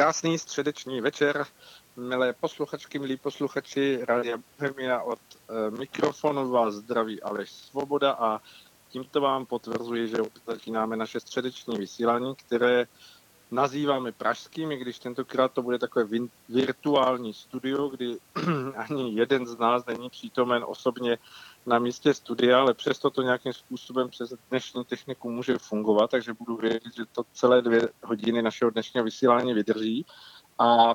Krásný středeční večer, milé posluchačky, milí posluchači Rádia Bohemia od e, mikrofonu vás zdraví Aleš Svoboda a tímto vám potvrzuji, že začínáme naše středeční vysílání, které nazýváme pražským, i když tentokrát to bude takové virtuální studio, kdy ani jeden z nás není přítomen osobně na místě studia, ale přesto to nějakým způsobem přes dnešní techniku může fungovat, takže budu vědět, že to celé dvě hodiny našeho dnešního vysílání vydrží. A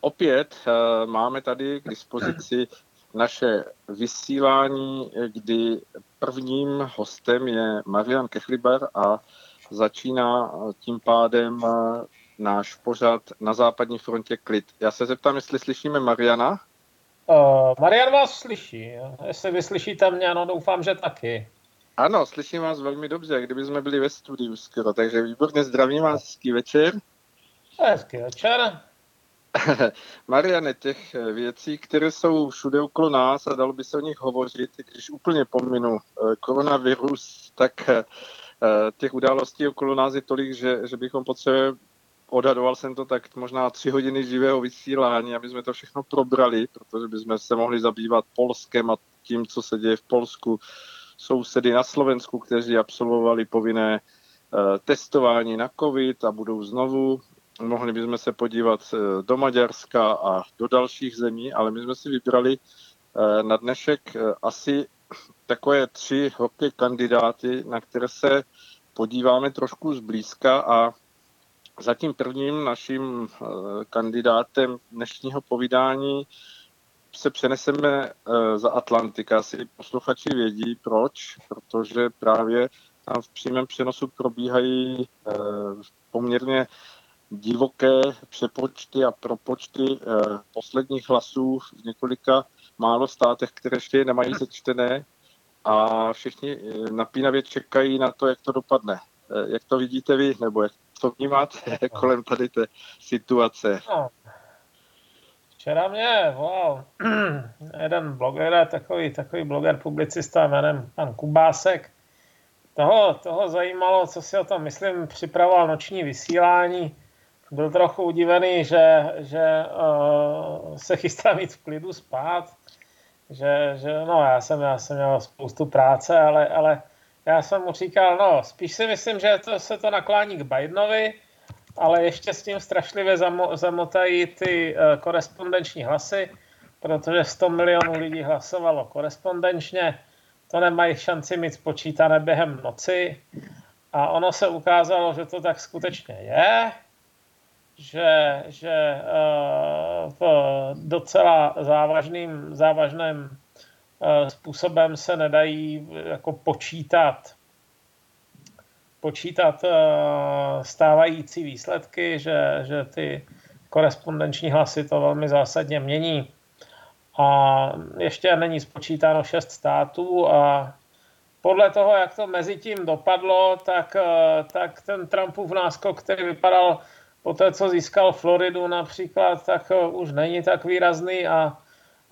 opět uh, máme tady k dispozici naše vysílání, kdy prvním hostem je Marian Kechliber a začíná tím pádem eh, náš pořad na západní frontě klid. Já se zeptám, jestli slyšíme Mariana. Uh, Marian vás slyší. Jestli vy slyšíte mě, no doufám, že taky. Ano, slyším vás velmi dobře, kdyby jsme byli ve studiu skoro, takže výborně zdravím vás, hezký večer. Hezký večer. Mariane, těch věcí, které jsou všude okolo nás a dalo by se o nich hovořit, když úplně pominu eh, koronavirus, tak eh, těch událostí okolo nás je tolik, že, že bychom potřebovali odhadoval jsem to tak možná tři hodiny živého vysílání, aby jsme to všechno probrali, protože bychom se mohli zabývat Polskem a tím, co se děje v Polsku. Sousedy na Slovensku, kteří absolvovali povinné eh, testování na COVID a budou znovu. Mohli bychom se podívat eh, do Maďarska a do dalších zemí, ale my jsme si vybrali eh, na dnešek asi takové tři hokej kandidáty, na které se podíváme trošku zblízka a Zatím prvním naším eh, kandidátem dnešního povídání se přeneseme eh, za Atlantika. Asi posluchači vědí proč, protože právě tam v přímém přenosu probíhají eh, poměrně divoké přepočty a propočty posledních hlasů v několika málo státech, které ještě nemají sečtené a všichni napínavě čekají na to, jak to dopadne. Jak to vidíte vy, nebo jak to vnímáte kolem tady té situace? No. Včera mě volal jeden bloger, takový, takový bloger, publicista jménem pan Kubásek. Toho, toho zajímalo, co si o tom myslím, připravoval noční vysílání. Byl trochu udivený, že, že uh, se chystá mít v klidu spát. Že, že no, já jsem, já jsem měl spoustu práce, ale, ale já jsem mu říkal, no, spíš si myslím, že to, se to naklání k Bidenovi, ale ještě s tím strašlivě zamo, zamotají ty uh, korespondenční hlasy, protože 100 milionů lidí hlasovalo korespondenčně, to nemají šanci mít spočítané během noci. A ono se ukázalo, že to tak skutečně je, že, že uh, v docela závažným, závažném Eh, způsobem se nedají jako počítat počítat eh, stávající výsledky, že, že ty korespondenční hlasy to velmi zásadně mění. A ještě není spočítáno šest států a podle toho, jak to mezi tím dopadlo, tak, eh, tak ten Trumpův náskok, který vypadal po té, co získal Floridu například, tak už není tak výrazný a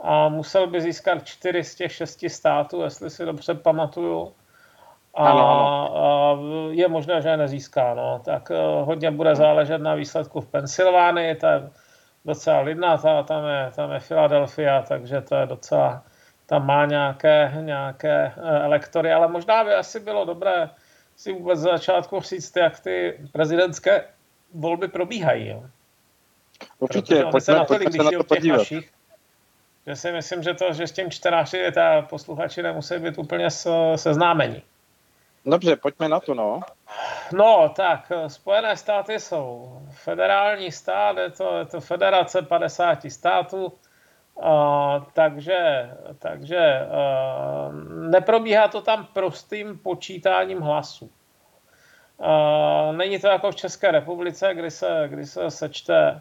a musel by získat čtyři z těch šesti států, jestli si dobře pamatuju. A, ano, ano. a je možné, že je nezíská. No. Tak uh, hodně bude záležet na výsledku v Pensylvánii, to je docela lidná, ta, tam, je, tam je Philadelphia, takže to je docela, tam má nějaké, nějaké uh, elektory, ale možná by asi bylo dobré si vůbec za začátku říct, jak ty prezidentské volby probíhají. Jo. Určitě, pojďme, se na to, pojďme se na to podívat. Našich, že si myslím, že, to, že s tím čtenáři ta posluchači nemusí být úplně seznámeni. Dobře, pojďme na to, no. No, tak, Spojené státy jsou federální stát, je to, je to federace 50 států, Uh, takže takže uh, neprobíhá to tam prostým počítáním hlasů. Uh, není to jako v České republice, kdy se, kdy se sečte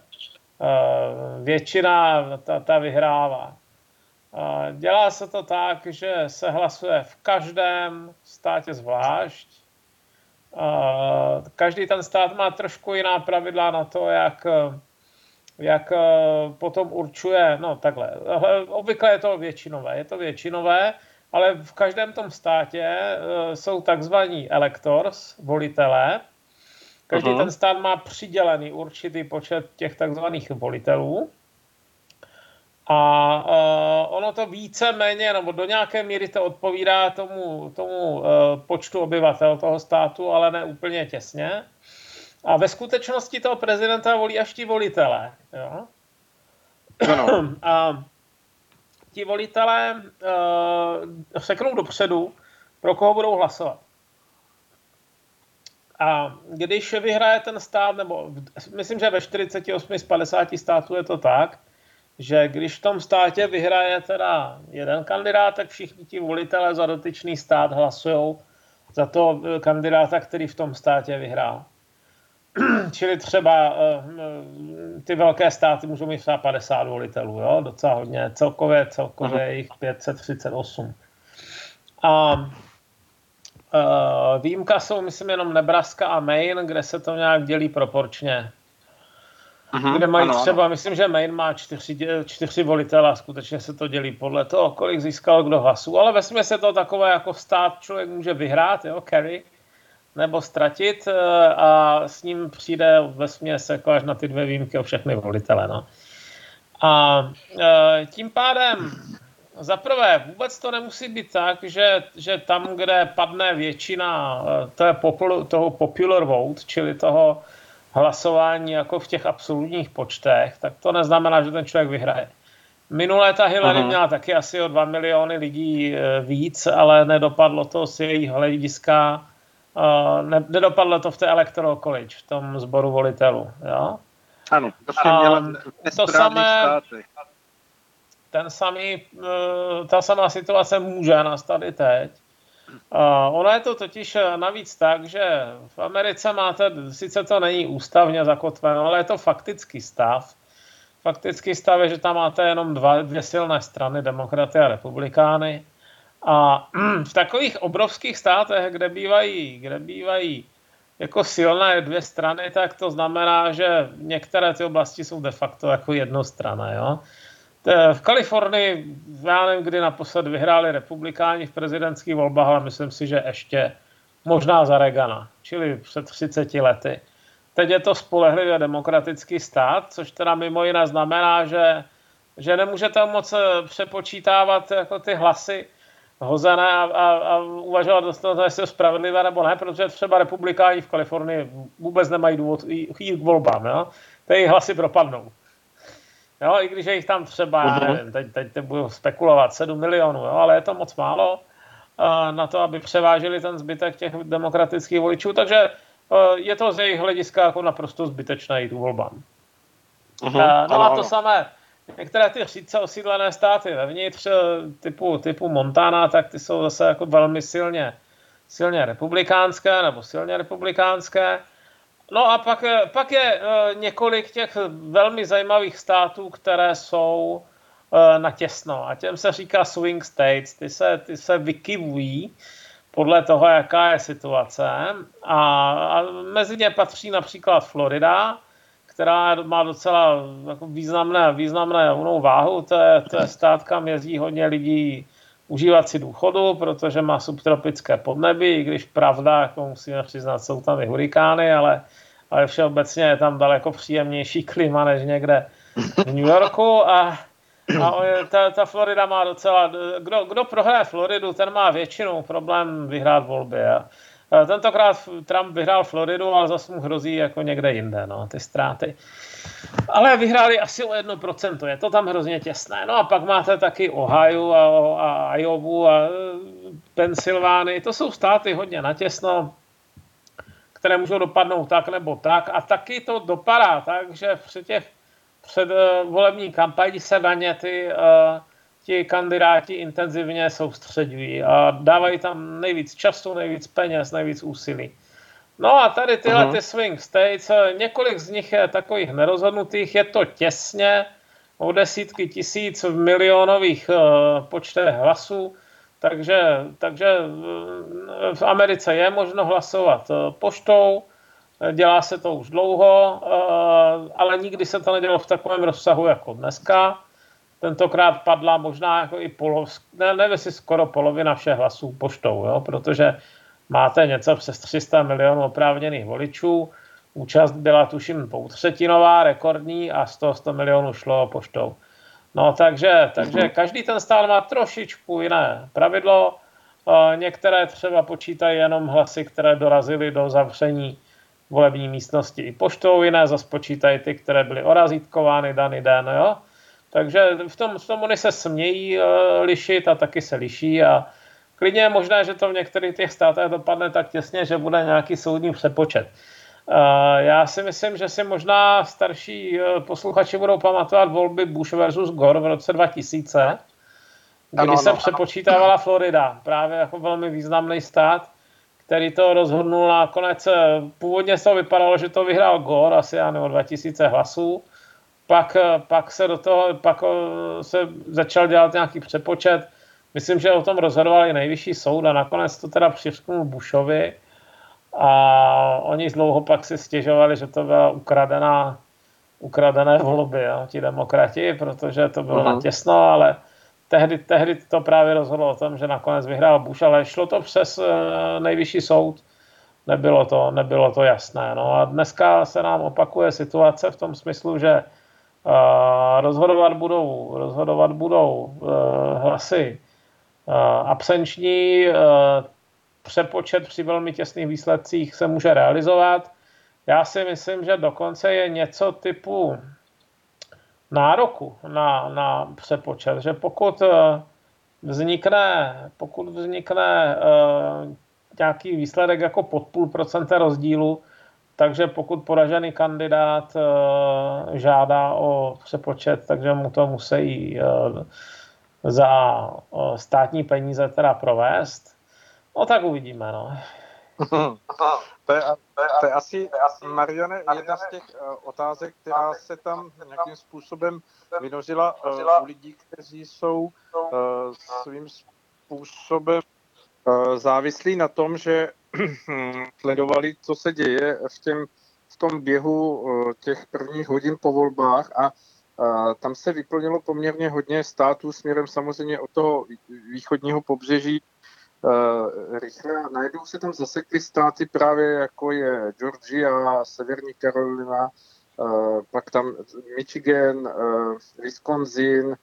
Eh, většina ta, ta vyhrává. Eh, dělá se to tak, že se hlasuje v každém státě zvlášť. Každý ten stát má trošku jiná pravidla na to, jak, jak potom určuje, no takhle, obvykle je to většinové, je to většinové, ale v každém tom státě jsou takzvaní electors, volitelé, Každý uh-huh. ten stát má přidělený určitý počet těch takzvaných volitelů. A uh, ono to více méně, nebo do nějaké míry to odpovídá tomu, tomu uh, počtu obyvatel toho státu, ale ne úplně těsně. A ve skutečnosti toho prezidenta volí až ti volitelé. Jo? Ano. A ti volitelé uh, seknou dopředu, pro koho budou hlasovat. A když vyhraje ten stát, nebo myslím, že ve 48 z 50 států je to tak, že když v tom státě vyhraje teda jeden kandidát, tak všichni ti volitelé za dotyčný stát hlasují za to kandidáta, který v tom státě vyhrál. Čili třeba eh, ty velké státy můžou mít třeba 50 volitelů, jo? docela hodně. Celkově, celkově je jich 538. A Uh, výjimka jsou, myslím, jenom Nebraska a Maine, kde se to nějak dělí proporčně. Aha, kde mají ano, třeba, ano. myslím, že Maine má čtyři, čtyři volitele a skutečně se to dělí podle toho, kolik získal kdo hlasů. Ale ve se to takové jako stát člověk může vyhrát, jo, carry, nebo ztratit eh, a s ním přijde ve směs jako až na ty dvě výjimky o všechny volitele. No. A e, tím pádem za prvé, vůbec to nemusí být tak, že, že tam, kde padne většina eh, to je popul, toho popular vote, čili toho hlasování jako v těch absolutních počtech, tak to neznamená, že ten člověk vyhraje. Minulé ta Hillary uh-huh. měla taky asi o 2 miliony lidí eh, víc, ale nedopadlo to z jejich hlediska, eh, ne, nedopadlo to v té Electoral College, v tom sboru volitelů. Jo? Ano, to měla to samé, státy ten samý, eh, ta samá situace může nastat i teď. ono je to totiž eh, navíc tak, že v Americe máte, sice to není ústavně zakotveno, ale je to faktický stav. Faktický stav je, že tam máte jenom dva, dvě silné strany, demokraty a republikány. A v takových obrovských státech, kde bývají, kde bývají jako silné dvě strany, tak to znamená, že některé ty oblasti jsou de facto jako jednostranné. Jo? v Kalifornii, já nevím, kdy naposled vyhráli republikáni v prezidentských volbách, ale myslím si, že ještě možná za Regana, čili před 30 lety. Teď je to spolehlivě demokratický stát, což teda mimo jiné znamená, že, že nemůžete moc přepočítávat jako ty hlasy hozené a, a, a uvažovat dostatečně, jestli je spravedlivé nebo ne, protože třeba republikáni v Kalifornii vůbec nemají důvod jít k volbám. Jo? Ty hlasy propadnou. Jo, i když je jich tam třeba, uh-huh. nevím, teď, teď, teď budu spekulovat, 7 milionů, jo, ale je to moc málo uh, na to, aby převážili ten zbytek těch demokratických voličů, takže uh, je to z jejich hlediska jako naprosto zbytečné jít volbám. Uh-huh. Uh, no a to samé, některé ty řídce osídlené státy vevnitř typu, typu Montana, tak ty jsou zase jako velmi silně, silně republikánské nebo silně republikánské. No a pak, pak je eh, několik těch velmi zajímavých států, které jsou eh, na těsno. A těm se říká swing states. Ty se, ty se vykivují podle toho, jaká je situace. A, a mezi ně patří například Florida, která má docela jako významné, významné váhu. To je, to je stát, kam jezdí hodně lidí užívat si důchodu, protože má subtropické podnebí, i když pravda, jako musíme přiznat, jsou tam i hurikány, ale, ale všeobecně je tam daleko příjemnější klima než někde v New Yorku a, a ta, ta Florida má docela, kdo, kdo prohraje Floridu, ten má většinou problém vyhrát volby. A, Tentokrát Trump vyhrál Floridu, ale zase mu hrozí jako někde jinde, no, ty ztráty. Ale vyhráli asi o 1%, je to tam hrozně těsné. No a pak máte taky Ohio a, a Iowa a Pensylvánii, to jsou státy hodně natěsno, které můžou dopadnout tak nebo tak. A taky to dopadá tak, že při těch před volební kampaní se na ně ty, uh, ti kandidáti intenzivně soustředují a dávají tam nejvíc času, nejvíc peněz, nejvíc úsilí. No a tady tyhle uh-huh. ty swing states, eh, několik z nich je takových nerozhodnutých, je to těsně o desítky tisíc v milionových uh, počtech hlasů, takže, takže eh, v Americe je možno hlasovat poštou, dělá se to už dlouho, ale nikdy se to nedělo v takovém rozsahu jako dneska. Tentokrát padla možná jako i polov, ne, nevím, jestli skoro polovina všech hlasů poštou, jo? protože máte něco přes 300 milionů oprávněných voličů, účast byla tuším poutřetinová, rekordní a 100, 100 milionů šlo poštou. No takže, takže mhm. každý ten stát má trošičku jiné pravidlo. Některé třeba počítají jenom hlasy, které dorazily do zavření volební místnosti i poštou, jiné zase počítají ty, které byly orazítkovány daný den. Jo? Takže v tom, v tom oni se smějí uh, lišit a taky se liší a klidně je možné, že to v některých těch státech dopadne tak těsně, že bude nějaký soudní přepočet. Uh, já si myslím, že si možná starší uh, posluchači budou pamatovat volby Bush versus Gore v roce 2000, kdy ano, se ano, přepočítávala ano. Florida, právě jako velmi významný stát, který to rozhodnul nakonec. Původně to vypadalo, že to vyhrál Gore, asi já nebo 2000 hlasů, pak, eh, pak se do toho, pak eh, se začal dělat nějaký přepočet. Myslím, že o tom rozhodoval i nejvyšší soud a nakonec to teda přišknul Bushovi a oni dlouho pak si stěžovali, že to byla ukradená, ukradené volby, jo, ti demokrati, protože to bylo uh-huh. natěsno, ale tehdy, tehdy to právě rozhodlo o tom, že nakonec vyhrál Bush, ale šlo to přes uh, nejvyšší soud. Nebylo to, nebylo to jasné. No a dneska se nám opakuje situace v tom smyslu, že rozhodovat budou, rozhodovat budou eh, hlasy eh, absenční, eh, přepočet při velmi těsných výsledcích se může realizovat. Já si myslím, že dokonce je něco typu nároku na, na přepočet, že pokud vznikne, pokud vznikne nějaký výsledek jako pod půl procenta rozdílu, takže pokud poražený kandidát uh, žádá o přepočet, takže mu to musí uh, za uh, státní peníze teda provést. No tak uvidíme, no. To je, to je asi, Mariane, jedna z těch otázek, která se tam nějakým způsobem vynořila u lidí, kteří jsou svým způsobem závislí na tom, že sledovali, co se děje v, těm, v tom běhu eh, těch prvních hodin po volbách a a tam se vyplnilo poměrně hodně států směrem samozřejmě od toho východního pobřeží uh, rychle. Najednou se tam zasekly státy právě jako je Georgia, Severní Karolina, pak tam Michigan, Wisconsin,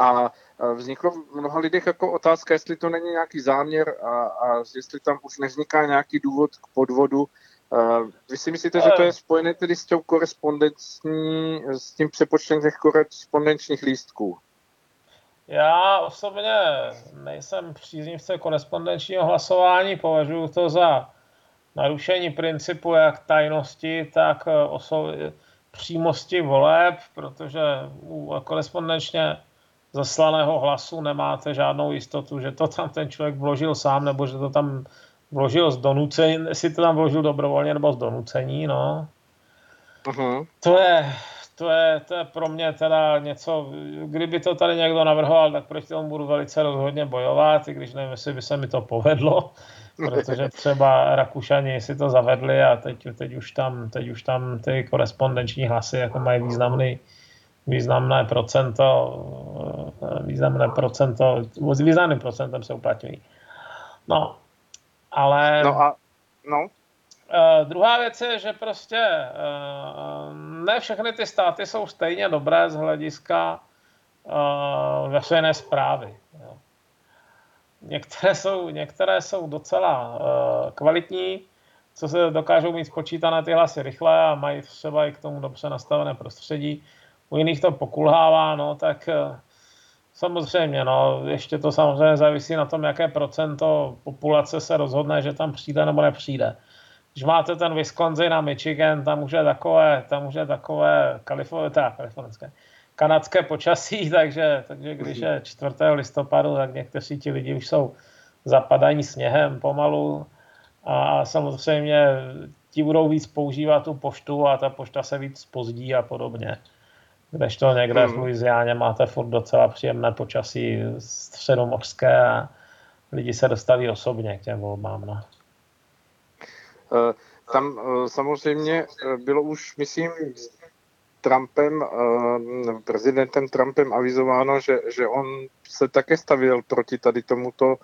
a vzniklo v mnoha lidech jako otázka, jestli to není nějaký záměr a, a jestli tam už nevzniká nějaký důvod k podvodu. Vy si myslíte, že to je spojené tedy s, tou korespondenční, s tím přepočtem těch korespondenčních lístků? Já osobně nejsem příznivce korespondenčního hlasování, považuji to za narušení principu jak tajnosti, tak oso- přímosti voleb, protože u korespondenčně zaslaného hlasu nemáte žádnou jistotu, že to tam ten člověk vložil sám, nebo že to tam vložil z donucení, jestli to tam vložil dobrovolně nebo z donucení, no. Uh-huh. To je, to je, to je pro mě teda něco, kdyby to tady někdo navrhoval, tak proti tomu budu velice rozhodně bojovat, i když nevím, jestli by se mi to povedlo, protože třeba Rakušani si to zavedli a teď, teď, už tam, teď už tam ty korespondenční hlasy jako mají významný, významné procento, eh, významné procento, s významným procentem se uplatňují. No, ale... No a, no. Uh, druhá věc je, že prostě uh, ne všechny ty státy jsou stejně dobré z hlediska uh, veřejné zprávy. Jo. Některé, jsou, některé jsou docela uh, kvalitní, co se dokážou mít spočítané ty hlasy rychle a mají třeba i k tomu dobře nastavené prostředí u jiných to pokulhává, no, tak eh, samozřejmě, no, ještě to samozřejmě závisí na tom, jaké procento populace se rozhodne, že tam přijde nebo nepřijde. Když máte ten Wisconsin a Michigan, tam už je takové, tam už je takové kalifornské, kalifornské, kanadské počasí, takže, takže když je 4. listopadu, tak někteří ti lidi už jsou zapadaní sněhem pomalu a samozřejmě ti budou víc používat tu poštu a ta pošta se víc pozdí a podobně. Když to někde hmm. v Louisianě máte furt docela příjemné počasí středomořské a lidi se dostaví osobně k těm volbám. No. Eh, tam eh, samozřejmě eh, bylo už, myslím, Trumpem, prezidentem Trumpem avizováno, že, že on se také stavil proti tady tomuto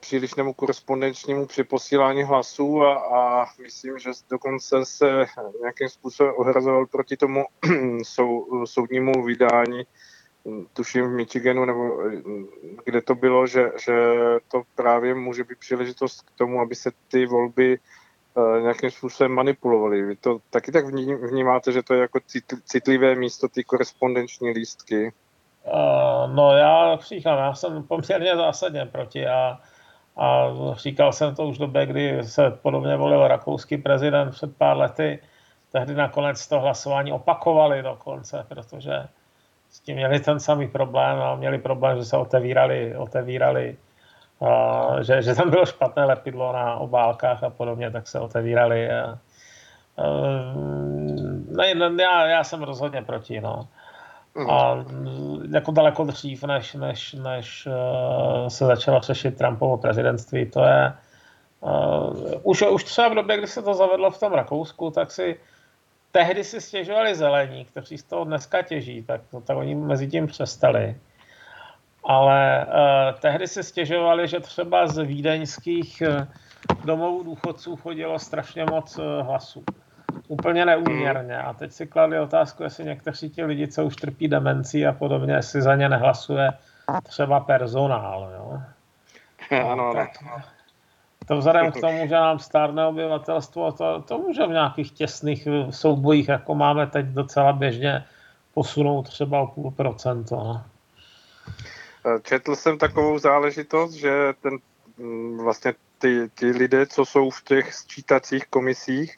přílišnému korespondenčnímu přeposílání hlasů a, a myslím, že dokonce se nějakým způsobem ohrazoval proti tomu sou, soudnímu vydání, tuším v Michiganu, nebo kde to bylo, že, že to právě může být příležitost k tomu, aby se ty volby uh, nějakým způsobem manipulovaly. Vy to taky tak vnímáte, že to je jako citlivé místo, ty korespondenční lístky? Uh, no já říkám, já jsem poměrně zásadně proti a, a říkal jsem to už v době, kdy se podobně volil rakouský prezident před pár lety, tehdy nakonec to hlasování opakovali dokonce, protože s tím měli ten samý problém a měli problém, že se otevírali, otevírali uh, že, že tam bylo špatné lepidlo na obálkách a podobně, tak se otevírali. A, uh, ne, já, já jsem rozhodně proti, no. A jako daleko dřív, než, než, než uh, se začalo řešit Trumpovo prezidentství, to je uh, už, už třeba v době, kdy se to zavedlo v tom Rakousku, tak si tehdy si stěžovali zelení, kteří z toho dneska těží, tak, no, tak oni mezi tím přestali. Ale uh, tehdy si stěžovali, že třeba z vídeňských domovů důchodců chodilo strašně moc hlasů úplně neúměrně. A teď si kladli otázku, jestli někteří ti lidi, co už trpí demencí a podobně, jestli za ně nehlasuje třeba personál. Jo? Ano, tak, to vzhledem k tomu, že nám stárne obyvatelstvo, to, to může v nějakých těsných soubojích, jako máme teď docela běžně, posunout třeba o půl procento. No. Četl jsem takovou záležitost, že ten mm, vlastně ty, ty lidé, co jsou v těch sčítacích komisích,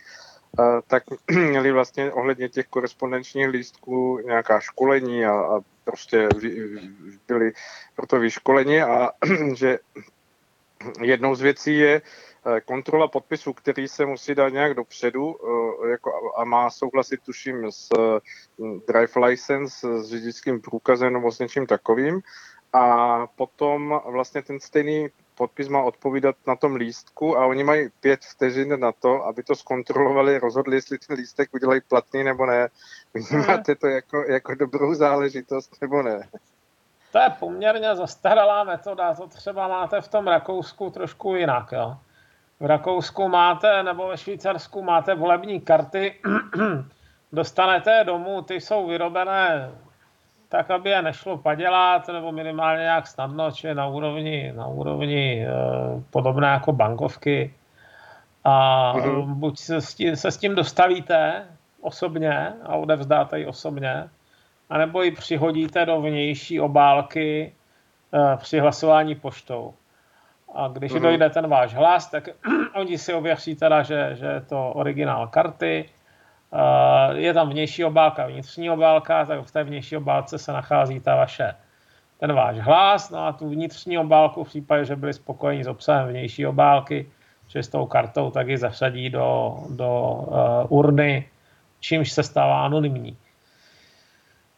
tak měli vlastně ohledně těch korespondenčních lístků nějaká školení a, a prostě byli proto vyškoleni a že jednou z věcí je eh, kontrola podpisu, který se musí dát nějak dopředu eh, jako, a má souhlasit, tuším, s hm, drive license, s řidičským průkazem nebo s něčím takovým. A potom vlastně ten stejný podpis má odpovídat na tom lístku a oni mají pět vteřin na to, aby to zkontrolovali, rozhodli, jestli ten lístek udělají platný nebo ne. Vnímáte to jako, jako dobrou záležitost nebo ne? To je poměrně zastaralá metoda, to třeba máte v tom Rakousku trošku jinak. Jo. V Rakousku máte, nebo ve Švýcarsku máte volební karty, dostanete je domů, ty jsou vyrobené tak, aby je nešlo padělat, nebo minimálně nějak snadno, či na úrovni, na úrovni e, podobné jako bankovky. A mm-hmm. buď se s, tím, se s tím dostavíte osobně a odevzdáte ji osobně, anebo ji přihodíte do vnější obálky e, při hlasování poštou. A když mm-hmm. dojde ten váš hlas, tak oni si ověří teda, že, že je to originál karty, Eh, je tam vnější obálka, vnitřní obálka, tak v té vnější obálce se nachází ta vaše, ten váš hlas, no a tu vnitřní obálku v případě, že byli spokojeni s obsahem vnější obálky, že s tou kartou, tak ji zařadí do, do uh, urny, čímž se stává anonymní.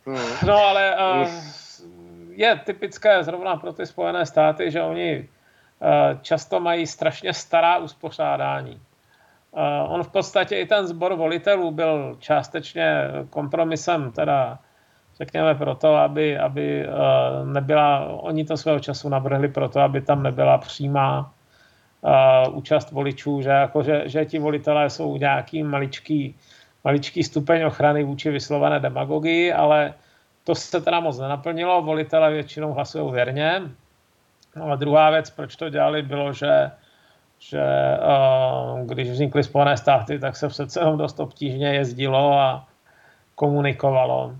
Hmm. No ale uh, je typické zrovna pro ty Spojené státy, že oni uh, často mají strašně stará uspořádání. On v podstatě i ten sbor volitelů byl částečně kompromisem, teda řekněme proto, aby, aby eh, nebyla, oni to svého času navrhli proto, aby tam nebyla přímá uh, účast voličů, že, jako, že, že ti volitelé jsou nějaký maličký, maličký stupeň ochrany vůči vyslovené demagogii, ale to se teda moc nenaplnilo, volitelé většinou hlasují věrně. No a druhá věc, proč to dělali, bylo, že že uh, když vznikly Spojené státy, tak se přece jenom dost obtížně jezdilo a komunikovalo.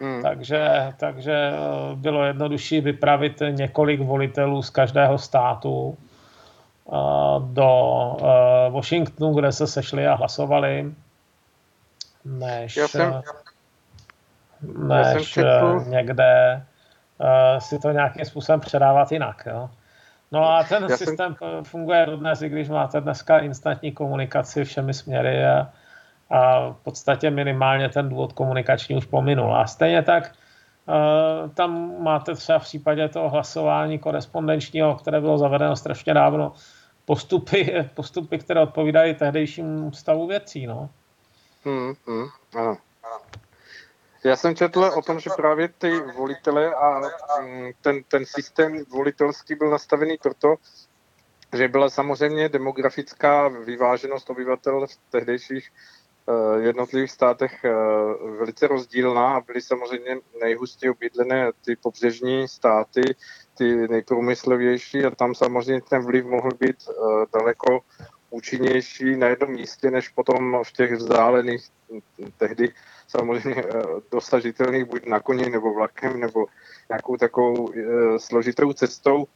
Hmm. Takže, takže uh, bylo jednodušší vypravit několik volitelů z každého státu uh, do Washingtonu, kde se sešli a hlasovali, než, já jsem, než já jsem někde si to nějakým způsobem předávat jinak. Jo? No a ten Já systém jsem... funguje dodnes, i když máte dneska instantní komunikaci všemi směry a, a v podstatě minimálně ten důvod komunikační už pominul. A stejně tak uh, tam máte třeba v případě toho hlasování korespondenčního, které bylo zavedeno strašně dávno, postupy, postupy které odpovídají tehdejšímu stavu věcí. No. Hmm, hmm, ano. Já jsem četl o tom, že právě ty volitele a mm, ten, ten systém volitelský byl nastavený proto, že byla samozřejmě demografická vyváženost obyvatel v tehdejších uh, jednotlivých státech uh, velice rozdílná a byly samozřejmě nejhustěji obydlené ty pobřežní státy, ty nejprůmyslovější a tam samozřejmě ten vliv mohl být uh, daleko účinnější na jednom místě, než potom v těch vzdálených, tehdy samozřejmě dosažitelných buď na koni nebo vlakem nebo nějakou takovou složitou cestou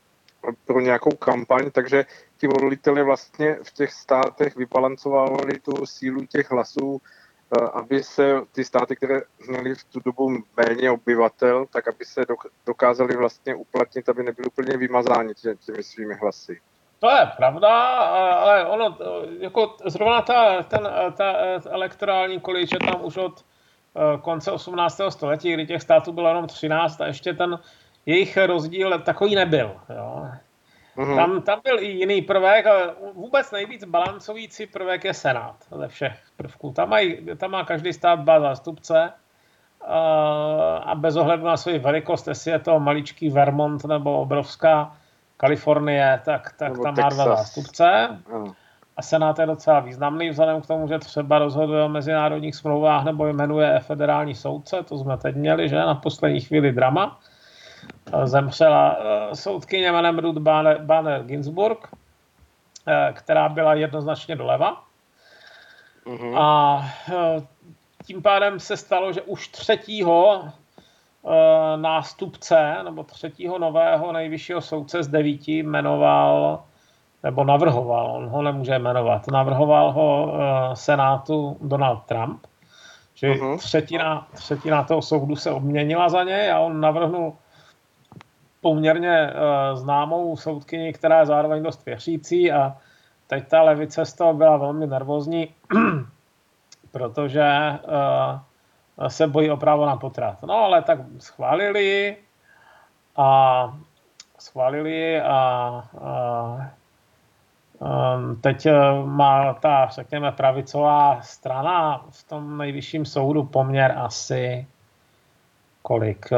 pro nějakou kampaň, takže ti volitelé vlastně v těch státech vybalancovali tu sílu těch hlasů, eh, aby se ty státy, které měly v tu dobu méně obyvatel, tak aby se dokázali vlastně uplatnit, aby nebyly úplně vymazáni těmi svými hlasy. To je pravda, ale ono, jako zrovna ta, ten, ta elektorální količ je tam už od eh, konce 18. století, kdy těch států bylo jenom 13 a ještě ten jejich rozdíl takový nebyl. Jo. Mm-hmm. Tam, tam byl i jiný prvek, ale vůbec nejvíc balancující prvek je Senát ze všech prvků. Tam, mají, tam má každý stát dva zástupce a bez ohledu na svou velikost, jestli je to maličký Vermont nebo obrovská Kalifornie, tak, tak tam Texas. má dva zástupce. Mm. A Senát je docela významný vzhledem k tomu, že třeba rozhoduje o mezinárodních smlouvách nebo jmenuje federální soudce, to jsme teď měli, že na poslední chvíli drama zemřela eh, soudkyně jménem Ruth Banner Ginsburg, která byla jednoznačně doleva. Mm-hmm. A tím pádem se stalo, že už třetího nástupce nebo třetího nového nejvyššího soudce z devíti jmenoval nebo navrhoval, on ho nemůže jmenovat, navrhoval ho Senátu Donald Trump. Že uh-huh. třetina, třetina toho soudu se obměnila za něj a on navrhnul poměrně uh, známou soudkyni, která je zároveň dost věřící a teď ta levice z toho byla velmi nervózní, protože uh, se bojí o právo na potrat. No ale tak schválili a schválili a, a teď má ta, řekněme, pravicová strana v tom nejvyšším soudu poměr asi kolik, eh,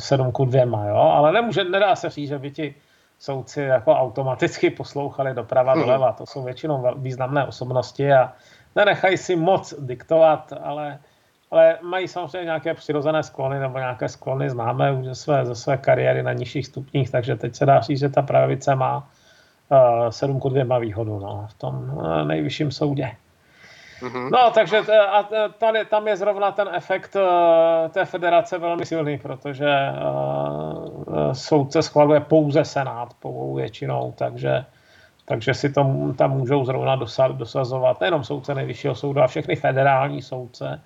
sedm ku dvěma, jo, ale nemůže, nedá se říct, že by ti soudci jako automaticky poslouchali doprava, mhm. doleva, to jsou většinou významné osobnosti a nenechají si moc diktovat, ale, ale mají samozřejmě nějaké přirozené sklony nebo nějaké sklony známé už ze své, ze své kariéry na nižších stupních, takže teď se dá říct, že ta pravice má 7 ku 2 výhodu no, v tom uh, nejvyšším soudě. Mm-hmm. No, takže t- a tady, tam je zrovna ten efekt té federace velmi silný, protože uh, soudce schvaluje pouze Senát povou většinou, takže, takže si to tam můžou zrovna dosa, dosazovat nejenom soudce nejvyššího soudu, a všechny federální soudce,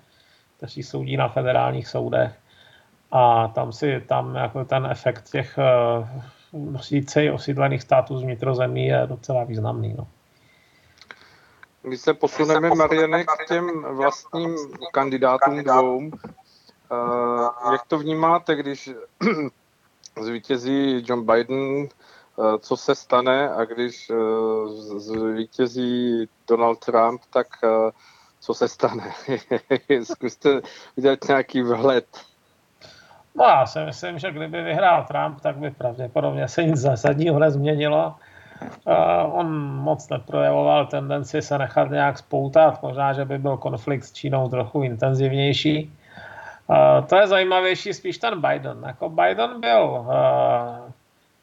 kteří soudí na federálních soudech. A tam si tam jako ten efekt těch uh, osídlených států z vnitrozemí je docela významný. No. Když se posuneme, Mariane, k těm vlastním kandidátům dvou, uh, jak to vnímáte, když zvítězí John Biden, uh, co se stane a když uh, zvítězí Donald Trump, tak co se stane? Zkuste udělat nějaký vhled. No já si myslím, že kdyby vyhrál Trump, tak by pravděpodobně se nic zásadního nezměnilo on moc neprojevoval tendenci se nechat nějak spoutat, možná, že by byl konflikt s Čínou trochu intenzivnější. To je zajímavější spíš ten Biden. Jako Biden byl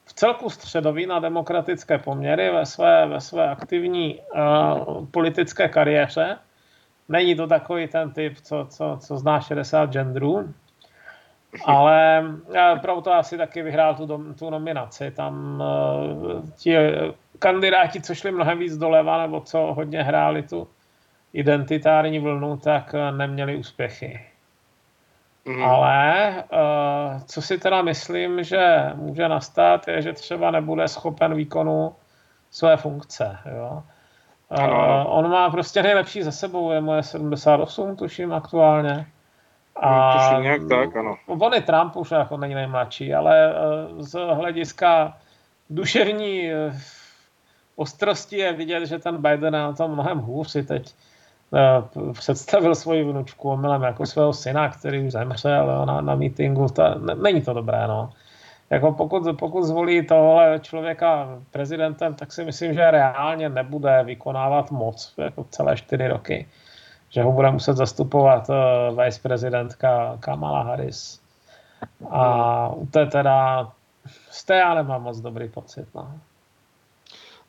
v celku středový na demokratické poměry ve své, ve své aktivní politické kariéře. Není to takový ten typ, co, co, co zná 60 genderů, ale proto asi taky vyhrál tu, tu nominaci. Tam uh, ti kandidáti, co šli mnohem víc doleva, nebo co hodně hráli tu identitární vlnu, tak uh, neměli úspěchy. Mm. Ale uh, co si teda myslím, že může nastat, je, že třeba nebude schopen výkonu své funkce. Jo? Uh, on má prostě nejlepší za sebou, je moje 78, tuším aktuálně. A no, nějak tak, ano. On je Trump už jako není nejmladší, ale eh, z hlediska duševní eh, ostrosti je vidět, že ten Biden je na tom mnohem hůř. Si teď představil svoji vnučku omylem jako svého syna, který už zemřel na, na meetingu. Ta, ne, není to dobré, no. Jako pokud, pokud zvolí tohle člověka prezidentem, tak si myslím, že reálně nebude vykonávat moc jako celé čtyři roky. Že ho bude muset zastupovat uh, viceprezidentka Kamala Harris. A to je teda, z té já nemám moc dobrý pocit. No.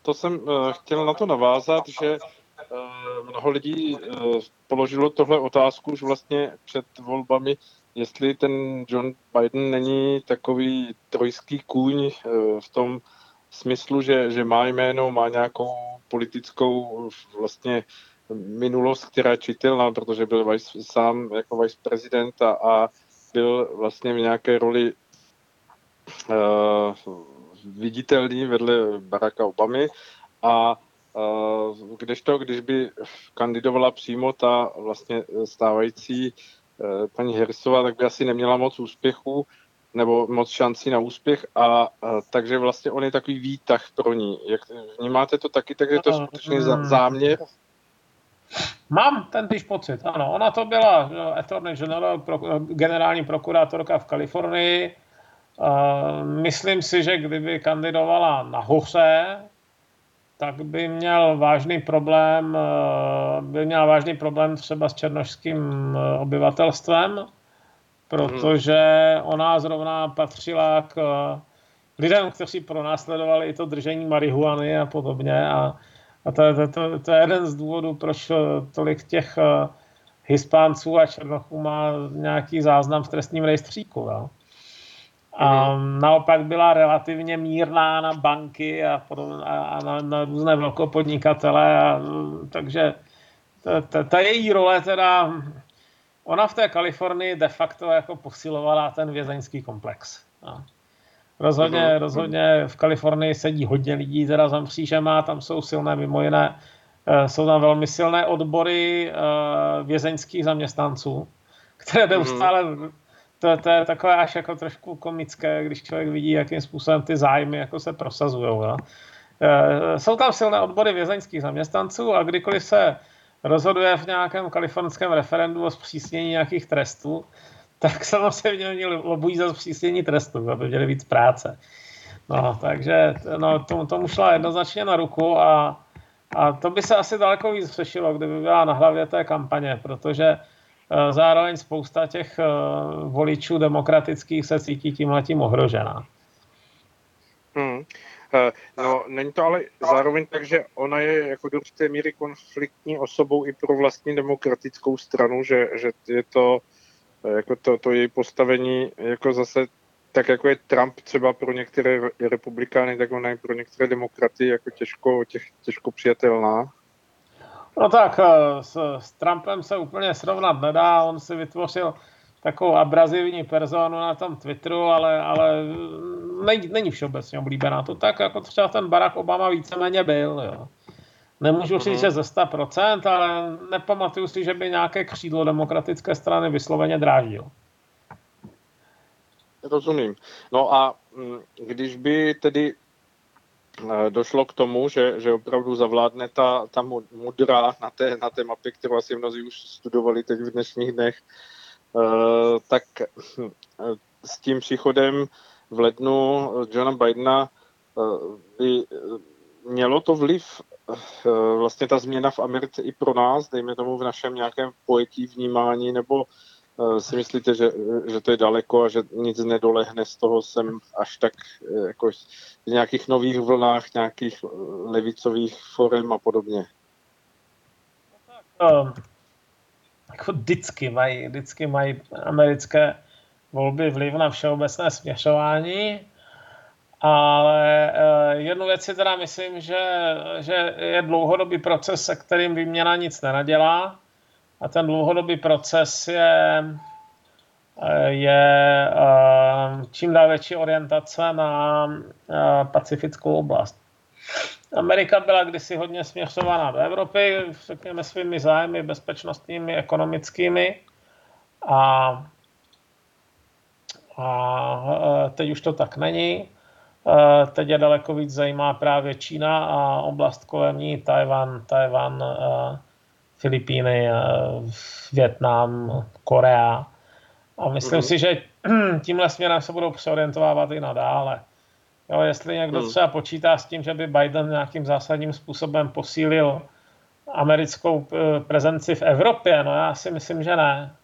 To jsem uh, chtěl na to navázat, že uh, mnoho lidí uh, položilo tohle otázku že vlastně před volbami, jestli ten John Biden není takový trojský kůň v tom smyslu, že, že má jméno, má nějakou politickou vlastně minulost, která je čitelná, protože byl vice, sám jako vice prezident a, a byl vlastně v nějaké roli uh, viditelný vedle Baracka Obamy a uh, kdežto, když by kandidovala přímo ta vlastně stávající uh, paní Harrisová, tak by asi neměla moc úspěchu nebo moc šancí na úspěch a, uh, takže vlastně on je takový výtah pro ní. Jak vnímáte to taky, takže to je skutečně záměr? Mám ten týž pocit, ano. Ona to byla attorney general, pro, generální prokurátorka v Kalifornii. Uh, myslím si, že kdyby kandidovala nahoře, tak by měl vážný problém, uh, by měl vážný problém třeba s černožským uh, obyvatelstvem, protože ona zrovna patřila k lidem, kteří pronásledovali i to držení marihuany a podobně a a to, to, to, to je jeden z důvodů, proč eh, tolik těch uh, Hispánců a Černochů má nějaký záznam v trestním rejstříku. Jo? A mm. naopak byla relativně mírná na banky a, podobně, a na, na různé velkopodnikatele. A, takže ta, ta její role teda, ona v té Kalifornii de facto jako posilovala ten vězeňský komplex. Rozhodně, uh-huh. rozhodně v Kalifornii sedí hodně lidí teda za mřížema, tam jsou silné mimo jiné, eh, jsou tam velmi silné odbory eh, vězeňských zaměstnanců, které neustále, uh-huh. to, to je takové až jako trošku komické, když člověk vidí, jakým způsobem ty zájmy jako se prosazují. Eh, jsou tam silné odbory vězeňských zaměstnanců a kdykoliv se rozhoduje v nějakém kalifornském referendu o zpřísnění nějakých trestů, tak samozřejmě oni lobují za zpřísnění trestu, aby měli víc práce. No, takže no, tomu, tomu šla jednoznačně na ruku a, a to by se asi daleko víc řešilo, kdyby byla na hlavě té kampaně, protože uh, zároveň spousta těch uh, voličů demokratických se cítí tímhletím ohrožená. Hmm. Uh, no, není to ale zároveň tak, že ona je jako do určité míry konfliktní osobou i pro vlastní demokratickou stranu, že, že je to jako to, to její postavení jako zase tak jako je Trump třeba pro některé republikány, tak ona je pro některé demokraty jako těžko, těž, těžko přijatelná. No tak eh, s, s Trumpem se úplně srovnat nedá, on si vytvořil takovou abrazivní personu na tom Twitteru, ale, ale není, není všeobecně oblíbená. To tak, jako třeba ten Barack Obama víceméně byl. Jo. Nemůžu říct, že ze 100%, ale nepamatuju si, že by nějaké křídlo demokratické strany vysloveně dráždil. Rozumím. No a mm, když by tedy eh, došlo k tomu, že, že opravdu zavládne ta, ta mudra na té, na té mapě, kterou asi mnozí už studovali teď v dnešních dnech, eh, tak hm, s tím příchodem v lednu Johna Bidena eh, by mělo to vliv Eh, vlastně ta změna v Americe i pro nás, dejme tomu v našem nějakém pojetí vnímání, nebo eh, si myslíte, že, že to je daleko a že nic nedolehne z toho sem až tak eh, jako v nějakých nových vlnách, nějakých levicových forem a podobně? Um, jako vždycky mají, vždycky mají americké volby vliv na všeobecné směšování ale eh, jednu věc si teda myslím, že, že je dlouhodobý proces, se kterým výměna nic nenadělá. A ten dlouhodobý proces je, eh, je eh, čím dál větší orientace na pacifickou oblast. Amerika byla kdysi hodně směřovaná do Evropy, řekněme svými zájmy bezpečnostními, ekonomickými. A, a teď už to tak není. Eh, teď je daleko víc zajímá právě Čína a oblast kolem ní, Tajvan, Tajvan, eh, Filipíny, Větnam, Korea. A myslím mm. si, že tímhle směrem se budou přeorientovávat i nadále. Jo, jestli někdo mm. třeba počítá s tím, že by Biden nějakým zásadním způsobem posílil americkou eh, prezenci v Evropě, no já si myslím, že ne.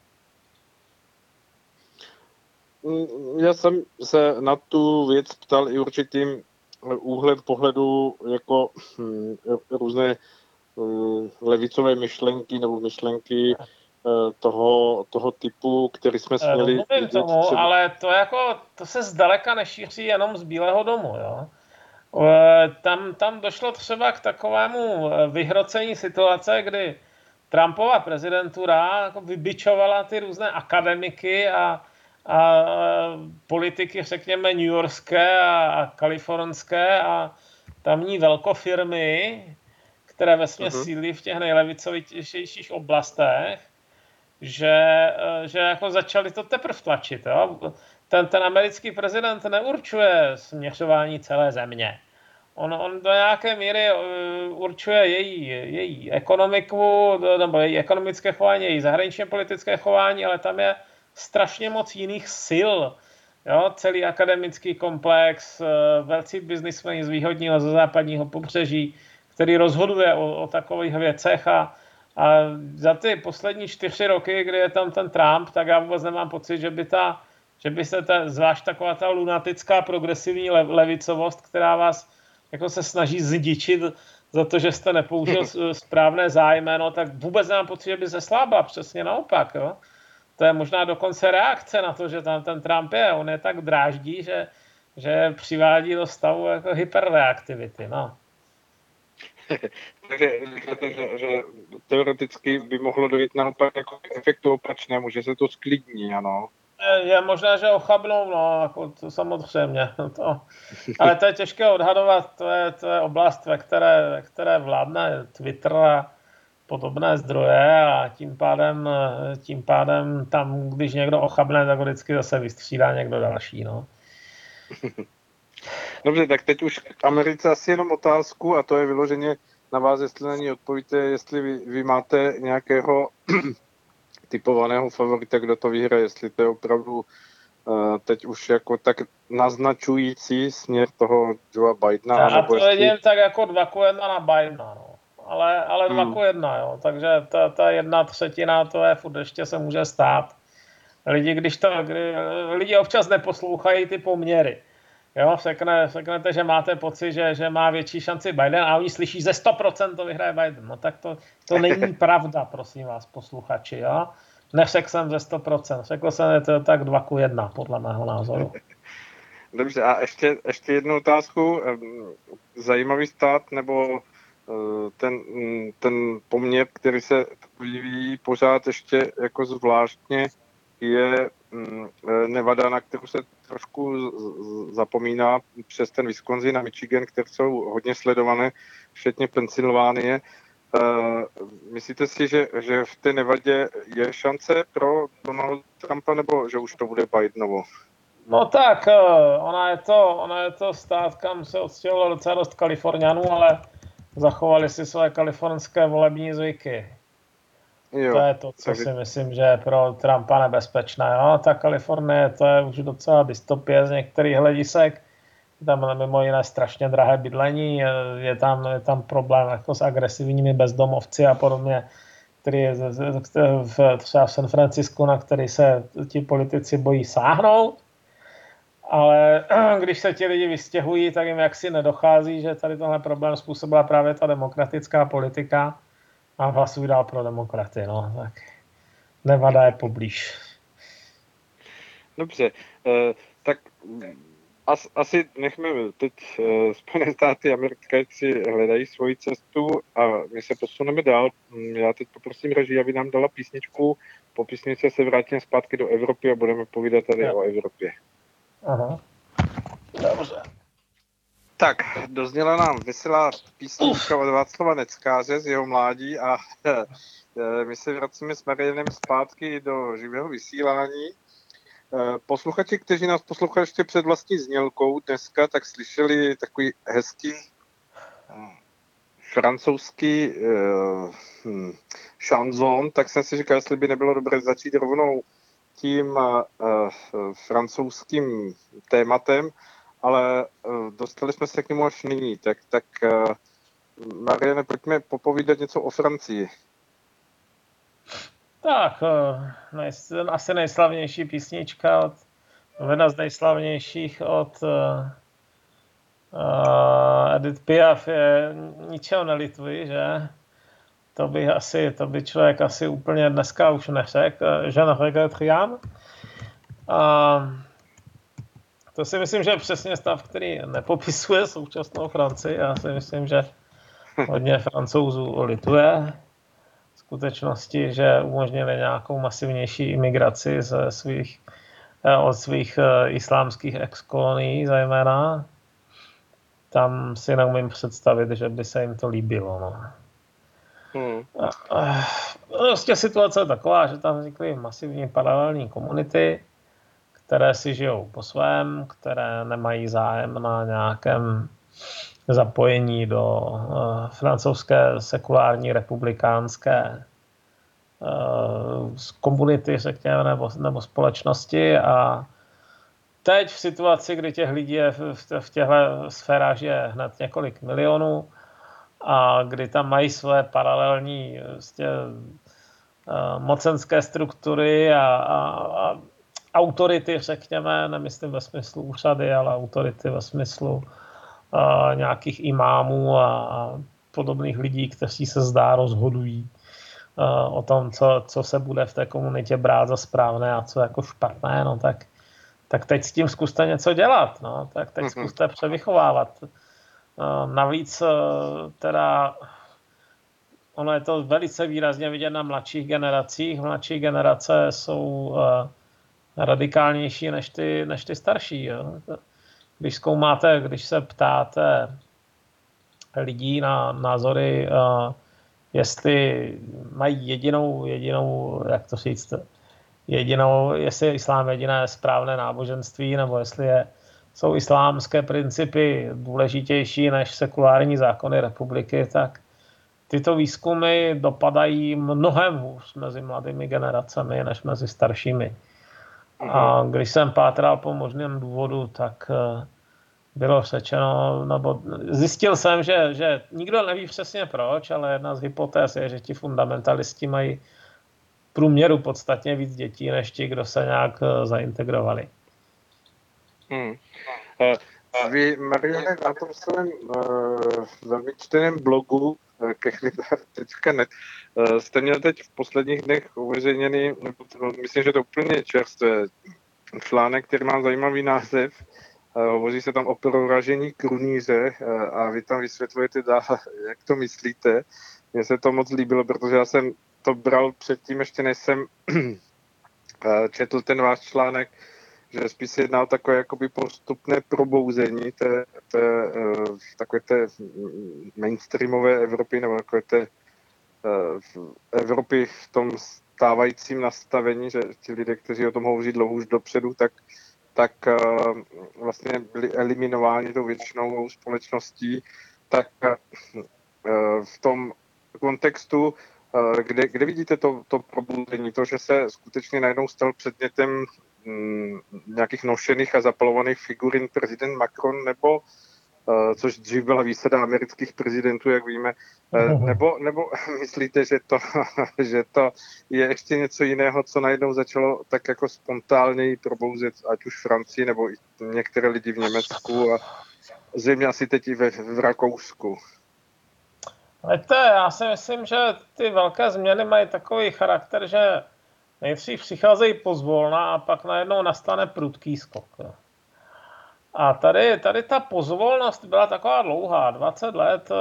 Já jsem se na tu věc ptal i určitým úhlem pohledu jako hm, různé hm, levicové myšlenky nebo myšlenky eh, toho, toho typu, který jsme eh, směli... Rozumím tomu, třeba... ale to jako, to se zdaleka nešíří jenom z Bílého domu, jo. Tam, tam došlo třeba k takovému vyhrocení situace, kdy Trumpova prezidentura jako vybičovala ty různé akademiky a a politiky, řekněme, New Yorkské a, kalifornské a tamní velkofirmy, které ve uh-huh. sídlí v těch nejlevicovějších oblastech, že, e, že jako začali to teprve tlačit. Jo? Ten, ten americký prezident neurčuje směřování celé země. On, on do nějaké míry e, určuje její, její ekonomiku, nebo její ekonomické chování, její zahraničně politické chování, ale tam je strašně moc jiných sil. Jo, celý akademický komplex, eh, velcí biznismeni z východního, ze západního pobřeží, který rozhoduje o, o takových věcech a, a za ty poslední čtyři roky, kdy je tam ten Trump, tak já vůbec nemám pocit, že by ta, že by se ta, zvlášť taková ta lunatická progresivní le, levicovost, která vás jako se snaží zdičit za to, že jste nepoužil správné zájmeno, tak vůbec nemám pocit, že by se slábla, přesně naopak. Jo? To je možná dokonce reakce na to, že tam ten Trump je. On je tak dráždí, že, že přivádí do stavu jako hyperreaktivity. No. Takže říkáte, že, že teoreticky by mohlo dojít naopak jako efektu opačnému, že se to sklidní, ano. Je, je možné, že ochabnou, no, jako to samozřejmě. To, ale to je těžké odhadovat, to je, to je oblast, ve které, ve které vládne Twitter a, podobné zdroje a tím pádem, tím pádem tam, když někdo ochabne, tak vždycky zase vystřídá někdo další. No. Dobře, tak teď už k Americe asi jenom otázku a to je vyloženě na vás, jestli na ní odpovíte, jestli vy, vy máte nějakého typovaného favorita, kdo to vyhraje, jestli to je opravdu uh, teď už jako tak naznačující směr toho Joe Bidena. Já to jestli... vidím tak jako dva na Bidena. No ale, ale dva hmm. ku jedna, jo. takže ta, ta jedna třetina, to je furt ještě se může stát. Lidi, když to, kdy, lidi občas neposlouchají ty poměry. Jo, řekne, řeknete, že máte pocit, že, že má větší šanci Biden a oni slyší ze 100% to vyhraje Biden. No tak to, to není pravda, prosím vás, posluchači. Jo? Neřekl jsem ze 100%, řekl jsem, že to je tak 2 ku 1, podle mého názoru. Dobře, a ještě, ještě jednu otázku. Zajímavý stát nebo ten, mm, ten poměr, který se vyvíjí pořád ještě jako zvláštně, je mm, eh, Nevada, na kterou se trošku zapomíná přes ten Wisconsin a Michigan, které jsou hodně sledované, včetně Pensylvánie. Uh, myslíte si, že, že v té Nevadě je šance pro Donald Trumpa, nebo že už to bude Bidenovo? No tak, ona je to, ona je to stát, kam se odstěhovalo docela dost Kalifornianů, ale zachovali si své kalifornské volební zvyky. Jo, to je to, co si myslím, že je pro Trumpa nebezpečné. Jo? Ta Kalifornie, to je už docela dystopie z některých hledisek. Je tam mimo jiné strašně drahé bydlení, je tam, je tam problém jako s agresivními bezdomovci a podobně, který je v, třeba v San Francisku, na který se ti politici bojí sáhnout ale když se ti lidi vystěhují, tak jim jaksi nedochází, že tady tohle problém způsobila právě ta demokratická politika a hlasují dál pro demokraty. No. Tak Nevada je poblíž. Dobře, eh, tak as, asi nechme teď eh, Spojené státy americké si hledají svoji cestu a my se posuneme dál. Mm, já teď poprosím režii, aby nám dala písničku. Po písničce se vrátíme zpátky do Evropy a budeme povídat tady ja. o Evropě. Aha. Dobře. Tak, dozněla nám veselá písnička od Václava Neckáře z jeho mládí a eh, my se vracíme s Marianem zpátky do živého vysílání. Eh, posluchači, kteří nás poslouchali ještě před vlastní znělkou dneska, tak slyšeli takový hezký eh, francouzský hm, šanzon, tak jsem si říkal, jestli by nebylo dobré začít rovnou tím francouzským tématem, ale dostali jsme se k němu až nyní, tak, tak Mariane, pojďme popovídat něco o Francii. Tak, asi nejslavnější písnička od jedna z nejslavnějších od uh, Edith Piaf je Ničeho nelituji, že? To by asi, to by člověk asi úplně dneska už neřekl. Je ne regrette rien. A to si myslím, že je přesně stav, který nepopisuje současnou Francii. Já si myslím, že hodně francouzů lituje skutečnosti, že umožnili nějakou masivnější imigraci ze svých Eh, od svých eh, islámských ex-kolonií zejména. Tam si neumím představit, že by se jim to líbilo. No. Hmm. Prostě situace je taková, že tam vznikly masivní paralelní komunity, které si žijou po svém, které nemají zájem na nějakém zapojení do uh, francouzské sekulární republikánské z komunity, řekněme, nebo, nebo společnosti a teď v situaci, kdy těch lidí je v, v těchto sférách je hned několik milionů a kdy tam mají své paralelní vlastně, mocenské struktury a, a, a autority, řekněme, nemyslím ve smyslu úřady, ale autority ve smyslu a, nějakých imámů a, a podobných lidí, kteří se zdá rozhodují o tom, co, co se bude v té komunitě brát za správné a co jako špatné, no tak, tak teď s tím zkuste něco dělat, no, tak teď mhm. zkuste převychovávat. Navíc teda ono je to velice výrazně vidět na mladších generacích. Mladší generace jsou radikálnější než ty, než ty starší. Jo. Když zkoumáte, když se ptáte lidí na názory jestli mají jedinou, jedinou, jak to říct, jedinou, jestli je islám jediné správné náboženství, nebo jestli je, jsou islámské principy důležitější než sekulární zákony republiky, tak tyto výzkumy dopadají mnohem hůř mezi mladými generacemi než mezi staršími. A když jsem pátral po možném důvodu, tak uh, bylo řečeno, nebo zjistil jsem, že, že nikdo neví přesně proč, ale jedna z hypotéz je, že ti fundamentalisti mají průměru podstatně víc dětí, než ti, kdo se nějak eh, zaintegrovali. Hmm. Vy, Mariane, na tom svém uh, velmi čteném blogu uh, kechlitar.net uh, jste měl teď v posledních dnech uveřejněný, myslím, že to úplně čerstvé, článek, který má zajímavý název, Eh, hovoří se tam o proražení krunýře eh, a vy tam vysvětlujete dál, jak to myslíte. Mně se to moc líbilo, protože já jsem to bral předtím, ještě než jsem eh, četl ten váš článek, že spíš se jedná o takové jakoby postupné probouzení té, té, takové té mainstreamové Evropy nebo takové té Evropy v tom stávajícím nastavení, že ti lidé, kteří o tom hovoří dlouho už dopředu, tak tak eh, vlastně byli eliminováni tou většinou společností, tak eh, v tom kontextu, eh, kde, kde vidíte to, to probuzení, to, že se skutečně najednou stal předmětem nějakých nošených a zapalovaných figurin prezident Macron, nebo Eh, což dřív byla výsada amerických prezidentů, jak víme. Eh, nebo, nebo myslíte, že to, že to je ještě něco jiného, co najednou začalo tak jako spontánněji probouzet, ať už Francii, nebo i některé lidi v Německu a zřejmě asi teď i ve, v Rakousku? Víte, já si myslím, že ty velké změny mají takový charakter, že nejdřív přicházejí pozvolna a pak najednou nastane prudký skok. A tady, tady ta pozvolnost byla taková dlouhá, 20 let, eh,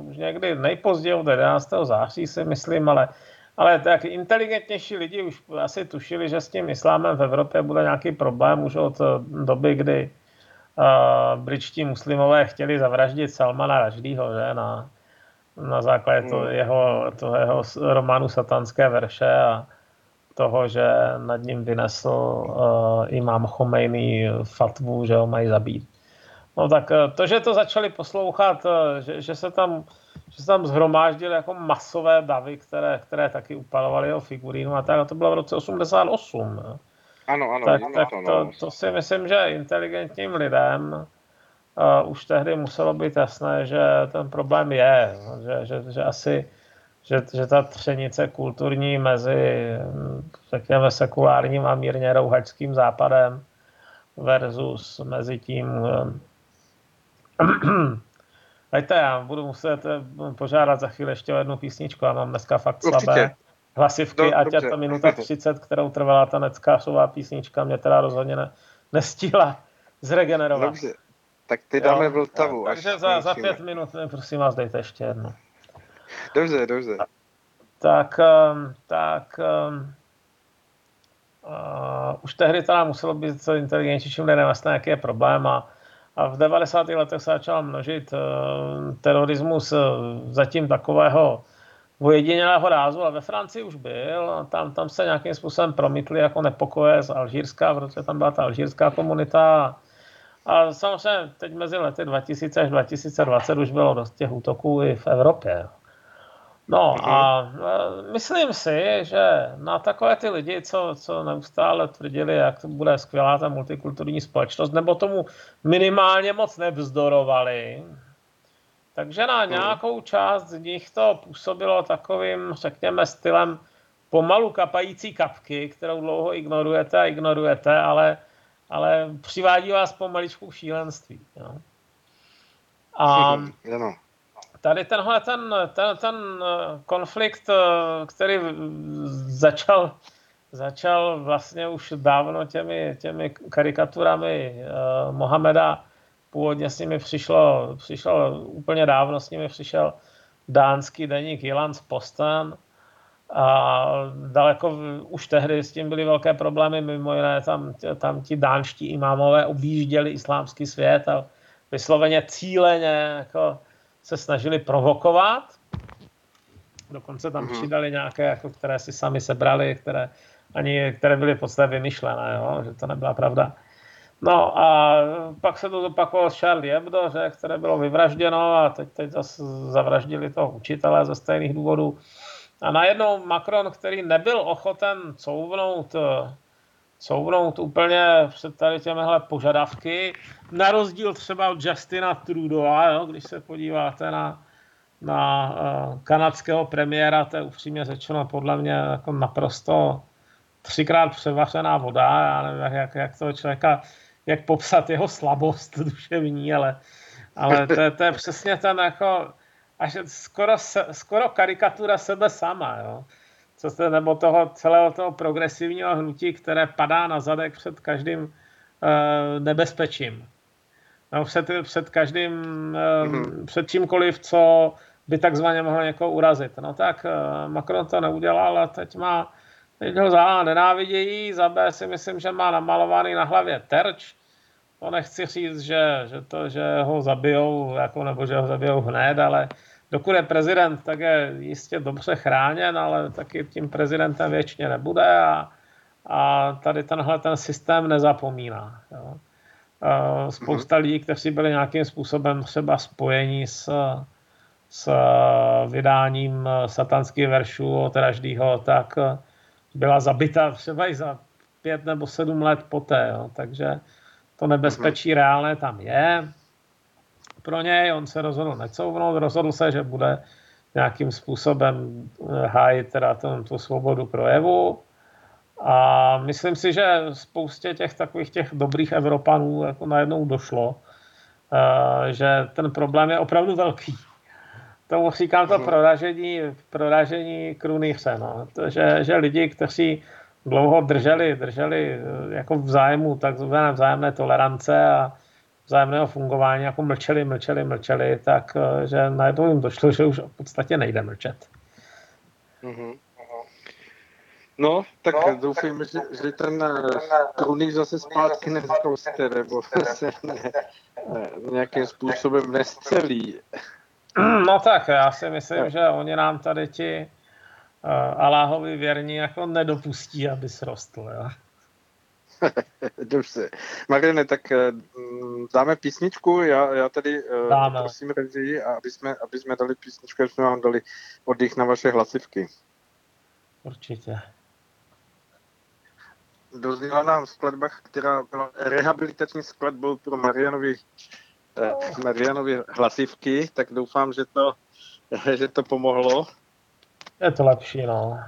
už někdy nejpozději od 11. září si myslím, ale, ale tak inteligentnější lidi už asi tušili, že s tím islámem v Evropě bude nějaký problém už od eh, doby, kdy uh, britští muslimové chtěli zavraždit Salmana Raždýho, že, na, na základě to hmm. jeho, toho jeho románu Satanské verše a, toho, že nad ním vynesl uh, imám Chomejný fatvu, že ho mají zabít. No tak eh, to, že to začali poslouchat, eh, že, že se tam že se tam zhromáždili jako masové davy, které, které taky upalovaly jeho figurínu a tak, a to bylo v roce 88. Ne? Ano, ano. Tak, tak to, to, to si myslím, že inteligentním lidem uh, už tehdy muselo být jasné, že ten problém je, že, že, že asi že, že ta třenice kulturní mezi, řekněme, sekulárním a mírně rouhačským západem versus mezi tím Hejte, já budu muset eh, požádat za chvíli ještě o jednu písničku, já mám dneska fakt slabé hlasivky, no, ať ta minuta 30, kterou trvala ta neckářová písnička, mě teda rozhodně ne, nestihla zregenerovat. Dobře, tak ty dáme Vltavu. Takže za, za pět minut, prosím vás, dejte ještě jednu. Dobře, dobře. Tak, ehm, tak uh, už tehdy teda muselo být inteligentnějším lidem jasné, jaký je problém a, a v 90. letech se začal množit uh, terorismus uh, zatím takového ojedinělého rázu, ale ve Francii už byl, tam, tam se nějakým způsobem promítli jako nepokoje z Alžírska, protože tam byla ta alžírská komunita a samozřejmě teď mezi lety 2000 až 2020 už bylo dost těch útoků i v Evropě. No mhm. a myslím si, že na takové ty lidi, co, co neustále tvrdili, jak to bude skvělá ta multikulturní společnost, nebo tomu minimálně moc nevzdorovali, takže na mhm. nějakou část z nich to působilo takovým, řekněme, stylem pomalu kapající kapky, kterou dlouho ignorujete a ignorujete, ale, ale přivádí vás pomaličku šílenství. Jo. A, no tady tenhle ten, ten, ten eh, konflikt, eh, který začal, začal vlastně už dávno těmi, těmi karikaturami uh, Mohameda, původně s nimi přišlo, přišlo úplně dávno s nimi přišel dánský deník Jyllands Posten a daleko už tehdy s tím byly velké problémy, mimo jiné tam, tam ti dánští imámové objížděli islámský svět a vysloveně cíleně jako se snažili provokovat. Dokonce tam mm-hmm. přidali nějaké, jako, které si sami sebrali, které, ani, které byly v podstatě vymyšlené, jo, že to nebyla pravda. No a pak se to zopakovalo s Charlie Hebdo, že, které bylo vyvražděno a teď, teď zase zavraždili toho učitele ze stejných důvodů. A najednou Macron, který nebyl ochoten couvnout couvnout úplně před tady těmihle požadavky, na rozdíl třeba od Justina Trudeau, jo, když se podíváte na, na uh, kanadského premiéra, to je upřímně řečeno podle mě jako naprosto třikrát převařená voda, já nevím, jak, jak toho člověka, jak popsat jeho slabost duševní, ale, ale to, to je přesně ten jako, až skoro, skoro karikatura sebe sama, jo co se, nebo toho celého toho progresivního hnutí, které padá na zadek před každým uh, nebezpečím. No, před, před každým, uh, mm-hmm. před čímkoliv, co by takzvaně mohlo někoho urazit. No tak uh, Macron to neudělal a teď má, teď ho za A nenávidějí, za B si myslím, že má namalovaný na hlavě terč. To nechci říct, že, že, to, že ho zabijou, jako, nebo že ho zabijou hned, ale dokud je prezident, tak je jistě dobře chráněn, ale taky tím prezidentem věčně nebude a, a tady tenhle ten systém nezapomíná. Jo. Spousta lidí, kteří byli nějakým způsobem třeba spojení s, s vydáním satanských veršů od Raždýho, tak byla zabita třeba i za pět nebo sedm let poté. Jo. Takže to nebezpečí reálné tam je pro něj, on se rozhodl necouvnout, rozhodl se, že bude nějakým způsobem eh, hájit teda ten, tu svobodu projevu. A myslím si, že spoustě těch takových těch dobrých Evropanů jako najednou došlo, eh, že ten problém je opravdu velký. Tomu říkám to mhm. proražení, proražení krunýře. No. To, že, že lidi, kteří dlouho drželi, drželi eh, jako v zájmu takzvané vzájemné tolerance a vzájemného fungování jako mlčeli, mlčeli, mlčeli, tak eh, že najednou jim došlo, že už v podstatě nejde mlčet. Mm-hmm. No, tak no, doufám, že, že ten krunýř zase zpátky nezkouste, nebo se ne, ne, nějakým způsobem nescelí. No tak, já si myslím, že oni nám tady ti uh, Aláhovi věrní jako nedopustí, aby srostl. Jo? Dobře. Mariane, tak eh, dáme písničku. Já, já tady eh, dáme. prosím režii, aby jsme, aby jsme dali písničku, aby jsme vám dali oddych na vaše hlasivky. Určitě. Dozněla nám skladba, která byla rehabilitační skladbou pro Marianovi, eh, Marianovi hlasivky, tak doufám, že to, že to pomohlo. Je to lepší, no.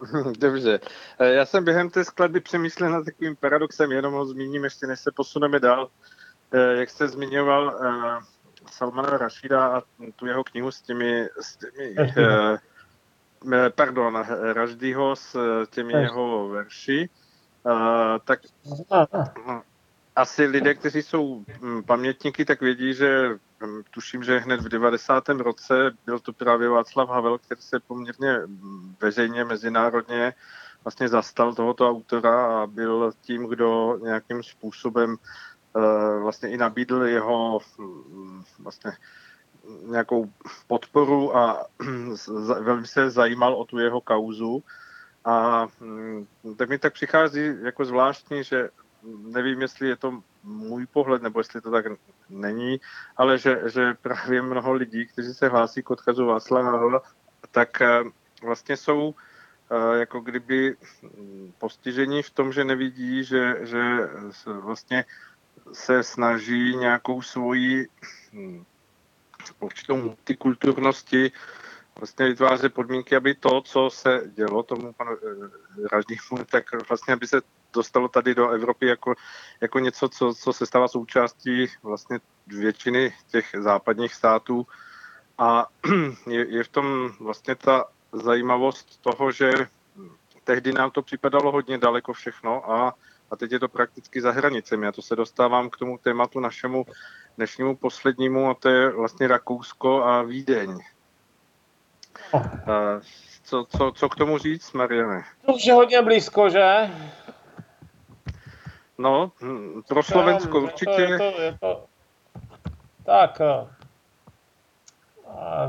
Dobře. Eh, já jsem během té skladby přemýšlel nad takovým paradoxem, jenom ho zmíním ještě, než se posuneme dál. Eh, jak jste zmiňoval eh, Salmana Rašida a tu jeho knihu s těmi, s těmi pardon, Raždýho s těmi jeho verši, tak asi lidé, kteří jsou hm, pamětníky, tak vědí, že tuším, že hned v 90. roce byl to právě Václav Havel, který se poměrně veřejně, mezinárodně vlastně zastal tohoto autora a byl tím, kdo nějakým způsobem eh, vlastně i nabídl jeho vlastně nějakou podporu a velmi se zajímal o tu jeho kauzu. A tak mi tak přichází jako zvláštní, že nevím, jestli je to můj pohled, nebo jestli to tak není, ale že, že právě mnoho lidí, kteří se hlásí k odkazu Václava tak eh, vlastně jsou eh, jako kdyby postižení v tom, že nevidí, že, že vlastně se snaží nějakou svoji hm, určitou multikulturnosti vlastně vytvářet podmínky, aby to, co se dělo tomu panu eh, Raždýmu, tak vlastně, aby se dostalo tady do Evropy jako, jako něco, co, co se stává součástí vlastně většiny těch západních států. A je, je v tom vlastně ta zajímavost toho, že tehdy nám to připadalo hodně daleko všechno a, a teď je to prakticky za hranicemi. A to se dostávám k tomu tématu našemu dnešnímu poslednímu, a to je vlastně Rakousko a Vídeň. Oh. Co, co, co k tomu říct, Mariane? To už je hodně blízko, že? No, hm, pro Slovensko určitě. Je to, je to, je to... Tak, eh,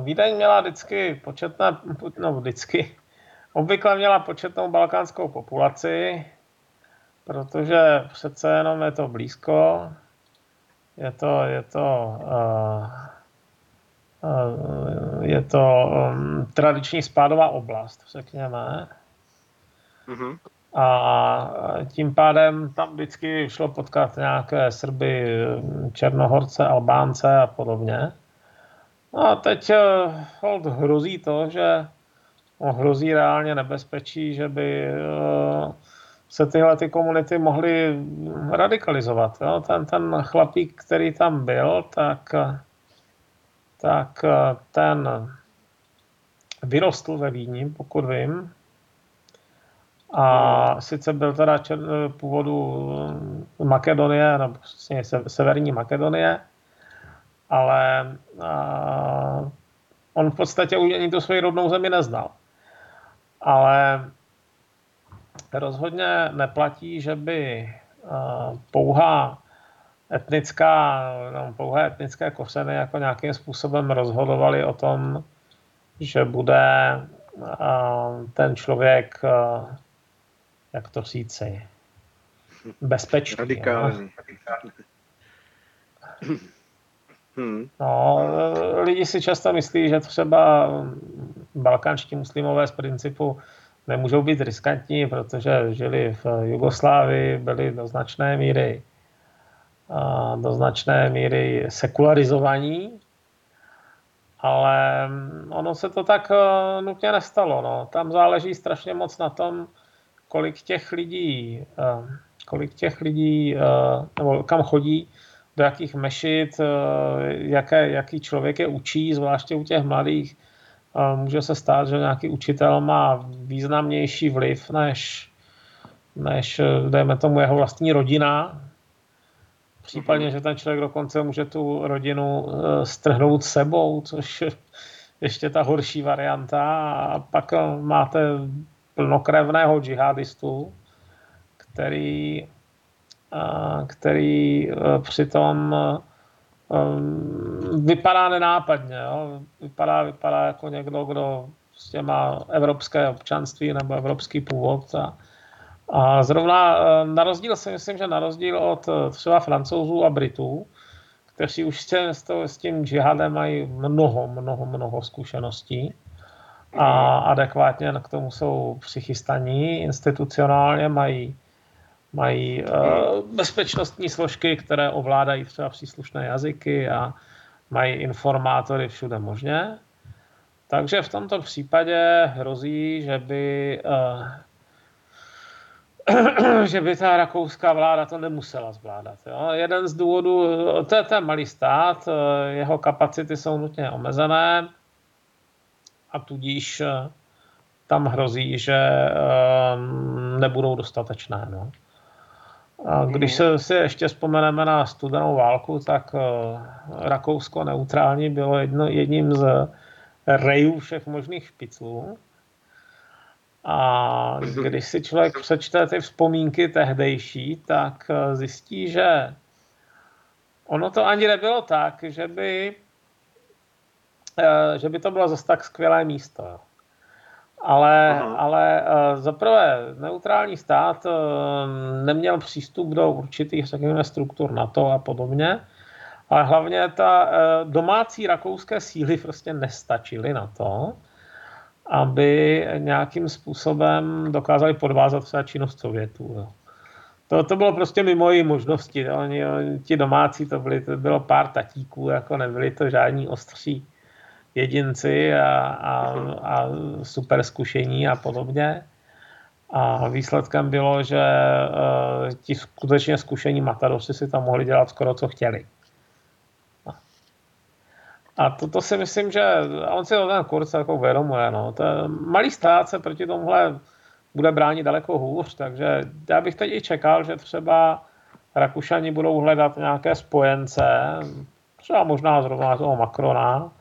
Vídeň měla vždycky početné, no vždycky, obvykle měla početnou balkánskou populaci, protože přece jenom je to blízko, je to, je to, uh, je to tradiční spádová oblast, řekněme. Mm-hmm. A tím pádem tam vždycky šlo potkat nějaké Srby, Černohorce, Albánce a podobně. No a teď eh, hold hrozí to, že no, hrozí reálně nebezpečí, že by eh, se tyhle ty komunity mohly radikalizovat. Jo? Ten, ten chlapík, který tam byl, tak, tak eh, ten vyrostl ve Vídni, pokud vím, a sice byl teda čer, původu Makedonie, nebo vlastně severní Makedonie, ale a, on v podstatě už ani tu svoji rodnou zemi neznal. Ale rozhodně neplatí, že by pouhá etnická, no, pouhé etnické kořeny jako nějakým způsobem rozhodovali o tom, že bude ten člověk jak to říci, bezpečný. Radikální. Hmm. No, lidi si často myslí, že třeba balkánští muslimové z principu nemůžou být riskantní, protože žili v Jugoslávii, byli do značné míry do značné míry sekularizovaní, ale ono se to tak eh, nutně nestalo. No. Tam záleží strašně moc na tom, kolik těch lidí, eh, kolik těch lidí, eh, nebo kam chodí, do jakých mešit, jaké, jaký člověk je učí, zvláště u těch mladých. Může se stát, že nějaký učitel má významnější vliv než, než dejme tomu, jeho vlastní rodina. Případně, že ten člověk dokonce může tu rodinu strhnout sebou, což je ještě ta horší varianta. A pak máte plnokrevného džihadistu, který, který e, přitom vypadá nenápadně. Jo? Vypadá, vypadá jako někdo, kdo prostě má evropské občanství nebo evropský původ a, A zrovna na rozdíl si myslím, že na rozdíl od třeba francouzů a Britů, kteří už s, to, s tím džihadem mají mnoho, mnoho, mnoho zkušeností a adekvátně k tomu jsou přichystaní, institucionálně mají, mají uh, bezpečnostní složky, které ovládají třeba příslušné jazyky a mají informátory všude možně. Takže v tomto případě hrozí, že by že by ta rakouská vláda to nemusela zvládat. Jo. Jeden z důvodů, to je ten malý stát, jeho kapacity jsou nutně omezené a tudíž eh, tam hrozí, že eh, nebudou dostatečné. No. A když se si ještě vzpomeneme na studenou válku, tak eh, Rakousko neutrální bylo jedno, jedním z rejů všech možných špiclů. A když si člověk přečte ty vzpomínky tehdejší, tak eh, zjistí, že ono to ani nebylo tak, že by, eh, že by to bylo zase tak skvělé místo. Ale, ale eh, zaprvé neutrální stát neměl přístup do určitých, řekněme, struktur NATO a podobně, ale hlavně ta domácí rakouské síly prostě nestačily na to, aby nějakým způsobem dokázali podvázat třeba činnost Sovětů. Jo. To, to bylo prostě mimo jejich možnosti. Oni, oni, ti domácí, to, byly, to bylo pár tatíků, jako nebyli to žádní ostří jedinci a, a, a super zkušení a podobně. A výsledkem bylo, že uh, ti skutečně zkušení matadosi si tam mohli dělat skoro co chtěli. A to, to si myslím, že on si to ten kurz jako uvědomuje. No. To malý stát se proti tomuhle bude bránit daleko hůř, takže já bych teď i čekal, že třeba Rakušani budou hledat nějaké spojence, třeba možná zrovna toho Macrona,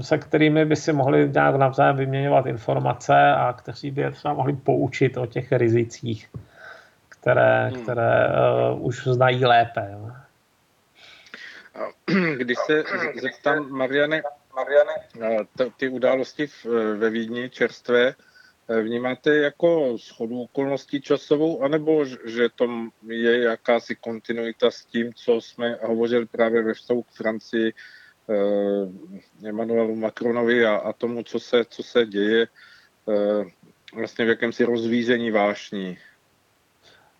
se kterými by si mohli nějak navzájem vyměňovat informace a kteří by je třeba mohli poučit o těch rizicích, které, hmm. které uh, už znají lépe. Jo. Když se zeptám Mariane, Mariane ty události v, ve Vídni čerstvé, vnímáte jako schodu okolností časovou, anebo že to je jakási kontinuita s tím, co jsme hovořili právě ve vztahu k Francii, eh, Emmanuelu Macronovi a, a tomu, co se, co se děje eh, vlastně v jakémsi rozvízení vášní?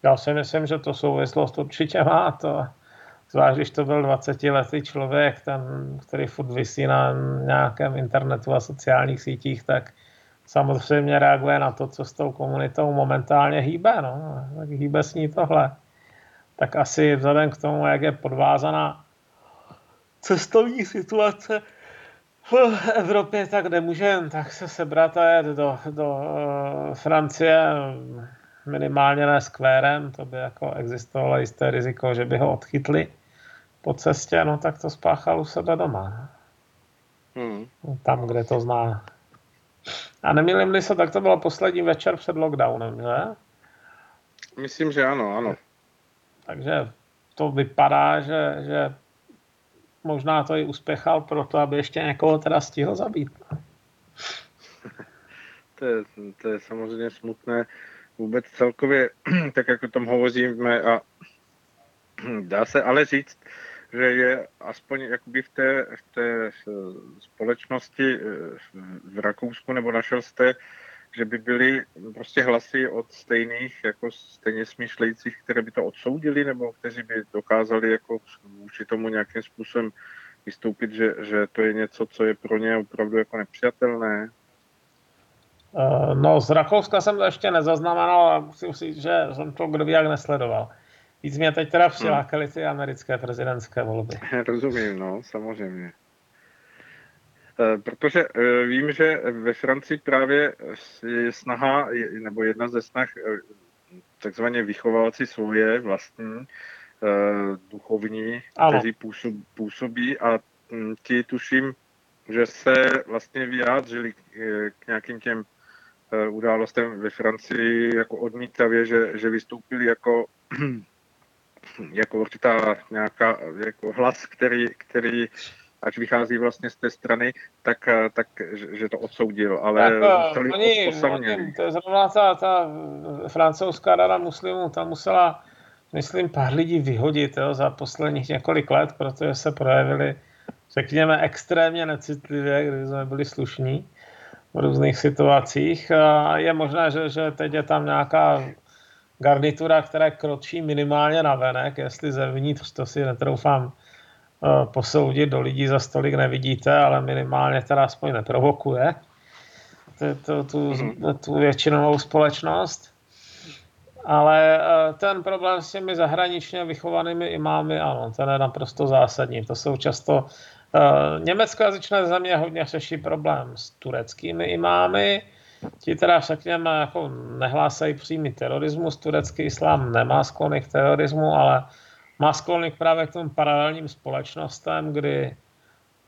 Já si myslím, že to souvislost určitě má. To Zvlášť, když to byl 20-letý člověk, ten, který furt vysí na nějakém internetu a sociálních sítích, tak samozřejmě reaguje na to, co s tou komunitou momentálně hýbe. No. Tak hýbe s ní tohle. Tak asi vzhledem k tomu, jak je podvázaná cestovní situace v Evropě, tak nemůže tak se sebrat a jet do, do uh, Francie minimálně ne skvérem, to by jako existovalo jisté riziko, že by ho odchytli po cestě, no tak to spáchal u sebe doma. Hmm. Tam, kde to zná. A nemýlím se, tak to bylo poslední večer před lockdownem, že? Myslím, že ano, ano. Takže to vypadá, že, že možná to i uspěchal proto, aby ještě někoho teda stihl zabít. to, je, to je samozřejmě smutné. Vůbec celkově, tak jak o tom hovoříme a dá se ale říct, že je aspoň jakoby v té, v té eh, společnosti eh, v Rakousku, nebo našel jste, že by byly prostě hlasy od stejných, jako stejně smýšlejících, které by to odsoudili, nebo kteří by dokázali jako vůči tomu nějakým způsobem vystoupit, že, že to je něco, co je pro ně opravdu jako nepřijatelné? Eh, no, z Rakouska jsem to ještě nezaznamenal a musím říct, že jsem to kdo ví jak nesledoval. Víc mě teď teda hmm. přilákaly ty americké prezidentské volby. Rozumím, no, samozřejmě. Eh, protože eh, vím, že ve Francii právě je snaha, nebo jedna ze snah takzvaně vychovávat si svoje vlastní duchovní, ano. kteří působí a hm, ti tuším, že se vlastně vyjádřili k nějakým těm událostem ve Francii jako odmítavě, že, že vystoupili jako jako určitá nějaká jako hlas, který, který ač vychází vlastně z té strany, tak, tak že to odsoudil, ale jako, oni, oni, to je zrovna ta, ta francouzská rada muslimů, ta musela, myslím, pár lidí vyhodit jo, za posledních několik let, protože se projevili, řekněme, extrémně necitlivě, když jsme byli slušní v různých situacích. A je možné, že, že teď je tam nějaká garnitura, která kročí minimálně na venek, jestli zevnitř, to si netroufám eh, posoudit, do lidí za stolik nevidíte, ale minimálně teda aspoň neprovokuje tu, tu, mhm. tu většinovou společnost. Ale eh, ten problém s těmi zahraničně vychovanými imámy, ano, ten je naprosto zásadní. To jsou často německojazyčné země hodně řeší problém s tureckými imámy, Ti teda řekněme jako nehlásají přímý terorismus, turecký islám nemá sklony k terorismu, ale má sklony právě k tomu paralelním společnostem, kdy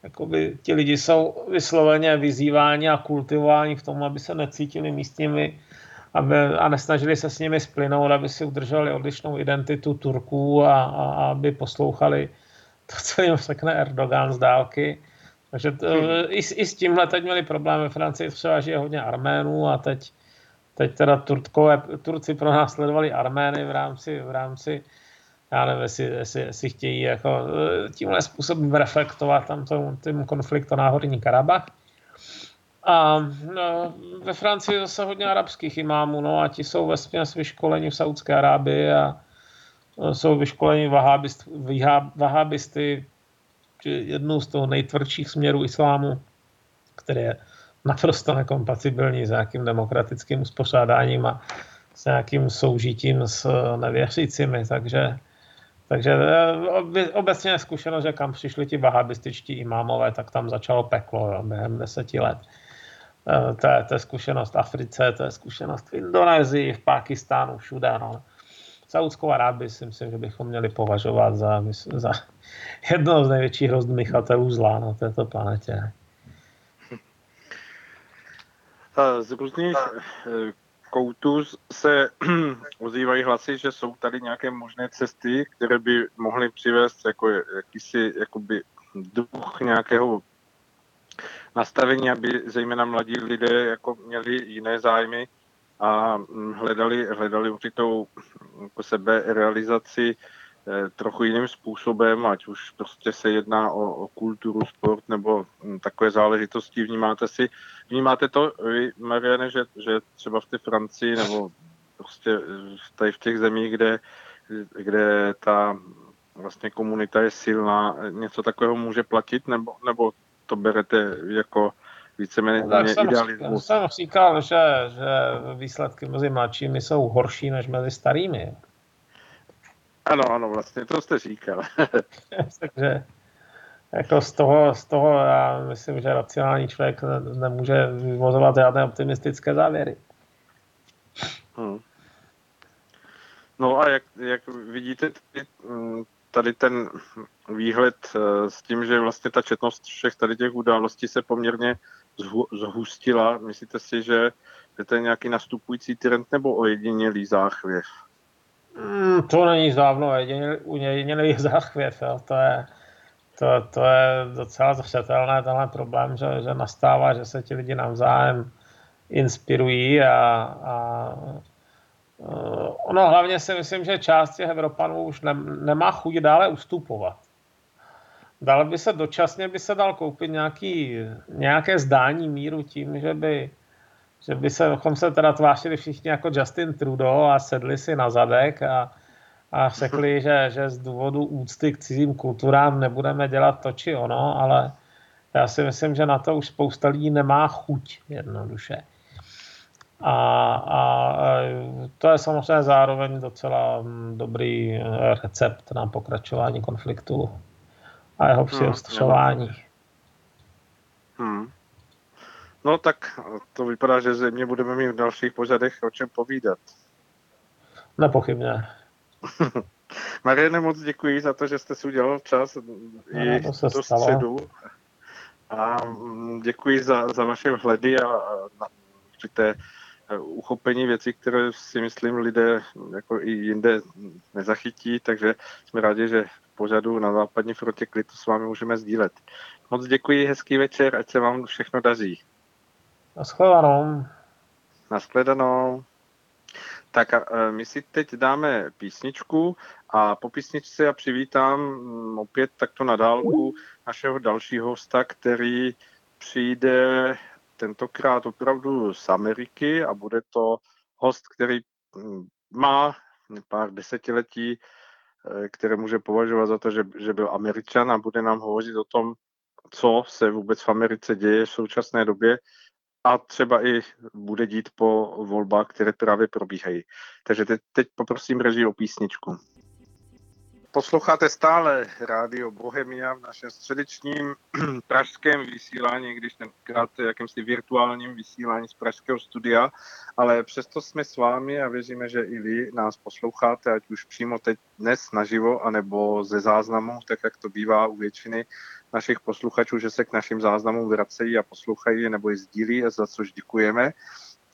jakoby, ti lidi jsou vysloveně vyzýváni a kultivováni k tomu, aby se necítili místními aby, a nesnažili se s nimi splynout, aby si udrželi odlišnou identitu Turků a, a aby poslouchali to, co jim řekne Erdogan z dálky. Takže to, hmm. i, i s tímhle teď měli problém ve Francii, třeba žije hodně Arménů a teď, teď teda Turkové, Turci pro nás sledovali Armény v rámci, v rámci já nevím, jestli, jestli, jestli chtějí jako tímhle způsobem reflektovat tam tom, tím konflikt o náhorní Karabach. A no, ve Francii zase hodně arabských imámů, no a ti jsou ve vyškoleni v Saudské Arábii a jsou vyškoleni vahábist, vahábisty, jednou z toho nejtvrdších směrů islámu, který je naprosto nekompatibilní s nějakým demokratickým uspořádáním a s nějakým soužitím s nevěřícími, takže takže eh, obecně je zkušenost, že kam přišli ti vahabističtí imámové, tak tam začalo peklo jo, během deseti let. Eh, to je, to je zkušenost v Africe, to je zkušenost v Indonésii, v Pákistánu, všude. No. Saudskou Arábii si myslím, že bychom měli považovat za, za jednoho z největších rozdmychatelů zla na této planetě. Z různých eh, koutů se ozývají hlasy, že jsou tady nějaké možné cesty, které by mohly přivést jako jakýsi jakoby duch nějakého nastavení, aby zejména mladí lidé jako měli jiné zájmy a hledali, hledali určitou jako sebe realizaci eh, trochu jiným způsobem, ať už prostě se jedná o, o kulturu, sport nebo hm, takové záležitosti. Vnímáte si, vnímáte to vy, Mariane, že, že třeba v té Francii nebo prostě tady v těch zemích, kde, kde ta vlastně komunita je silná, něco takového může platit, nebo, nebo to berete jako víceméně no, jsem, idealismus. jsem říkal, že, že výsledky mezi mladšími jsou horší než mezi starými. Ano, ano, vlastně to jste říkal. Takže jako z toho, z toho já myslím, že racionální člověk nemůže vyvozovat žádné optimistické závěry. Hmm. No a jak, jak vidíte mm, tady ten výhled eh, s tím, že vlastně ta četnost všech tady těch událostí se poměrně zhustila. Myslíte si, že, že to je nějaký nastupující trend nebo ojedinělý záchvěv? Mm, to není dávno ojedinělý záchvěv. Jo. To, je, to, to je docela zřetelné tenhle problém, že, že nastává, že se ti lidi navzájem inspirují a, a ono hlavně si myslím, že část těch Evropanů už ne, nemá chuť dále ustupovat. Dal by se dočasně by se dal koupit nějaký, nějaké zdání míru tím, že by, že by se, se teda tvářili všichni jako Justin Trudeau a sedli si na zadek a, a řekli, že, že z důvodu úcty k cizím kulturám nebudeme dělat to či ono, ale já si myslím, že na to už spousta lidí nemá chuť jednoduše. A, a to je samozřejmě zároveň docela dobrý recept na pokračování konfliktu a jeho přiostřování. Hmm, hmm. No tak to vypadá, že země budeme mít v dalších pořadech o čem povídat. Nepochybně. Mariane, moc děkuji za to, že jste si udělal čas no, i to do středu. A děkuji za, za vaše vhledy a, a určité Eh, uchopení věcí, které si myslím lidé jako i jinde nezachytí, takže jsme rádi, že pořadu na západní frontě klidu s vámi můžeme sdílet. Moc děkuji, hezký večer, ať se vám všechno daří. Naschledanou. Naschledanou. Tak a e, my si teď dáme písničku a po písničce já přivítám mm, opět takto na dálku našeho dalšího hosta, který přijde tentokrát opravdu z Ameriky a bude to host, který mm, má pár desetiletí, které může považovat za to, že, že byl Američan a bude nám hovořit o tom, co se vůbec v Americe děje v současné době a třeba i bude dít po volbách, které právě probíhají. Takže teď, teď poprosím režii o písničku. Posloucháte stále Rádio Bohemia v našem středečním pražském vysílání, když tenkrát jakýmsi virtuálním vysílání z pražského studia, ale přesto jsme s vámi a věříme, že i vy nás posloucháte, ať už přímo teď dnes naživo, anebo ze záznamu, tak jak to bývá u většiny našich posluchačů, že se k našim záznamům vracejí a poslouchají nebo je sdílí, za což děkujeme.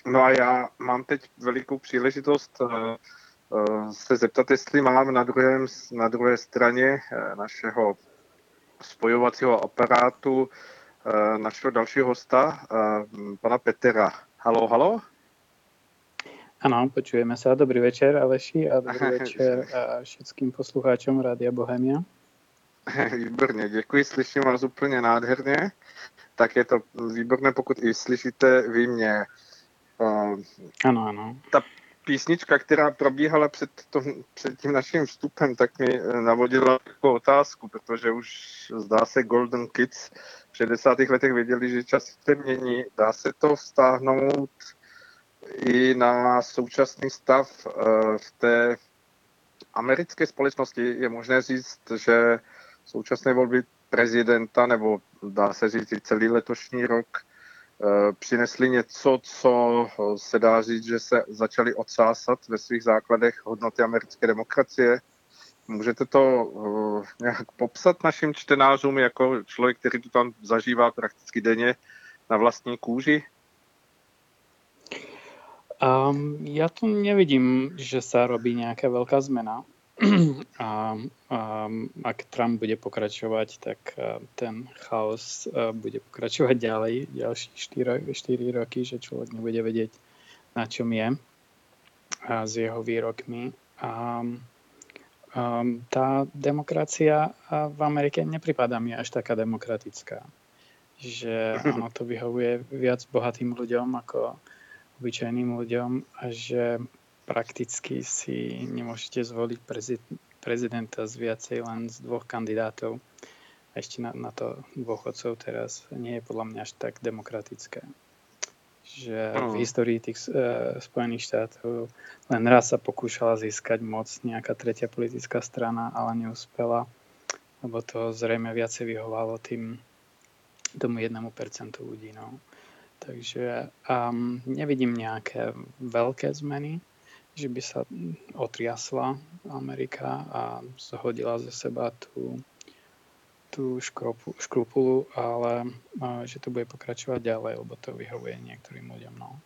No a já mám teď velikou příležitost eh, se zeptat, jestli mám na, druhém, na druhé straně eh, našeho spojovacího aparátu našeho dalšího hosta, pana Petera. Halo, halo? Ano, počujeme se. Dobrý večer, Aleši, a dobrý večer všetkým poslucháčom Rádia Bohemia. Výborně, děkuji, slyším vás úplně nádherně. Tak je to výborné, pokud i slyšíte vy mě. Ano, ano. Ta písnička, která probíhala před, to, před tím naším vstupem, tak mi eh, navodila takovou otázku, protože už zdá se Golden Kids v 60. letech věděli, že čas se mění. Dá se to vztáhnout i na současný stav uh, v té americké společnosti. Je možné říct, že současné volby prezidenta, nebo dá se říct i celý letošní rok, eh, přinesli něco, co se dá říct, že se začali odsásat ve svých základech hodnoty americké demokracie. Můžete to eh, nějak popsat našim čtenářům jako člověk, který to tam zažívá prakticky denně na vlastní kůži? Um, já to nevidím, že se robí nějaká velká změna. A, a ak Trump bude pokračovať, tak ten chaos bude pokračovať ďalej, ďalší 4, 4 roky, že človek nebude vedieť, na čom je a s jeho výrokmi. A, a tá demokracia v Amerike nepripadá mi až taká demokratická. Že ono to vyhovuje viac bohatým ľuďom ako obyčajným ľuďom a že prakticky si nemôžete zvoliť prezidenta z viacej len z dvoch kandidátov. A ešte na, na to dôchodcov teraz nie je podľa mňa až tak demokratické. Že v hm. histórii tých uh, Spojených štátov len raz sa pokúšala získať moc nejaká tretia politická strana, ale neúspela, lebo to zrejme viacej vyhovalo tým tomu jednému percentu ľudí. No. Takže um, nevidím nejaké veľké zmeny že by sa otriasla Amerika a zhodila ze seba tú, tú škropu, škrupulu, ale že to bude pokračovat ďalej, lebo to vyhovuje některým lidem. No.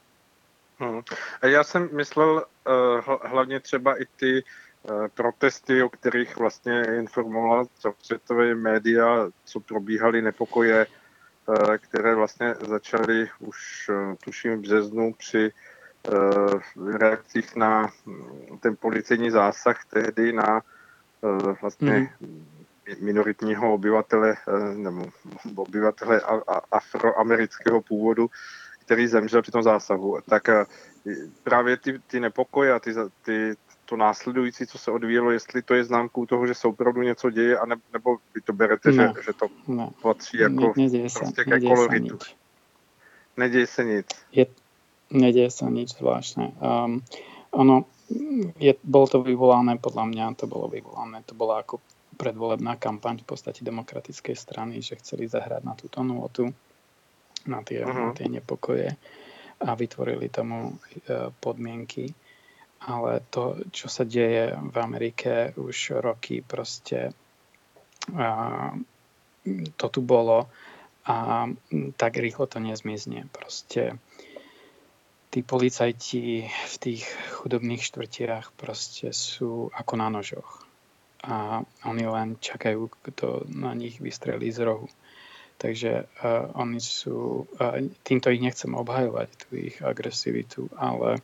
Hmm. Já jsem myslel uh, hlavně třeba i ty uh, protesty, o kterých vlastně informovala světové média, co probíhaly nepokoje, uh, které vlastně začaly už, tuším, v březnu při v reakcích na ten policejní zásah tehdy na eh, vlastně mm. minoritního obyvatele eh, nebo obyvatele afroamerického původu, který zemřel při tom zásahu. Tak eh, právě ty, ty nepokoje a ty, ty, to následující, co se odvíjelo, jestli to je známkou toho, že se opravdu něco děje, a ne, nebo vy to berete, ne, že, že to ne. patří jako ne, prostě se, ke koloritu. Se Neděje se nic. Je, Nedeje sa nič zvláštne. Um, ono, je, bolo to vyvolané, podľa mňa to bolo vyvolané, to bola ako predvolebná kampaň v podstate demokratickej strany, že chceli zahrať na túto nôtu, na tie, uh-huh. na tie nepokoje a vytvorili tomu uh, podmienky. Ale to, čo sa deje v Amerike už roky, proste uh, to tu bolo a tak rýchlo to nezmizne. Proste tí policajti v tých chudobných štvrtiach proste sú ako na nožoch. A oni len čakajú, kto na nich vystrelí z rohu. Takže uh, oni sú, uh, týmto ich nechcem obhajovať, tú ich agresivitu, ale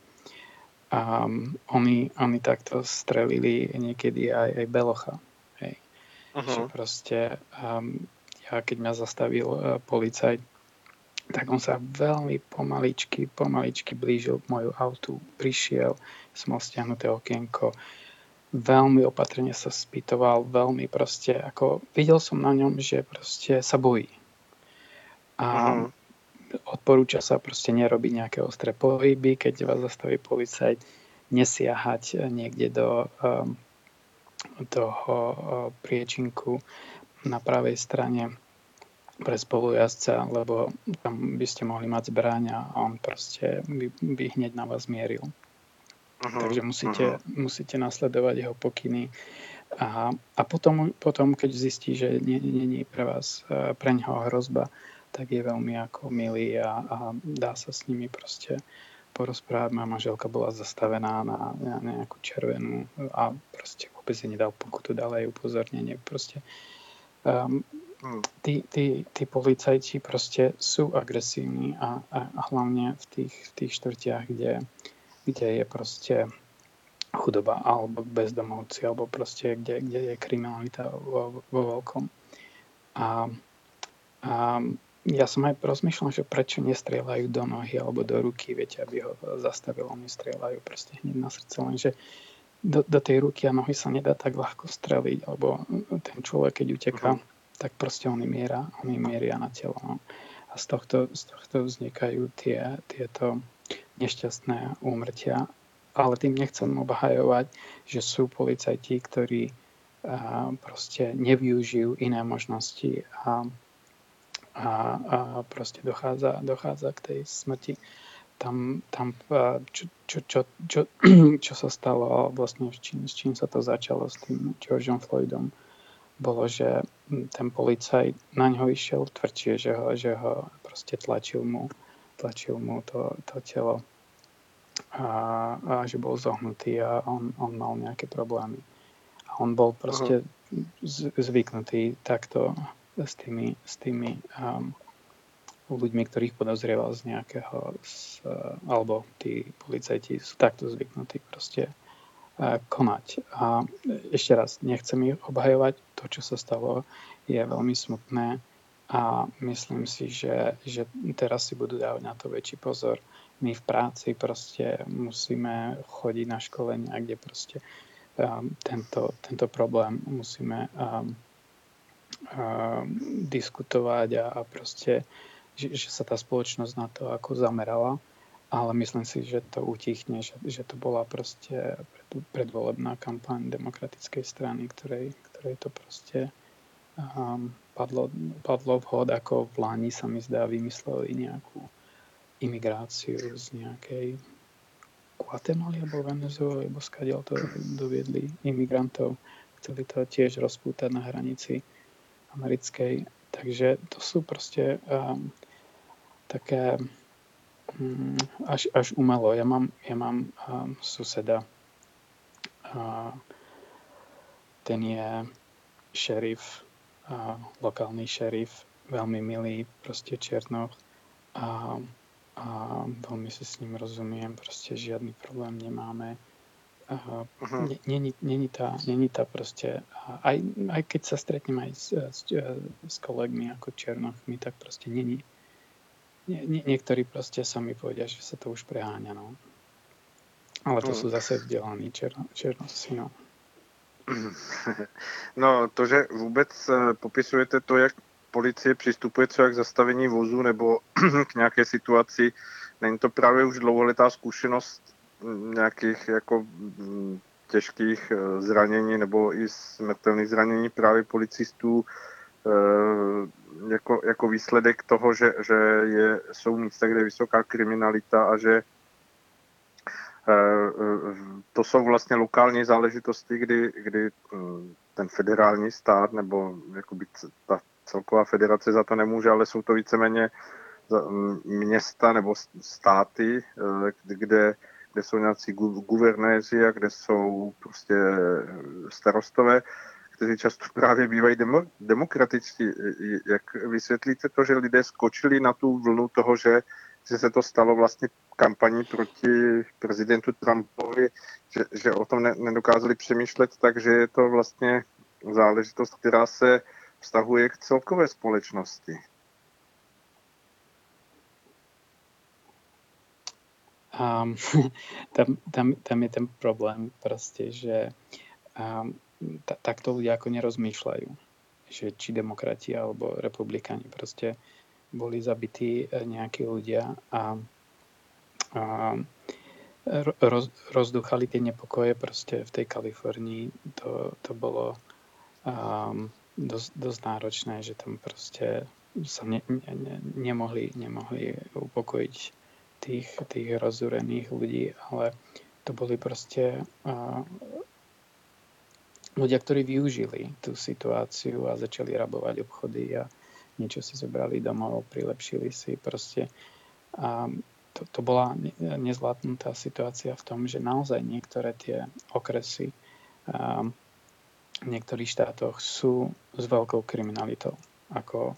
um, oni, oni takto strelili niekedy aj, aj Belocha. Hej. Uh-huh. Že proste, um, ja keď ma zastavil uh, policajt, tak on sa veľmi pomaličky, pomaličky blížil k moju autu, prišiel, som mal stiahnuté okienko, veľmi opatrne sa spýtoval, veľmi proste, ako videl som na ňom, že proste sa bojí. A mm. odporúča sa proste nerobiť nejaké ostré pohyby, keď vás zastaví policajt, nesiahať niekde do um, toho uh, priečinku na pravej strane pre spolujazca, lebo tam by ste mohli mať zbraň a on proste by, by hneď na vás mieril. Uh-huh, Takže musíte, uh-huh. musíte nasledovať jeho pokyny a, a potom, potom, keď zistí, že není pre vás, uh, pre ňoho hrozba, tak je veľmi ako milý a, a dá sa s nimi proste porozprávať. Moja manželka bola zastavená na, na nejakú červenú a proste vôbec jej nedal pokutu, dal jej upozornenie. Proste um, tí, tí, tí policajti proste sú agresívni a, a, a hlavne v tých, v tých štvrtiach, kde, kde je proste chudoba alebo bezdomovci alebo proste kde, kde je kriminalita vo, vo veľkom. A, a ja som aj rozmýšľal, že prečo nestrieľajú do nohy alebo do ruky, viete, aby ho zastavilo, oni strieľajú proste hneď na srdce, lenže do, do tej ruky a nohy sa nedá tak ľahko streliť, alebo ten človek, keď uteká, uh-huh. Tak proste oni miera, oni mieria na telo. No. A z tohto, z tohto vznikajú tie, tieto nešťastné úmrtia. Ale tým nechcem obhajovať, že sú policajti, ktorí a, proste nevyužijú iné možnosti a a, a proste dochádza, dochádza k tej smrti. Tam, tam čo, čo, čo, čo, čo sa stalo vlastne s čím, s čím sa to začalo s tým Georgeom Floydom, bolo, že ten policaj na ňo išiel tvrdšie, že ho, že ho proste tlačil mu, tlačil mu to, to telo a, a že bol zohnutý a on, on mal nejaké problémy. A on bol proste uh-huh. zvyknutý takto s tými, s tými um, ľuďmi, ktorých podozrieval z nejakého, z, alebo tí policajti sú takto zvyknutí proste konať. A ešte raz, nechcem ich obhajovať, to, čo sa stalo, je veľmi smutné a myslím si, že, že teraz si budú dávať na to väčší pozor. My v práci proste musíme chodiť na školenia, kde proste um, tento, tento problém musíme um, diskutovať a, a proste, že, že sa tá spoločnosť na to ako zamerala, ale myslím si, že to utichne, že, že to bola proste pred, predvolebná kampaň demokratickej strany, ktorej, ktorej to proste um, padlo, padlo vhod, ako v Lani sa mi zdá vymysleli nejakú imigráciu z nejakej Guatemala alebo Venezuely, alebo skadiaľ to doviedli imigrantov. Chceli to tiež rozpútať na hranici americkej. Takže to sú proste um, také až, až umelo. Ja mám, ja mám um, suseda, uh, ten je šerif, uh, lokálny šerif, veľmi milý, proste Černoch a, a veľmi si s ním rozumiem, proste žiadny problém nemáme Uh-huh. Není, není, tá, není tá proste, aj, aj keď sa stretnem aj s, s, s kolegmi ako Černochmi, tak proste není. Nie, niektorí proste sami povedia, že sa to už preháňa, no. Ale to uh-huh. sú zase vzdelaní černo, černosci, no. No, to, že vůbec eh, popisujete to, jak policie přistupuje třeba k zastavení vozu nebo k nějaké situaci, není to právě už dlouholetá zkušenost nějakých jako mm, těžkých eh, zranění nebo i smrtelných zranění právě policistů jako, jako výsledek toho, že, že je, jsou místa, kde je vysoká kriminalita a že eh, to jsou vlastně lokální záležitosti, kdy, kdy mm, ten federální stát nebo jakoby ta celková federace za to nemůže, ale jsou to víceméně mm, města nebo státy, kde kde jsou nějací guvernéři a kde jsou prostě starostové, kteří často právě bývají demo, demokratičtí. Jak vysvětlíte to, že lidé skočili na tu vlnu toho, že, že se to stalo vlastně kampaní proti prezidentu Trumpovi, že, že o tom ne, nedokázali přemýšlet, takže je to vlastně záležitost, která se vztahuje k celkové společnosti. Um, tam, tam, tam je ten problém prostě, že um, ta, takto ľudia ako nerozmýšľajú, že či demokrati alebo republikáni proste boli zabití eh, nejakí ľudia a, a roz, rozduchali tie nepokoje proste v tej Kalifornii. To, to bolo um, dosť, dosť náročné, že tam proste sa ne, ne, nemohli, nemohli upokojiť tých, tých rozúrených ľudí, ale to boli proste uh, ľudia, ktorí využili tú situáciu a začali rabovať obchody a niečo si zobrali domov, prilepšili si proste. A to, to bola nezvládnutá situácia v tom, že naozaj niektoré tie okresy um, v niektorých štátoch sú s veľkou kriminalitou. Ako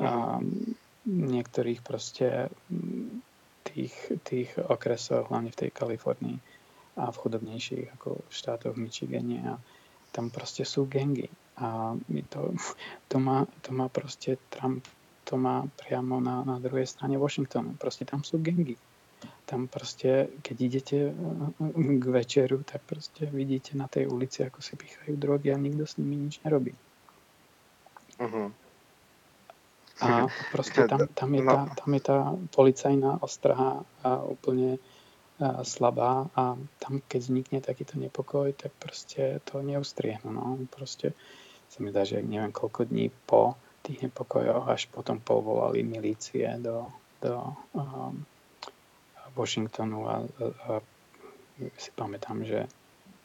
um, niektorých proste tých, tých okresoch, hlavne v tej Kalifornii a v chudobnejších ako v štátoch v Michigane a tam proste sú gengy a to, to, má, to má proste Trump to má priamo na, na druhej strane Washingtonu. Proste tam sú gengy. Tam proste, keď idete eh, k večeru, tak proste vidíte na tej ulici, ako si pichajú drogy a nikto s nimi nič nerobí. Uh-huh. A proste tam, tam, je tá, tam je tá policajná ostraha a úplne a slabá a tam, keď vznikne takýto nepokoj, tak proste to neustriehnú. No. Proste sa mi zdá, že neviem koľko dní po tých nepokojoch až potom povolali milície do, do um, Washingtonu a, a, a si pamätám, že,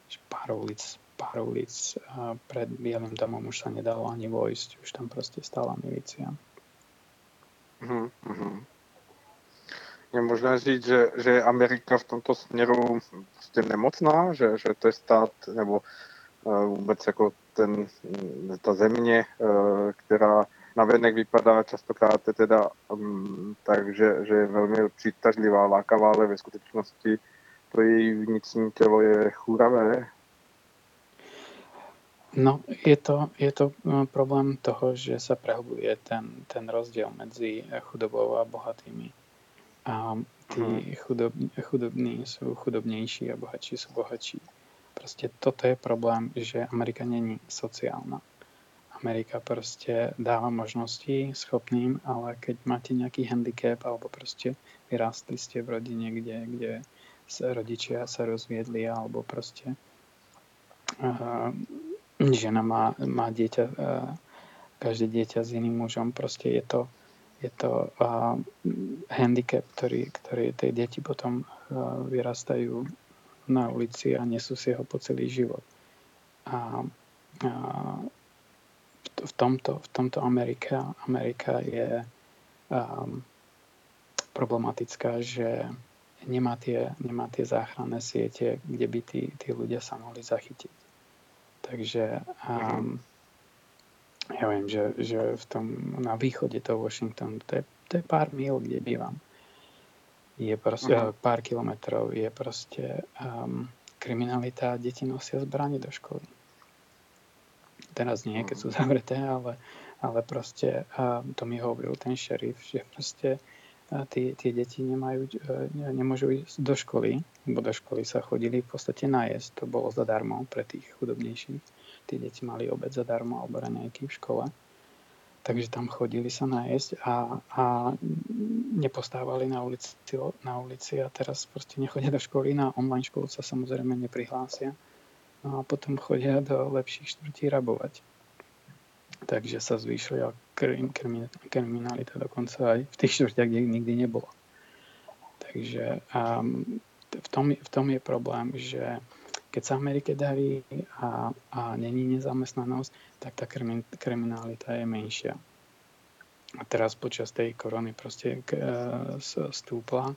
že pár ulic, pár ulic pred Bielým domom už sa nedalo ani vojsť, už tam proste stála milícia. Mm-hmm. Je možné říct, že, že je Amerika v tomto směru prostě nemocná, že, že to je stát, nebo uh, vůbec jako ten, ta země, uh, která navenek vypadá častokrát teda um, tak, že, že je velmi přitažlivá, lákavá, ale ve skutečnosti to její vnitřní tělo je chůravé. No, je to, je to problém toho, že sa prehlbuje ten, ten rozdiel medzi chudobou a bohatými. A tí hmm. chudob, chudobní sú chudobnější a bohatší sú bohatší. Prostě toto je problém, že Amerika není sociálna. Amerika prostě dáva možnosti schopným, ale keď máte nejaký handicap alebo prostě vyrástli ste v rodine, kde, kde sa rodičia sa rozviedli alebo prostě uh, žena má, má dieťa, uh, každé dieťa s iným mužom, prostě je to je to uh, handicap, ktorý, ktorý tie deti potom uh, vyrastajú na ulici a nesú si ho po celý život. A, a v, tomto, v tomto Amerika, Amerika je um, problematická, že nemá tie, nemá tie záchranné siete, kde by tí, tí ľudia sa mohli zachytiť. Takže um, ja viem, že, že v tom, na východe toho Washingtonu, to je, to je pár mil, kde bývam. Je proste, uh-huh. pár kilometrov je proste um, kriminalita, deti nosia zbranie do školy. Teraz nie, keď sú mhm. zavreté, ale, ale proste um, to mi hovoril ten šerif, že proste uh, tie, tie deti nemajú, uh, nemôžu ísť do školy, lebo do školy sa chodili v podstate najesť, to bolo zadarmo pre tých chudobnejších tí deti mali obed zadarmo alebo raňajky v škole. Takže tam chodili sa najesť a, a nepostávali na ulici, na ulici a teraz proste nechodia do školy. Na online školu sa samozrejme neprihlásia. No a potom chodia do lepších štvrtí rabovať. Takže sa zvýšila krim, krim, kriminalita dokonca aj v tých štvrtiach, kde nikdy nebolo. Takže um, v, tom, v tom je problém, že keď sa Amerike darí a, a není nezamestnanosť, tak tá kriminalita je menšia. A teraz počas tej korony proste e, stúpla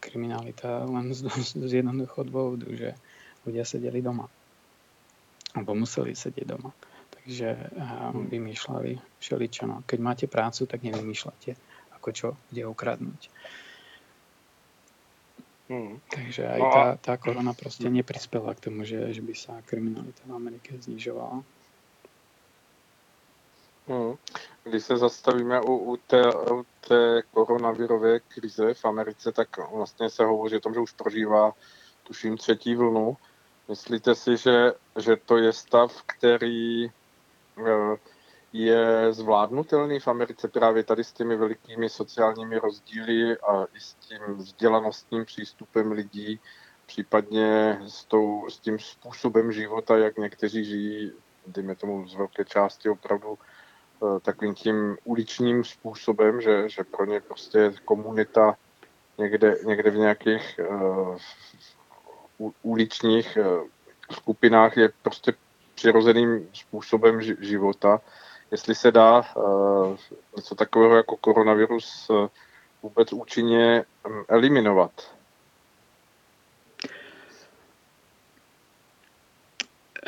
kriminalita len z, z jednoduchého dôvodu, že ľudia sedeli doma. alebo museli sedieť doma. Takže um, vymýšľali všeličo. No. Keď máte prácu, tak nevymýšľate, ako čo kde ukradnúť. Hmm. Takže no tá, tá korona proste neprispela k tomu, že, že by sa kriminalita v Amerike znižovala. Hmm. Když se zastavíme u, u, té, u té koronavirové krize v Americe, tak vlastně se hovoří o tom, že už prožívá, tuším, třetí vlnu. Myslíte si, že, že to je stav, který eh, je zvládnutelný v Americe právě tady s těmi velikými sociálními rozdíly a i s tím vzdělanostním přístupem lidí, případně s, tou, s tím způsobem života, jak někteří žijí, dejme tomu z velké části opravdu eh, takovým tím uličním způsobem, že, že pro ně prostě komunita někde, někde v nějakých uh, uličních uh, skupinách je prostě přirozeným způsobem života jestli se dá uh, něco takového jako koronavirus uh, vůbec účinně um, eliminovat.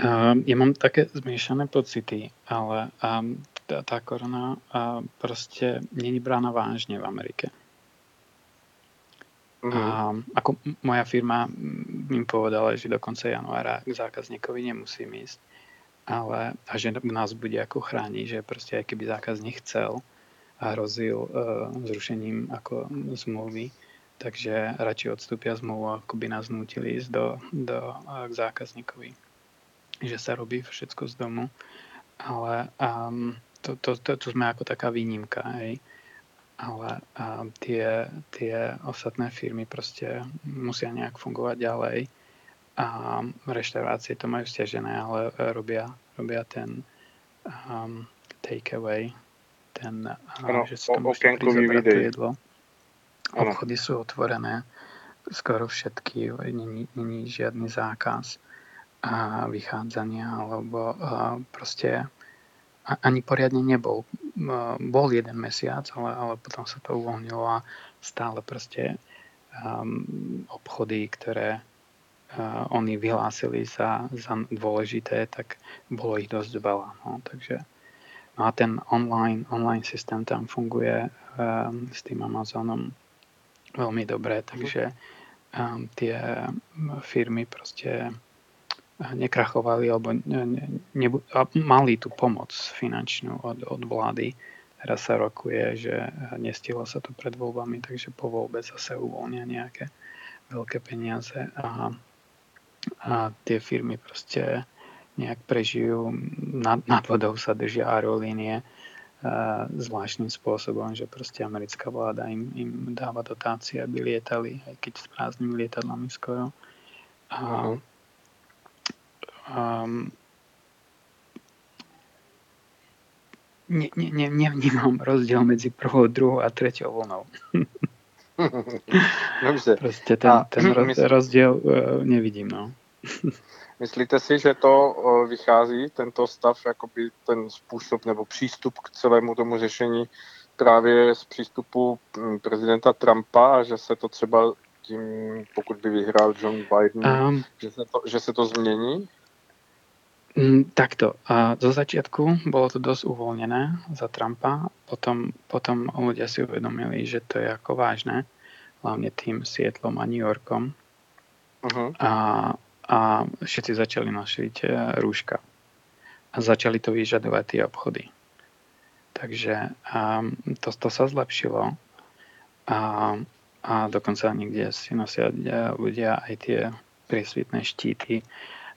Uh, ja mám také zmiešané pocity, ale tá, tá korona uh, proste není brána vážne v Amerike. Mm-hmm. A ako moja firma mi povedala, že do konca januára k zákazníkovi nemusím ísť ale a že nás bude ako chrániť, že proste aj keby zákazník chcel a hrozil uh, zrušením ako zmluvy, takže radšej odstúpia zmluvu, ako by nás nutili ísť do, do, uh, k zákazníkovi. Že sa robí všetko z domu, ale um, to, to, to, to sme ako taká výnimka, hej. Ale um, tie, tie ostatné firmy proste musia nejak fungovať ďalej a reštaurácie to majú stiažené, ale robia, robia ten um, takeaway, ten, ano, že si to môžete zobrať to jedlo. Ano. Obchody sú otvorené, skoro všetky, není, není žiadny zákaz a vychádzania, alebo a proste ani poriadne nebol. Bol jeden mesiac, ale, ale potom sa to uvoľnilo a stále proste um, obchody, ktoré oni vyhlásili za, za dôležité, tak bolo ich dosť veľa. No, takže no a ten online, online systém tam funguje um, s tým Amazonom veľmi dobre, takže um, tie firmy proste nekrachovali alebo ne, ne, a mali tú pomoc finančnú od, od vlády. Teraz sa rokuje, že nestihlo sa to pred voľbami, takže po voľbe zase uvoľnia nejaké veľké peniaze a a tie firmy proste nejak prežijú, nad, nad vodou sa držia aerolínie zvláštnym spôsobom, že proste americká vláda im, im dáva dotácie, aby lietali, aj keď s prázdnymi lietadlami skoro. A, uh-huh. um, ne, ne, ne, nevnímam rozdiel medzi prvou, druhou a treťou vlnou. Dobře. Prostě ten, a, ten roz, mysl... rozdíl uh, nevidím, no. Myslíte si, že to uh, vychází, tento stav, jakoby ten způsob nebo přístup k celému tomu řešení právě z přístupu hm, prezidenta Trumpa a že se to třeba tím, pokud by vyhrál John Biden, um, že, se to, že se to změní? Mm, takto, zo začiatku bolo to dosť uvoľnené za Trumpa, potom, potom ľudia si uvedomili, že to je ako vážne, hlavne tým Sietlom a New Yorkom. Uh-huh. A, a všetci začali nosiť uh, rúška. A začali to vyžadovať tie obchody. Takže um, to, to sa zlepšilo. A, a dokonca niekde si nosia ľudia aj tie priesvitné štíty,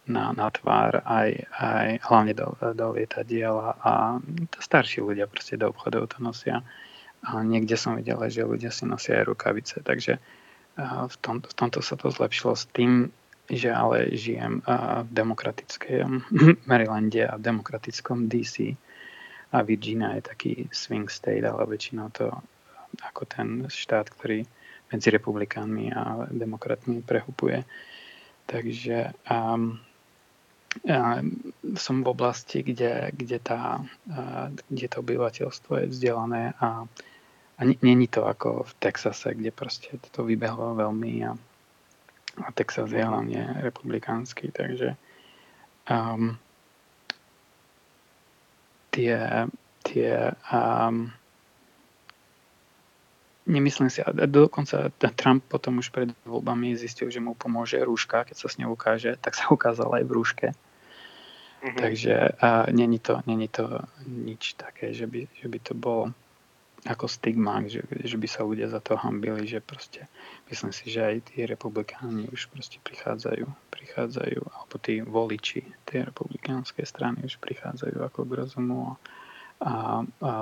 na, na tvár, aj, aj hlavne do, do lietadiel a, a starší ľudia proste do obchodov to nosia. A niekde som videl, že ľudia si nosia aj rukavice, takže v, tom, v tomto sa to zlepšilo s tým, že ale žijem v demokratickém Marylande a v demokratickom DC a Virginia je taký swing state, ale väčšinou to ako ten štát, ktorý medzi republikánmi a demokratmi prehupuje. Takže um, som v oblasti, kde, kde, tá, kde to obyvateľstvo je vzdelané a, a není to ako v Texase, kde proste to vybehlo veľmi a, a Texas je hlavne republikánsky, takže um, tie, tie um, nemyslím si, a dokonca Trump potom už pred voľbami zistil, že mu pomôže rúška, keď sa s ňou ukáže, tak sa ukázala aj v rúške. Mm-hmm. Takže a není, to, není to nič také, že by, že by to bolo ako stigma, že, že by sa ľudia za to hambili, že proste myslím si, že aj tí republikáni už proste prichádzajú, prichádzajú, alebo tí voliči tej republikánskej strany už prichádzajú ako k rozumu a, a, a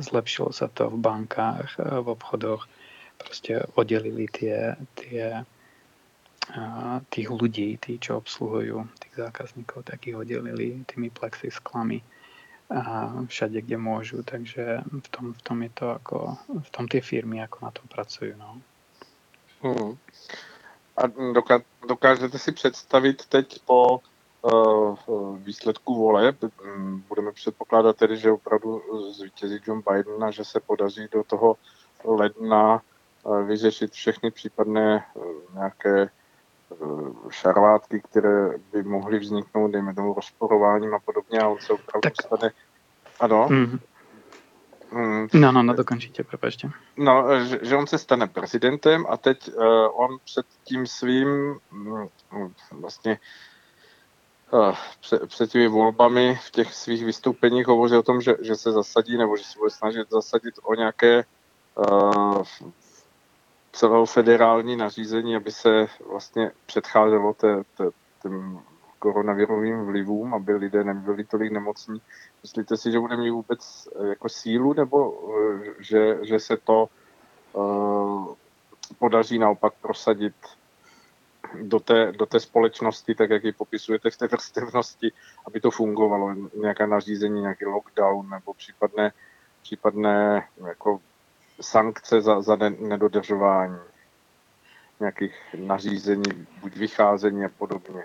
zlepšilo sa to v bankách, v obchodoch, proste oddelili tie, tie tých ľudí, tí, čo obsluhujú tých zákazníkov, tak ich oddelili tými plexisklami a všade, kde môžu. Takže v tom, v tom je to ako, v tom tie firmy ako na tom pracujú. No. Hmm. A doká, dokážete si představit teď po uh, výsledku vole, budeme předpokládat tedy, že opravdu zvítězí John Biden a že se podaří do toho ledna uh, vyřešit všechny případné uh, nějaké Eh, šarvátky, které by mohly vzniknout, dejme tomu rozporováním a podobně a on se opravdu tak. stane... Ano? Mm. Mm. No, no, no, dokončíte, prepačte. No, že, že on se stane prezidentem a teď uh, on před tím svým um, vlastně uh, před, před těmi volbami v těch svých vystoupeních hovoří o tom, že, že se zasadí nebo že se bude snažit zasadit o nějaké uh, celého federální nařízení, aby se vlastně předcházelo té, té, těm koronavirovým vlivům, aby lidé nebyli tolik nemocní. Myslíte si, že bude mít vůbec eh, jako sílu, nebo eh, že, že se to uh, podaří naopak prosadit do té, do té společnosti, tak jak ji popisujete v té vrstevnosti, aby to fungovalo, nějaká nařízení, nějaký lockdown nebo případné, případné jako sankce za, za nedodržování nějakých nařízení, buď vycházení a podobně.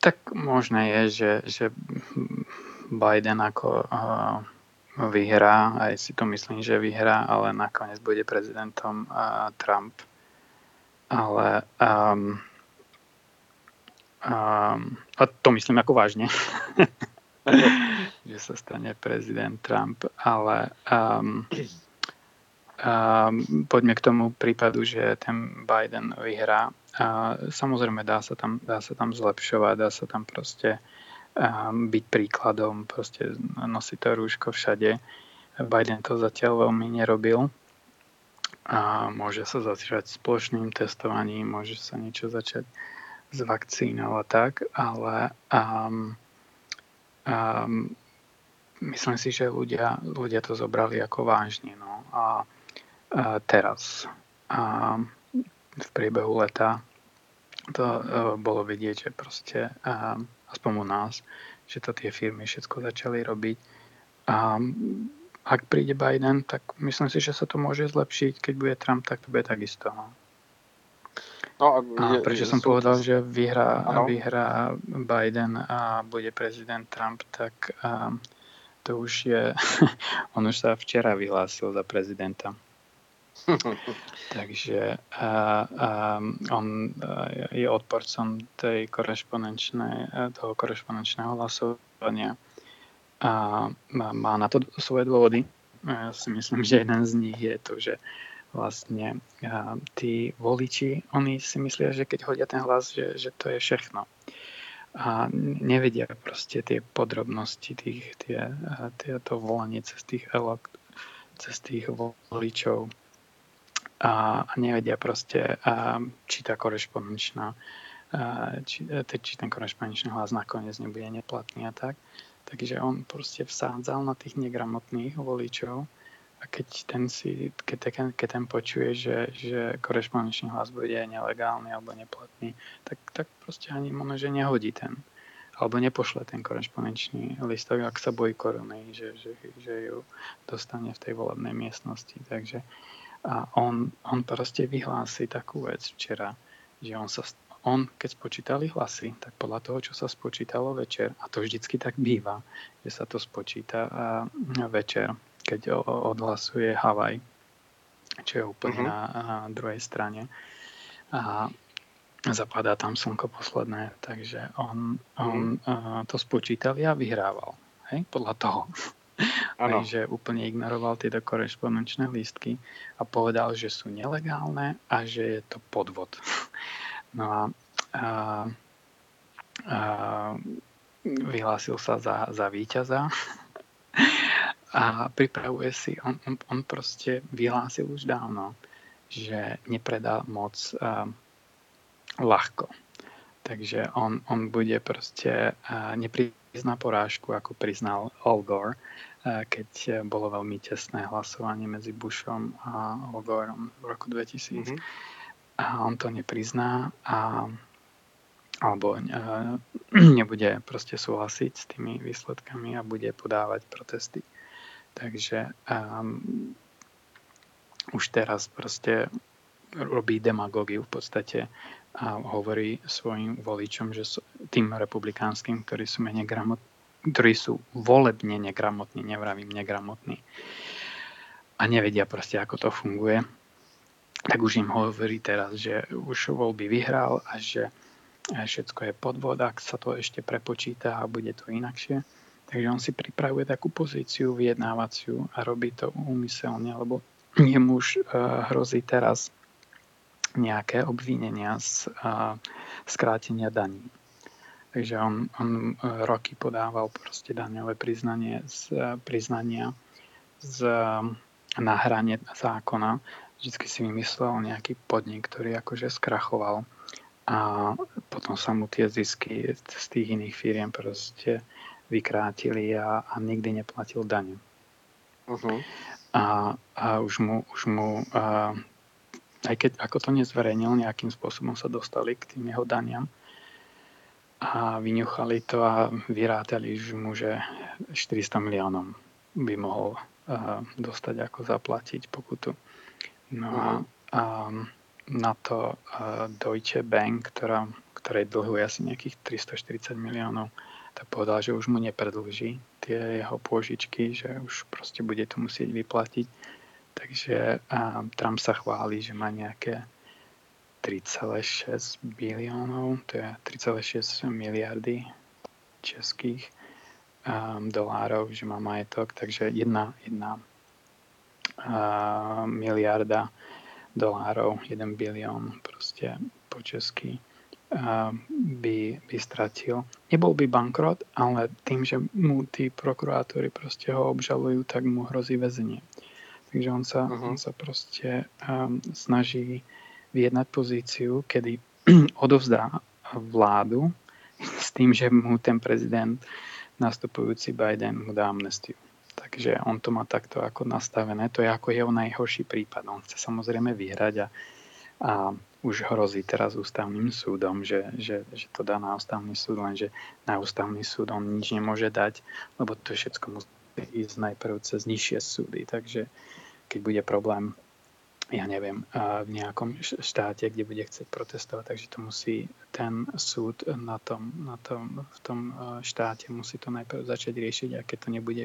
Tak možné je, že, že Biden ako uh, vyhrá, aj si to myslím, že vyhrá, ale nakoniec bude prezidentom uh, Trump. Ale um, um, a to myslím ako vážne. že sa stane prezident Trump, ale um, um, poďme k tomu prípadu, že ten Biden vyhrá. A samozrejme dá sa tam, dá sa tam zlepšovať, dá sa tam proste um, byť príkladom, proste nosiť to rúško všade. Biden to zatiaľ veľmi nerobil. A môže sa začať spoločným testovaním, môže sa niečo začať s vakcínou a tak, ale um, um, myslím si, že ľudia, ľudia to zobrali ako vážne. No. A, a teraz a v priebehu leta to uh, bolo vidieť, že proste uh, aspoň u nás, že to tie firmy všetko začali robiť. A ak príde Biden, tak myslím si, že sa to môže zlepšiť. Keď bude Trump, tak to bude takisto. No. No, a prečo som povedal, že vyhrá, vyhrá Biden a bude prezident Trump, tak um, to už je, on už sa včera vyhlásil za prezidenta. Takže a, a, on je odporcom tej korešponenčnej, toho korešponenčného hlasovania a má, má na to svoje dôvody. Ja si myslím, že jeden z nich je to, že vlastne a, tí voliči, oni si myslia, že keď hodia ten hlas, že, že to je všechno a nevedia proste tie podrobnosti, tých, tie, tie, to volanie cez tých elok, cez tých voličov a, a nevedia proste, a, či tá korešpondenčná či, či ten korešpondenčný hlas nakoniec nebude neplatný a tak. Takže on proste vsádzal na tých negramotných voličov a keď ten, si, keď, ten, keď ten počuje, že, že korešpondenčný hlas bude nelegálny alebo neplatný, tak, tak proste ani možno, že nehodí ten alebo nepošle ten korešpondenčný listok, ak sa bojí korony, že, že, že ju dostane v tej volebnej miestnosti. Takže a on, on proste vyhlási takú vec včera, že on sa on, keď spočítali hlasy, tak podľa toho, čo sa spočítalo večer, a to vždycky tak býva, že sa to spočíta večer, keď odhlasuje Havaj, čo je úplne uh-huh. na, druhej strane. A, zapadá tam slnko posledné, takže on, on uh, to spočítal a vyhrával. Hej, podľa toho. Ano. Takže úplne ignoroval tieto korešpondenčné lístky a povedal, že sú nelegálne a že je to podvod. No a, a, a vyhlásil sa za, za víťaza a pripravuje si, on, on, on proste vyhlásil už dávno, že nepredá moc uh, ľahko. Takže on, on bude proste, uh, neprizná porážku, ako priznal Al Gore, uh, keď bolo veľmi tesné hlasovanie medzi Bushom a Al Goreom v roku 2000. Mm-hmm. A on to neprizná a alebo uh, nebude proste súhlasiť s tými výsledkami a bude podávať protesty. Takže um, už teraz proste robí demagógiu v podstate a hovorí svojim voličom, že tým republikánskym, ktorí sú menej gramotní, ktorí sú volebne negramotní, nevravím negramotní a nevedia proste, ako to funguje, tak už im hovorí teraz, že už voľby vyhral a že všetko je podvod, ak sa to ešte prepočíta a bude to inakšie. Takže on si pripravuje takú pozíciu vyjednávaciu a robí to úmyselne, lebo jemu už uh, hrozí teraz nejaké obvinenia z skrátenia daní. Takže on, on uh, roky podával proste daňové priznanie z, priznania z, na hrane zákona. Vždycky si vymyslel nejaký podnik, ktorý akože skrachoval a potom sa mu tie zisky z tých iných firiem proste vykrátili a, a nikdy neplatil daň. Uh-huh. A, a už mu, už mu a, aj keď ako to nezverejnil, nejakým spôsobom sa dostali k tým jeho daniam a vyňuchali to a vyrátali už mu, že 400 miliónov by mohol a, dostať ako zaplatiť pokutu. No a, a na to uh, Deutsche Bank, ktorá, ktorej dlhuje asi nejakých 340 miliónov, tak povedal, že už mu nepredlží tie jeho pôžičky, že už proste bude to musieť vyplatiť. Takže uh, Trump sa chváli, že má nejaké 3,6 biliónov, to je 3,6 miliardy českých um, dolárov, že má majetok, takže jedna, jedna uh, miliarda dolárov, 1 bilión proste po česky by, by stratil. Nebol by bankrot, ale tým, že mu tí prokurátori proste ho obžalujú, tak mu hrozí väzenie. Takže on sa, uh-huh. on sa proste um, snaží vyjednať pozíciu, kedy odovzdá vládu s tým, že mu ten prezident nastupujúci Biden mu dá amnestiu. Takže on to má takto ako nastavené. To je ako jeho najhorší prípad. On chce samozrejme vyhrať a, a už hrozí teraz ústavným súdom, že, že, že to dá na ústavný súd, lenže na ústavný súd on nič nemôže dať, lebo to všetko musí ísť najprv cez nižšie súdy. Takže keď bude problém, ja neviem, v nejakom štáte, kde bude chcieť protestovať, takže to musí ten súd na tom, na tom, v tom štáte musí to najprv začať riešiť a keď to nebude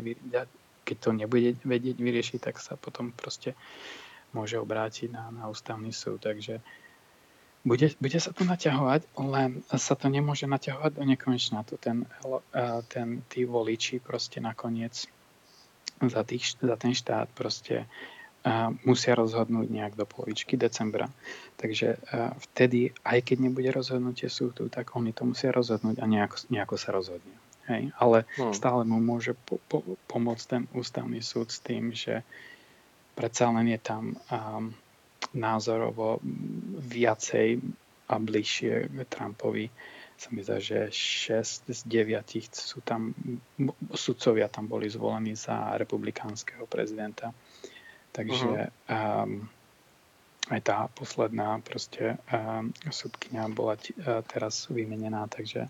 keď to nebude vedieť vyriešiť, tak sa potom proste môže obrátiť na, na ústavný súd. Takže bude, bude sa to naťahovať, len sa to nemôže naťahovať do nekonečna. To ten, ten, tí voliči proste nakoniec za, tých, za ten štát proste uh, musia rozhodnúť nejak do polovičky decembra. Takže uh, vtedy, aj keď nebude rozhodnutie súdu, tak oni to musia rozhodnúť a nejako, nejako sa rozhodne. Hej? Ale hmm. stále mu môže po, po, pomôcť ten ústavný súd s tým, že predsa len je tam um, názorovo viacej a bližšie k Trumpovi. Sa mi zdá, že 6 z 9 sú tam, sudcovia tam boli zvolení za republikánskeho prezidenta. Takže uh-huh. um, aj tá posledná proste um, sudkynia bola t- uh, teraz vymenená, takže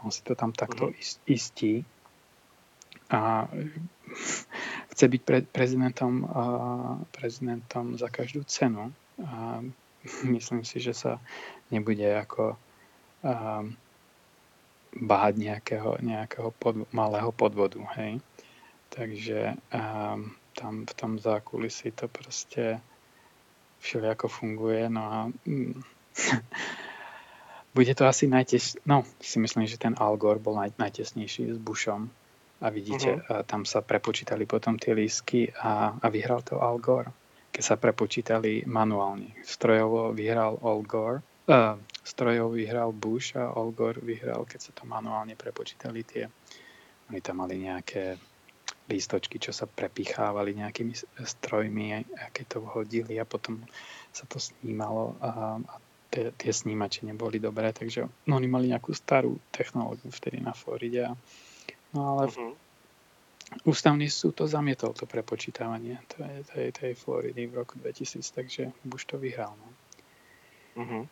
on si to tam takto uh-huh. istí a chce byť pre, prezidentom, uh, prezidentom za každú cenu. A myslím si, že sa nebude ako uh, báť nejakého, nejakého pod, malého podvodu. Hej? Takže um, tam v tom zákulisí to proste všelijako funguje. No a mm, bude to asi najtes... No, si myslím, že ten Al Gore bol naj, najtesnejší s Bushom. A vidíte, uh-huh. tam sa prepočítali potom tie lísky a, a vyhral to Al Gore. Keď sa prepočítali manuálne. Strojovo vyhral Al Gore, uh, strojovo vyhral Bush a Al Gore vyhral, keď sa to manuálne prepočítali tie. Oni tam mali nejaké lístočky, čo sa prepichávali nejakými strojmi, a keď to hodili a potom sa to snímalo a, a tie, tie snímače neboli dobré, takže no, oni mali nejakú starú technológiu vtedy na Floride. No ale uh-huh. ústavný súd to zamietol, to prepočítavanie tej, tej, tej Floridy v roku 2000, takže Bush to vyhral. No. Uh-huh.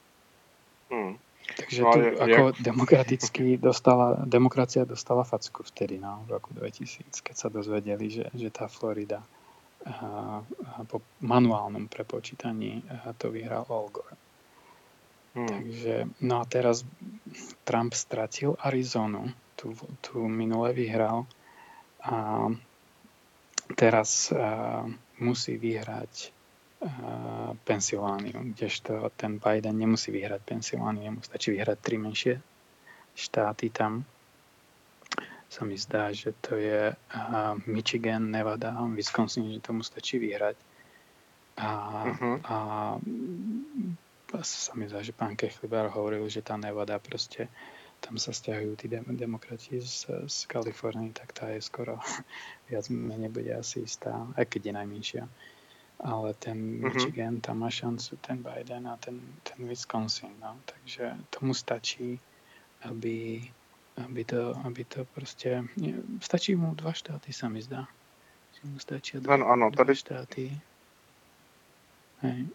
Uh-huh. Takže no, tu je, ako jak... demokraticky dostala, demokracia dostala facku vtedy, no, v roku 2000, keď sa dozvedeli, že, že tá Florida a, a po manuálnom prepočítaní to vyhral Al Gore. Hmm. Takže, no a teraz Trump stratil Arizonu, tu, tu minule vyhral a teraz uh, musí vyhrať uh, Pensylvániu, kdežto ten Biden nemusí vyhrať Pensylvániu, mu stačí vyhrať tri menšie štáty tam. Sa mi zdá, že to je uh, Michigan, Nevada, Wisconsin, že tomu stačí vyhrať. A, uh-huh. a sa mi zdá, že pán Kechlibar hovoril, že tá Nevada proste tam sa stiahujú tí dem- demokrati z, z Kalifornie, tak tá je skoro viac menej bude asi istá, aj keď je najmenšia. Ale ten uh-huh. Michigan, tam má šancu ten Biden a ten, ten Wisconsin. No. Takže tomu stačí, aby, aby, to, aby to proste... Nie, stačí mu dva štáty, sa mi zdá. Že mu stačí dva, ano, ano, dva tady... štáty. Hej.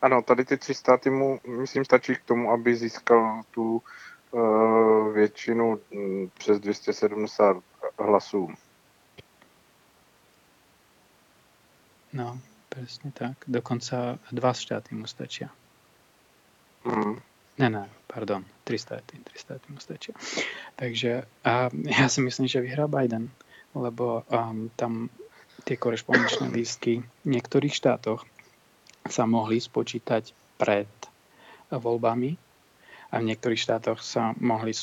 Ano, tady ty tři státy mu, myslím, stačí k tomu, aby získal tu uh, většinu um, přes 270 hlasů. No, presne tak. Dokonca dva štáty mu stačia. Mm. Ne, ne, pardon, tri štáty, tri štáty mu stačia. Takže a ja si myslím, že vyhrá Biden, lebo um, tam tie korešpondenčné lístky v niektorých štátoch sa mohli spočítať pred voľbami a v niektorých štátoch sa mohli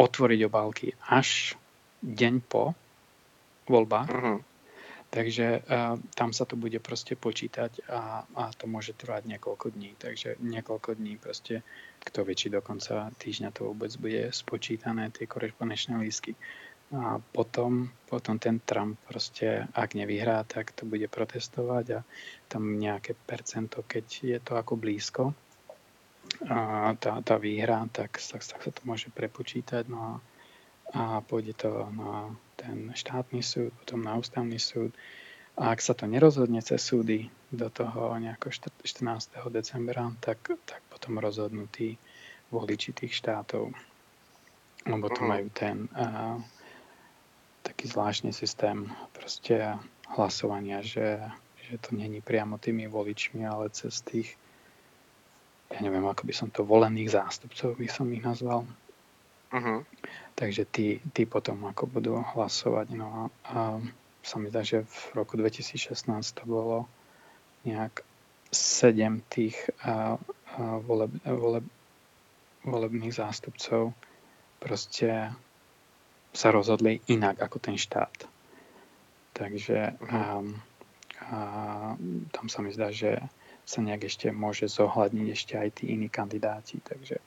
otvoriť obálky až deň po voľbách. Uh-huh. Takže uh, tam sa to bude proste počítať a, a to môže trvať niekoľko dní. Takže niekoľko dní proste, kto vie, či do konca týždňa to vôbec bude spočítané, tie korešpondenčné lístky. A potom, potom ten Trump proste, ak nevyhrá, tak to bude protestovať a tam nejaké percento, keď je to ako blízko, a tá, tá výhra, tak, tak, tak sa to môže prepočítať no a, a pôjde to na ten štátny súd, potom na ústavný súd. A ak sa to nerozhodne cez súdy do toho nejako 14. decembra, tak, tak potom rozhodnutí voliči tých štátov. Lebo to mhm. majú ten uh, taký zvláštny systém proste hlasovania, že, že to není priamo tými voličmi, ale cez tých, ja neviem, ako by som to, volených zástupcov by som ich nazval. Uh-huh. Takže tí, tí potom ako budú hlasovať. No a, a sa mi zdá, že v roku 2016 to bolo nejak 7 tých a, a voleb, voleb, volebných zástupcov proste sa rozhodli inak ako ten štát. Takže uh-huh. a, a, tam sa mi zdá, že sa nejak ešte môže zohľadniť ešte aj tí iní kandidáti. Takže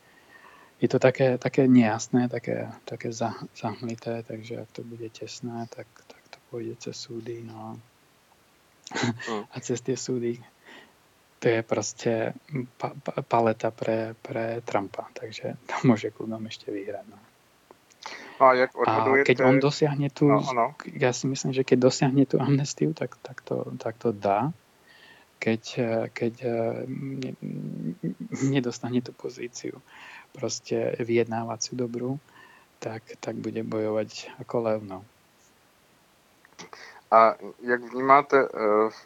je to také, také nejasné, také, také zahmlité, takže ak to bude tesné, tak, tak to pôjde cez súdy. No. Uh-huh. A cez tie súdy to je proste pa, pa, paleta pre, pre Trumpa, takže to môže kľudom ešte vyhrať. No. A jak odhadujete... A keď on dosiahne tú, no, no. ja si myslím, že keď dosiahne tú amnestiu, tak, tak, to, tak to dá. Keď, keď ne, nedostane tú pozíciu proste vyjednávaciu dobrú, tak, tak bude bojovať ako levno. A jak vnímáte uh, v,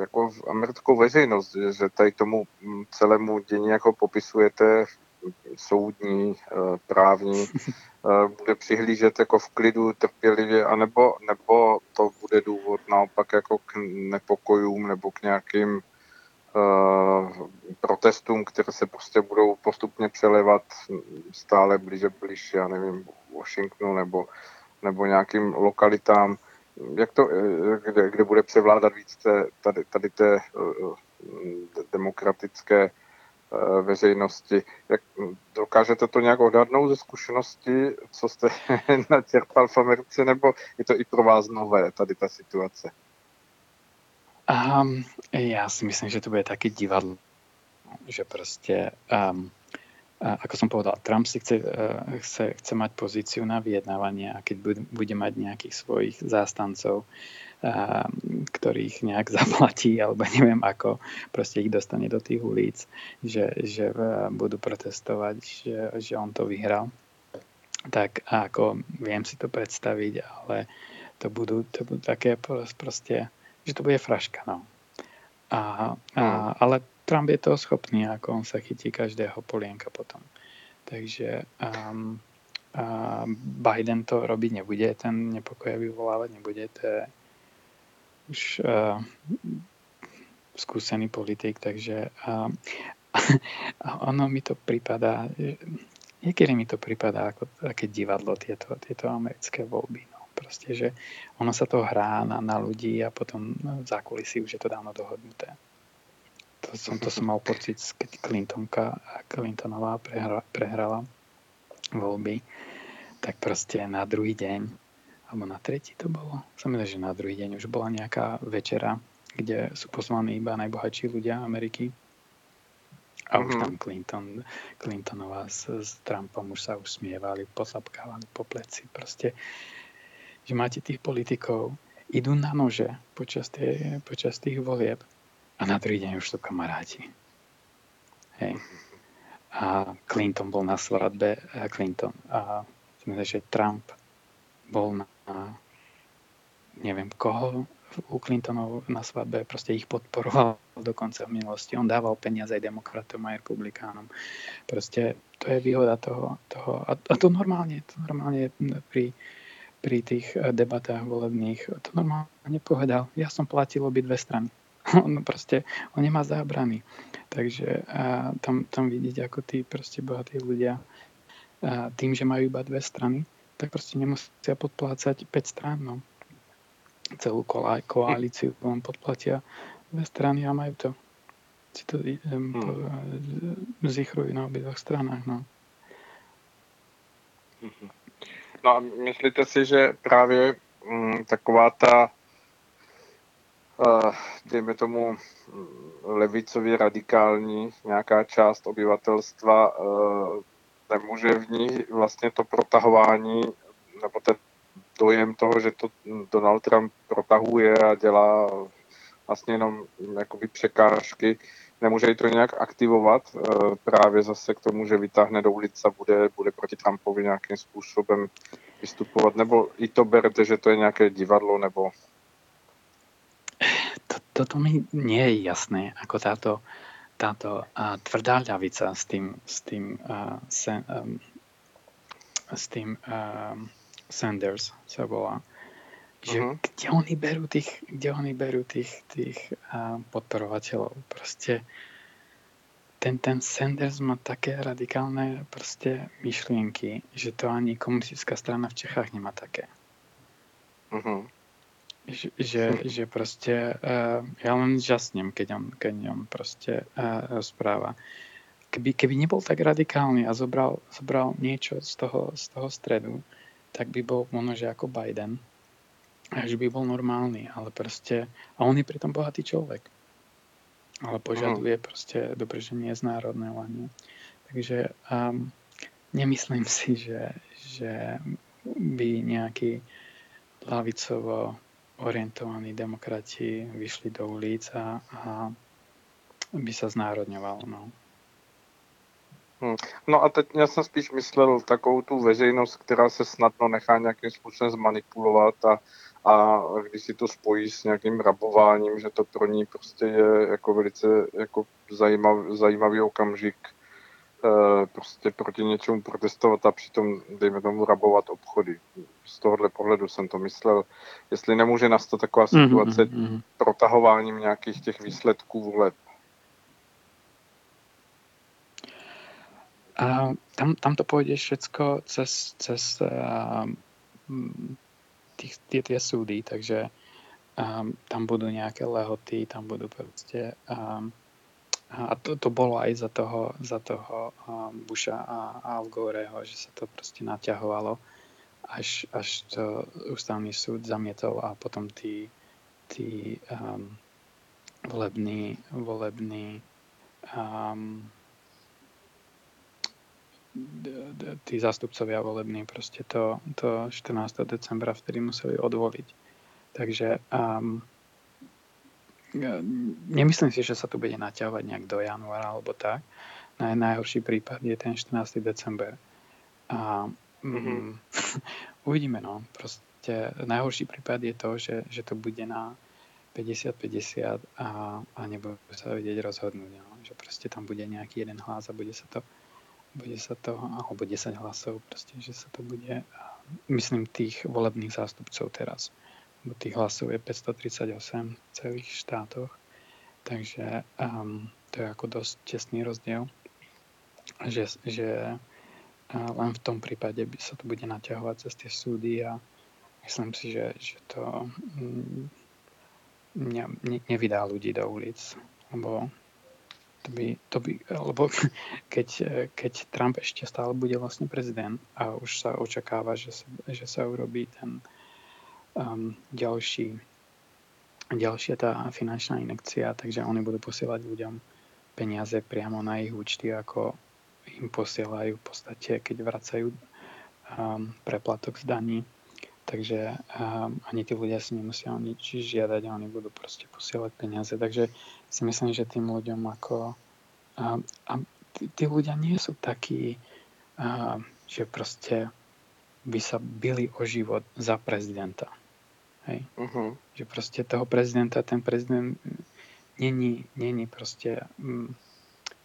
jako v americkou veřejnost, že tady tomu celému dění jako popisujete soudní, právní, Eh, bude přihlížet jako v klidu, trpělivě, anebo, nebo to bude důvod naopak jako k nepokojům nebo k nějakým protestům, které se prostě budou postupně přelevat stále blíže blíž, já nevím, Washingtonu nebo, nebo nějakým lokalitám, jak to, kde, kde bude převládat víc tady, tady té demokratické Eh, veřejnosti. Jak dokážete to nějak odhadnout ze zkušenosti, co jste načerpal v Americe, nebo je to i pro vás nové, tady ta situace? Um, já si myslím, že to bude taky divadlo, že prostě um, ako som povedal, Trump si chce, chce, chce mať pozíciu na vyjednávanie a keď bude mať nejakých svojich zástancov, ktorých nejak zaplatí, alebo neviem ako, proste ich dostane do tých ulic, že, že budú protestovať, že, že on to vyhral. Tak ako viem si to predstaviť, ale to budú, to budú také proste, že to bude fraška, no. A, a, hmm. ale Trump je toho schopný, ako on sa chytí každého polienka potom. Takže um, uh, Biden to robiť nebude, ten nepokoj vyvolávať nebude, to je už uh, skúsený politik, takže uh, ono mi to prípada, niekedy mi to prípada ako také divadlo tieto, tieto americké voľby. No. Proste, že ono sa to hrá na, na ľudí a potom v zákulisí už je to dávno dohodnuté. To som, to som mal pocit, keď Clintonka, Clintonová prehra, prehrala voľby, tak proste na druhý deň alebo na tretí to bolo. Som že na druhý deň už bola nejaká večera, kde sú pozvaní iba najbohatší ľudia Ameriky. A už mhm. tam Clinton, Clintonová s, s Trumpom už sa usmievali, potlapkávali po pleci. Proste, že máte tých politikov, idú na nože počas, tie, počas tých volieb a na druhý deň už sú kamaráti. Hej. A Clinton bol na svadbe, Clinton, a že Trump bol na neviem koho u Clintonov na svadbe, proste ich podporoval dokonca v minulosti. On dával peniaze aj demokratom, aj republikánom. Proste to je výhoda toho. toho a, a to normálne, to normálne pri, pri tých debatách volebných, to normálne povedal. Ja som platil obi dve strany. On proste, on nemá zábrany. Takže a, tam, tam vidieť, ako tí proste bohatí ľudia a, tým, že majú iba dve strany, tak proste nemusia podplácať 5 strán. No. Celú koalíciu vám podplatia dve strany a majú to. Si to um, hmm. zichrujú na obidvoch stranách. No. Mhm. No a myslíte si, že právě mm, taková ta, uh, dejme tomu, mm, levicově radikální nějaká část obyvatelstva uh, nemůže v ní vlastně to protahování nebo ten dojem toho, že to Donald Trump protahuje a dělá vlastně jenom jakoby překážky, nemůže to nějak aktivovat eh, právě zase k tomu, že vytáhne do ulice a bude, bude proti Trumpovi nějakým způsobem vystupovat, nebo i to berte, že to je nějaké divadlo, nebo... To, toto mi nie je jasné, ako táto táto uh, tvrdá ľavica s tým, s tým, uh, sen, um, s tým um, Sanders sa volá, že uh-huh. kde oni berú tých, kde oni berú tých, tých uh, podporovateľov. Proste ten, ten Sanders má také radikálne proste myšlienky, že to ani komunistická strana v Čechách nemá také. Uh-huh že, že, proste uh, ja len žasnem, keď on, keď on proste uh, rozpráva. Keby, keby nebol tak radikálny a zobral, zobral niečo z toho, z toho stredu, tak by bol možno, že ako Biden. A že by bol normálny, ale proste... A on je pritom bohatý človek. Ale požaduje proste dobrženie z národného. Takže um, nemyslím si, že, že by nejaký lavicovo orientovaní demokrati vyšli do ulic a, a by sa znárodňoval. No. Hmm. No a teď já jsem spíš myslel takovou tu veřejnost, která se snadno nechá nějakým způsobem zmanipulovat a, a když si to spojí s nějakým rabováním, že to pro ní prostě je jako velice jako zajímavý, zajímavý okamžik Eh, prostě proti něčemu protestovat a přitom, dejme tomu, rabovat obchody. Z tohohle pohledu jsem to myslel. Jestli nemůže nastat taková mhm, situace mm-hmm. protahováním nějakých těch výsledků voleb. A tam, tam to půjde všecko cez, cez těch, ty, ty soudy, takže um, tam budou nějaké lehoty, tam budou prostě um, a to, to bolo aj za toho, za toho Busha a Al Goreho, že sa to proste naťahovalo, až, až to ústavný súd zamietol a potom tí, tí um, volební, volební um, tí zástupcovia volební proste to, to 14. decembra vtedy museli odvoliť. Takže um, nemyslím si, že sa to bude naťahovať nejak do januára alebo tak. Naj, najhorší prípad je ten 14. december. A mm-hmm. uvidíme, no. Proste najhorší prípad je to, že, že to bude na 50-50 a, a nebude sa vedieť rozhodnúť. No. Že proste tam bude nejaký jeden hlas a bude sa to bude sa to, alebo 10 hlasov, proste, že sa to bude, myslím, tých volebných zástupcov teraz. Tých hlasov je 538 v celých štátoch, takže um, to je ako dosť tesný rozdiel. Že, že len v tom prípade by sa to bude naťahovať cez tie súdy a myslím si, že, že to mm, ne, ne, nevydá ľudí do ulic, lebo to by, to by, lebo keď, keď Trump ešte stále bude vlastne prezident a už sa očakáva, že sa, že sa urobí ten um, ďalší, ďalšia tá finančná inekcia, takže oni budú posielať ľuďom peniaze priamo na ich účty, ako im posielajú v podstate, keď vracajú um, preplatok z daní. Takže um, ani tí ľudia si nemusia o nič žiadať oni budú proste posielať peniaze. Takže si myslím, že tým ľuďom ako... Um, a tí, tí ľudia nie sú takí, um, že proste by sa byli o život za prezidenta. Hej? Uh-huh. Že proste toho prezidenta, ten prezident není, není proste um,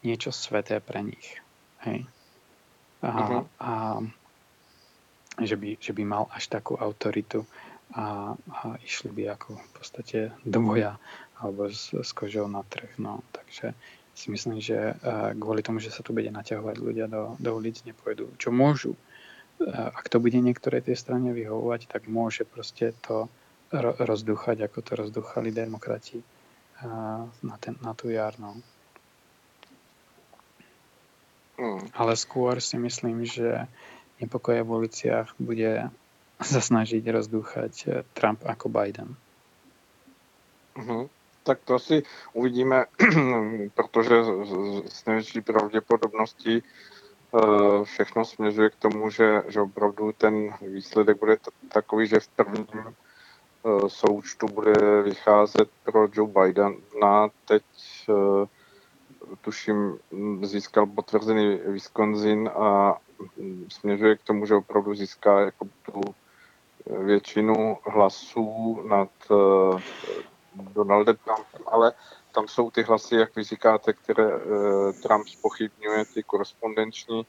niečo sveté pre nich. Hej? A, uh-huh. a že by, že by mal až takú autoritu a, a išli by ako v podstate do boja alebo s, s kožou na trh. No, takže si myslím, že kvôli tomu, že sa tu bude naťahovať ľudia do, do ulic, nepôjdu. Čo môžu. Ak to bude niektoré tej strane vyhovovať, tak môže proste to rozduchať, ako to rozduchali demokrati na, ten, na tú jar. No. Mm. Ale skôr si myslím, že nepokoje v uliciach bude sa snažiť rozdúchať eh, Trump ako Biden. Uh-huh. Tak to asi uvidíme, protože s největší pravděpodobností eh, všechno směřuje k tomu, že, že opravdu ten výsledek bude takový, že v prvním součtu bude vycházet pro Joe Biden. Na teď tuším získal potvrzený Wisconsin a směřuje k tomu, že opravdu získá jako tu většinu hlasů nad Donaldem Trumpem, ale tam jsou ty hlasy, jak vy říkáte, které Trump spochybňuje, ty korespondenční,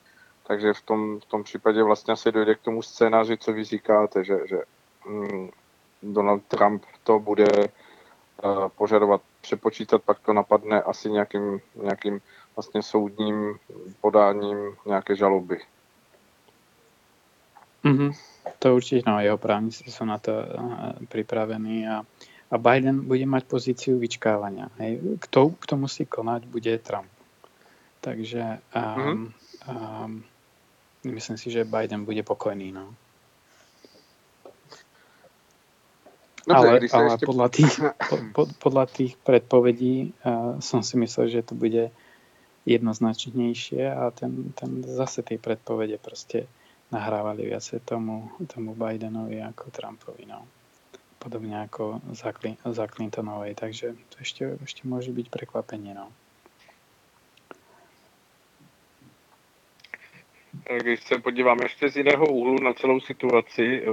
takže v tom, v tom případě vlastně se dojde k tomu scénáři, co vy říkáte, že, že um, Donald Trump to bude uh, požadovat přepočítat, pak to napadne asi nějakým, nějakým vlastně soudním podáním nějaké žaloby. Mm-hmm. To určite, no, jeho právnici sú na to uh, pripravení a, a Biden bude mať pozíciu vyčkávania. Hej. Kto, kto musí konať, bude Trump. Takže um, mm-hmm. um, myslím si, že Biden bude pokojný. No. Dobře, ale ale ešte... podľa, tých, po, podľa tých predpovedí uh, som si myslel, že to bude jednoznačnejšie a ten, ten zase tie predpovede proste nahrávali viacej tomu, tomu Bidenovi ako Trumpovi. No. Podobne ako za, za Clintonovej, takže to ešte, ešte môže byť prekvapenie. No. Tak když se podívám ještě z jiného úhlu na celou situaci, eh,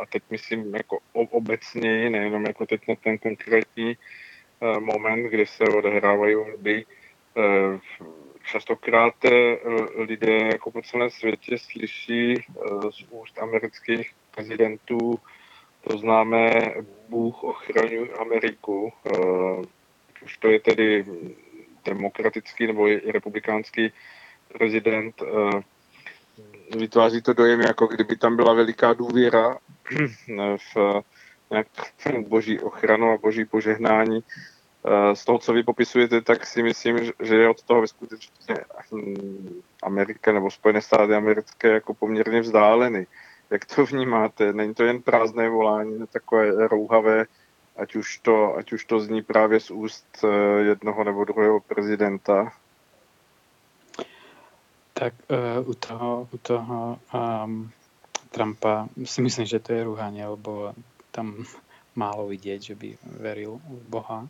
a teď myslím jako obecně, nejenom jako teď na ten konkrétní eh, moment, kdy se odehrávají volby, eh, častokrát eh, lidé jako po celém světě slyší z úst amerických prezidentů to známé Bůh ochraňuj Ameriku. Už to je tedy demokratický nebo republikánský prezident, vytváří to dojem, jako kdyby tam byla veliká důvěra v nějak boží ochranu a boží požehnání. Z toho, co vy popisujete, tak si myslím, že je od toho skutečně Amerika nebo Spojené státy americké jako poměrně vzdálený. Jak to vnímáte? Není to jen prázdné volání, takové rouhavé, ať už to, ať už to zní právě z úst eh, jednoho nebo druhého prezidenta? Tak uh, u toho, u toho um, Trumpa si myslím, že to je rúhanie, lebo tam málo vidieť, že by veril v Boha.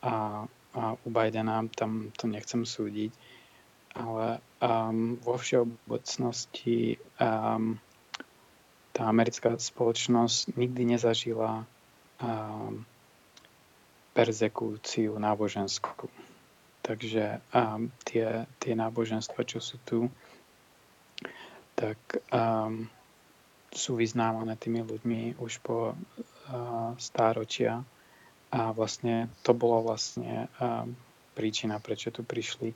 A, a u Bidena tam to nechcem súdiť, ale um, vo všeobecnosti um, tá americká spoločnosť nikdy nezažila um, perzekúciu náboženskú. Takže um, tie, tie náboženstva, čo sú tu, tak um, sú vyznávané tými ľuďmi už po uh, stáročia a vlastne to bola vlastne um, príčina, prečo tu prišli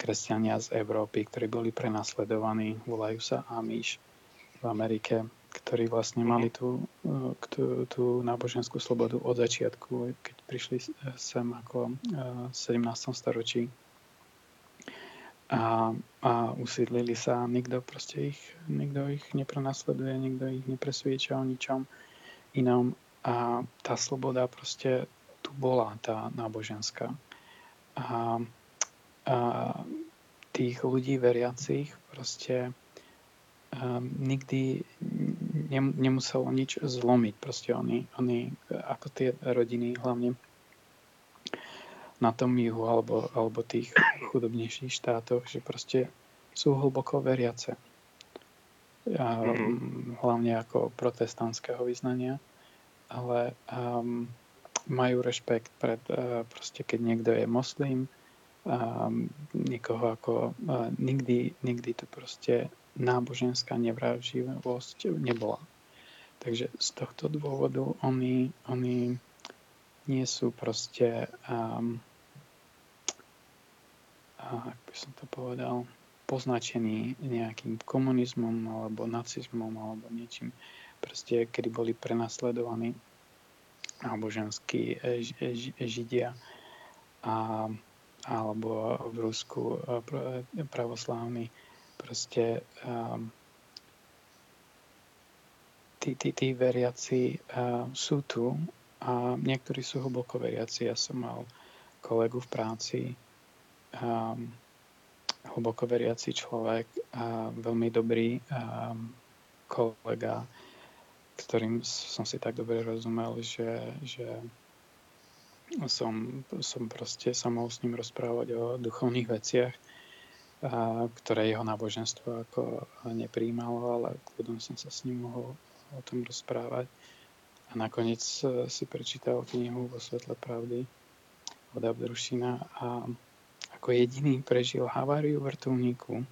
kresťania z Európy, ktorí boli prenasledovaní, volajú sa Amish v Amerike ktorí vlastne mali tú, e, tú, tú náboženskú slobodu od začiatku, keď prišli sem ako v 17. storočí a, a usídlili sa, nikto proste ich, nikto ich neprenasleduje, nikto ich nepresvieča o ničom inom a tá sloboda proste tu bola, tá náboženská. A, a tých ľudí veriacich proste um, nikdy nemuselo nič zlomiť. Proste oni, oni ako tie rodiny hlavne na tom juhu alebo, alebo tých chudobnejších štátoch, že proste sú hlboko veriace. A, mm-hmm. Hlavne ako protestantského vyznania, ale um, majú rešpekt pred, uh, proste keď niekto je moslim, um, nikoho ako uh, nikdy, nikdy to proste náboženská nevraživosť nebola. Takže z tohto dôvodu oni, oni nie sú proste, um, a, ak by som to povedal, poznačení nejakým komunizmom alebo nacizmom alebo niečím. Proste, kedy boli prenasledovaní náboženskí e, e, židia a, alebo v Rusku pravoslávni proste um, tí, tí, tí veriaci uh, sú tu a niektorí sú hlboko veriaci. Ja som mal kolegu v práci, um, hlboko veriaci človek, a veľmi dobrý um, kolega, ktorým som si tak dobre rozumel, že, že som, som proste sa mohol s ním rozprávať o duchovných veciach a, ktoré jeho náboženstvo ako nepríjmalo, ale kľudom som sa s ním mohol o tom rozprávať. A nakoniec e, si prečítal knihu vo svetle pravdy od Abdrušina a ako jediný prežil haváriu vrtulníku,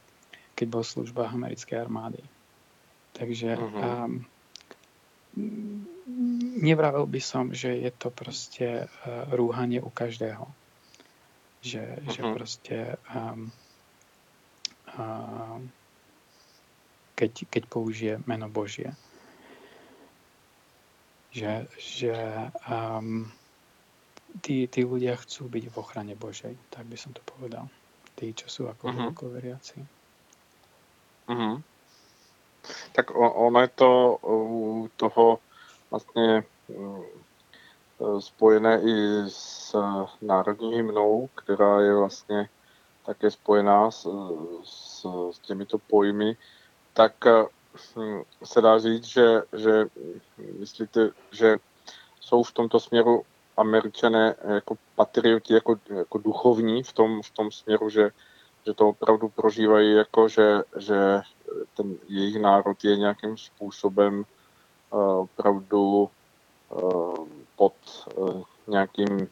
keď bol v službách americkej armády. Takže uh-huh. um, nevravel by som, že je to proste uh, rúhanie u každého. Že, uh-huh. že proste um, keď, keď použije meno Božie. Že, že um, tí, tí ľudia chcú byť v ochrane Božej, tak by som to povedal. Tí, čo sú ako uh-huh. veriaci. Uh-huh. Tak ono je to u toho vlastně spojené i s národní hymnou, která je vlastně také spojená s, s, s těmito pojmy, tak se dá říct, že, že myslíte, že jsou v tomto směru američané jako patrioti, jako, jako duchovní v tom, v tom směru, že, že to opravdu prožívají jako, že, že ten jejich národ je nějakým způsobem uh, opravdu uh, pod uh, nějakým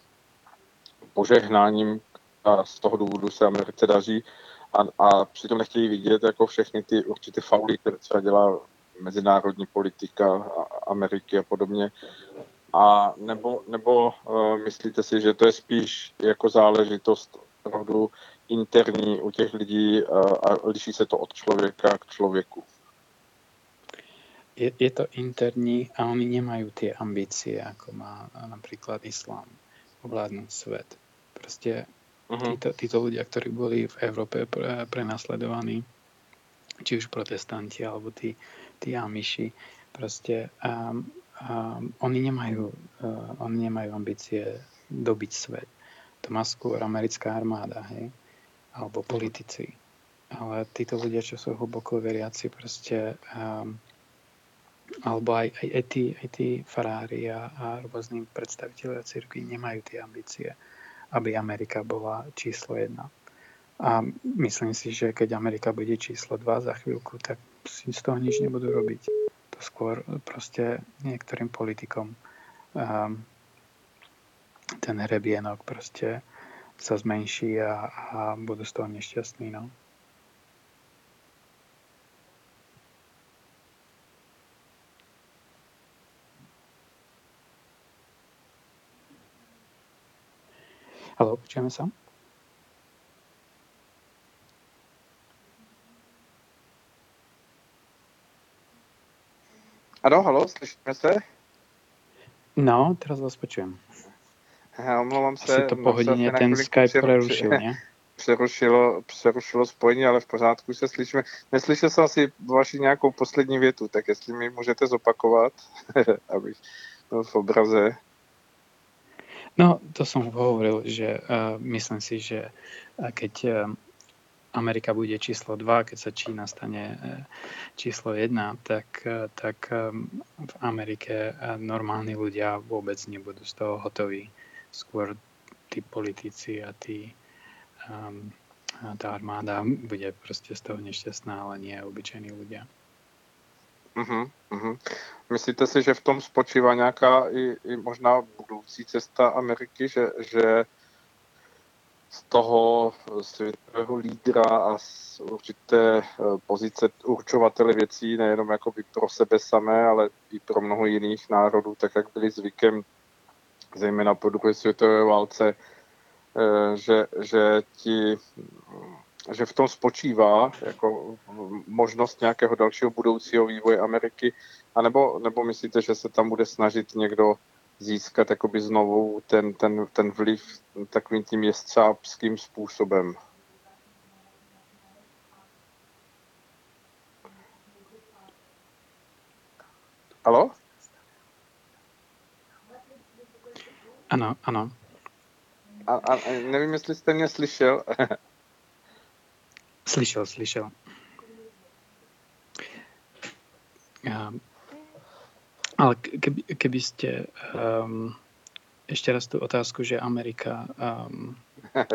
požehnáním a z toho důvodu se Americe daří a, a přitom nechtějí vidět jako všechny ty určité fauly, které třeba dělá mezinárodní politika Ameriky a podobně. A nebo, nebo uh, myslíte si, že to je spíš jako záležitost opravdu interní u těch lidí a liší se to od člověka k člověku. Je, je to interní a oni nemajú tie ambície, ako má napríklad islám, ovládnuť svet. Proste uh-huh. títo, títo ľudia, ktorí boli v Európe pre, prenasledovaní, či už protestanti alebo tí, tí amiši, proste um, um, oni, nemajú, uh, oni nemajú ambície dobiť svet. To má skôr americká armáda, hej? alebo politici. Ale títo ľudia, čo sú hlboko veriaci, proste um, alebo aj, aj, aj, tí, aj tí farári a, a rôzni predstaviteľia cirkvi nemajú tie ambície, aby Amerika bola číslo jedna. A myslím si, že keď Amerika bude číslo 2 za chvíľku, tak si z toho nič nebudú robiť. To skôr proste niektorým politikom um, ten hrebienok proste sa zmenší a, a budú z toho nešťastní. No. Halo, počujeme sa? Ano, halo, slyšíme se? No, teraz vás počujem. Já omlouvám se. Asi to po hodině ten Skype prerušil, ne? Přerušilo, přerušilo spojení, ale v pořádku se slyšíme. Neslyšel jsem asi vaši nějakou poslední větu, tak jestli mi můžete zopakovat, abych byl v obraze. No, to som hovoril, že uh, myslím si, že uh, keď uh, Amerika bude číslo 2, keď sa Čína stane uh, číslo 1, tak, uh, tak um, v Amerike normálni ľudia vôbec nebudú z toho hotoví. Skôr tí politici a tí um, a tá armáda bude proste z toho nešťastná, ale nie obyčajní ľudia. Uh-huh, uh-huh. Myslíte si, že v tom spočívá nějaká i, i možná budoucí cesta Ameriky, že, že z toho světového lídra a z určité eh, pozice určovatele věcí, nejenom jakoby pro sebe samé, ale i pro mnoho jiných národů, tak jak byli zvykem, zejména po druhé světové válce, eh, že, že ti že v tom spočívá jako možnost nějakého dalšího budoucího vývoje Ameriky, anebo, nebo myslíte, že se tam bude snažit někdo získat jakoby znovu ten, ten, ten vliv takovým tím jestřábským způsobem? Halo? Ano, ano. A, a nevím, jestli jste mě slyšel. Slyšel, slyšel. Ale keby, keby ste um, ešte raz tu otázku, že Amerika... Um...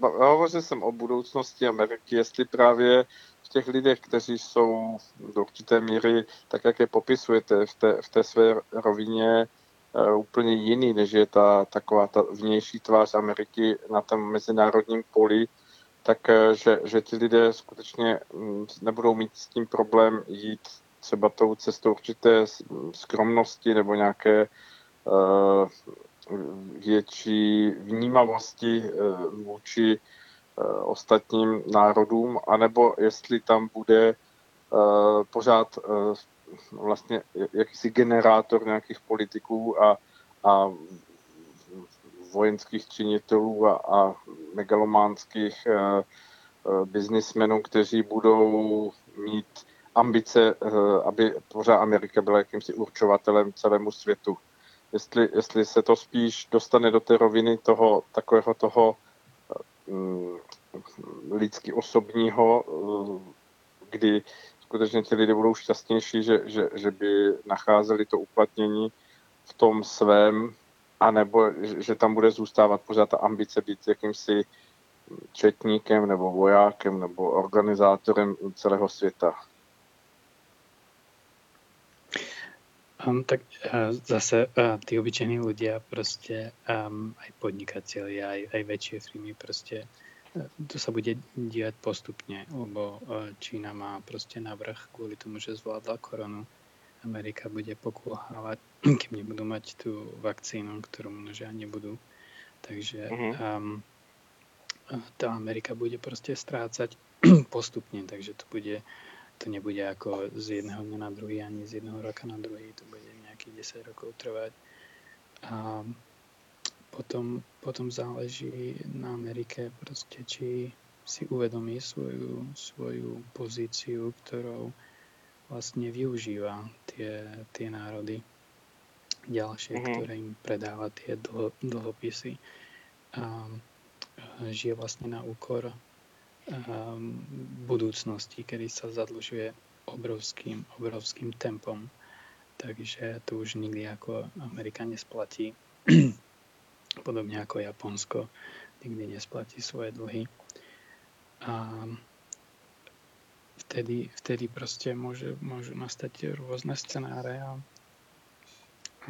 Hovořil jsem o budoucnosti Ameriky, jestli právě v těch lidech, kteří jsou do určité míry, tak jak je popisujete v té, v té své rovině, uh, úplně jiný, než je ta taková ta vnější tvář Ameriky na tom mezinárodním poli, tak eh, že, že ti lidé skutečně mm, nebudou mít s tím problém jít třeba tou cestou určité skromnosti nebo nějaké uh, větší vnímavosti uh, vůči uh, ostatním národům, anebo jestli tam bude pořád vlastně jakýsi generátor nějakých politiků a, a vojenských činitelů a, a megalománských biznismenů, kteří budou mít ambice, uh, aby pořád Amerika byla jakýmsi určovatelem celému světu. Jestli, jestli se to spíš dostane do té roviny toho takového toho um, lidsky osobního, uh, kdy skutečně ti lidé budou šťastnější, že, že, že by nacházeli to uplatnění v tom svém anebo že tam bude zůstávat pořád ta ambice být jakýmsi četníkem nebo vojákem nebo organizátorem celého světa. Um, tak uh, zase uh, tí obyčajní ľudia proste um, aj podnikatelia, aj, aj väčšie firmy proste uh, to sa bude diať postupne, lebo uh, Čína má proste navrh kvôli tomu, že zvládla koronu Amerika bude pokulhávať, keď nebudú mať tú vakcínu, ktorú ani nebudú. Takže um, tá Amerika bude proste strácať postupne, takže to bude to nebude ako z jedného dňa na druhý, ani z jedného roka na druhý, to bude nejakých 10 rokov trvať. A potom, potom záleží na Amerike proste, či si uvedomí svoju, svoju pozíciu, ktorou vlastne využíva tie, tie národy ďalšie, mm-hmm. ktoré im predáva tie dlho, dlhopisy. A, žije vlastne na úkor budúcnosti, kedy sa zadlžuje obrovským, obrovským tempom. Takže to už nikdy ako Amerika nesplatí. Podobne ako Japonsko nikdy nesplatí svoje dlhy. A vtedy, vtedy proste môže, môžu nastať rôzne scenáre a,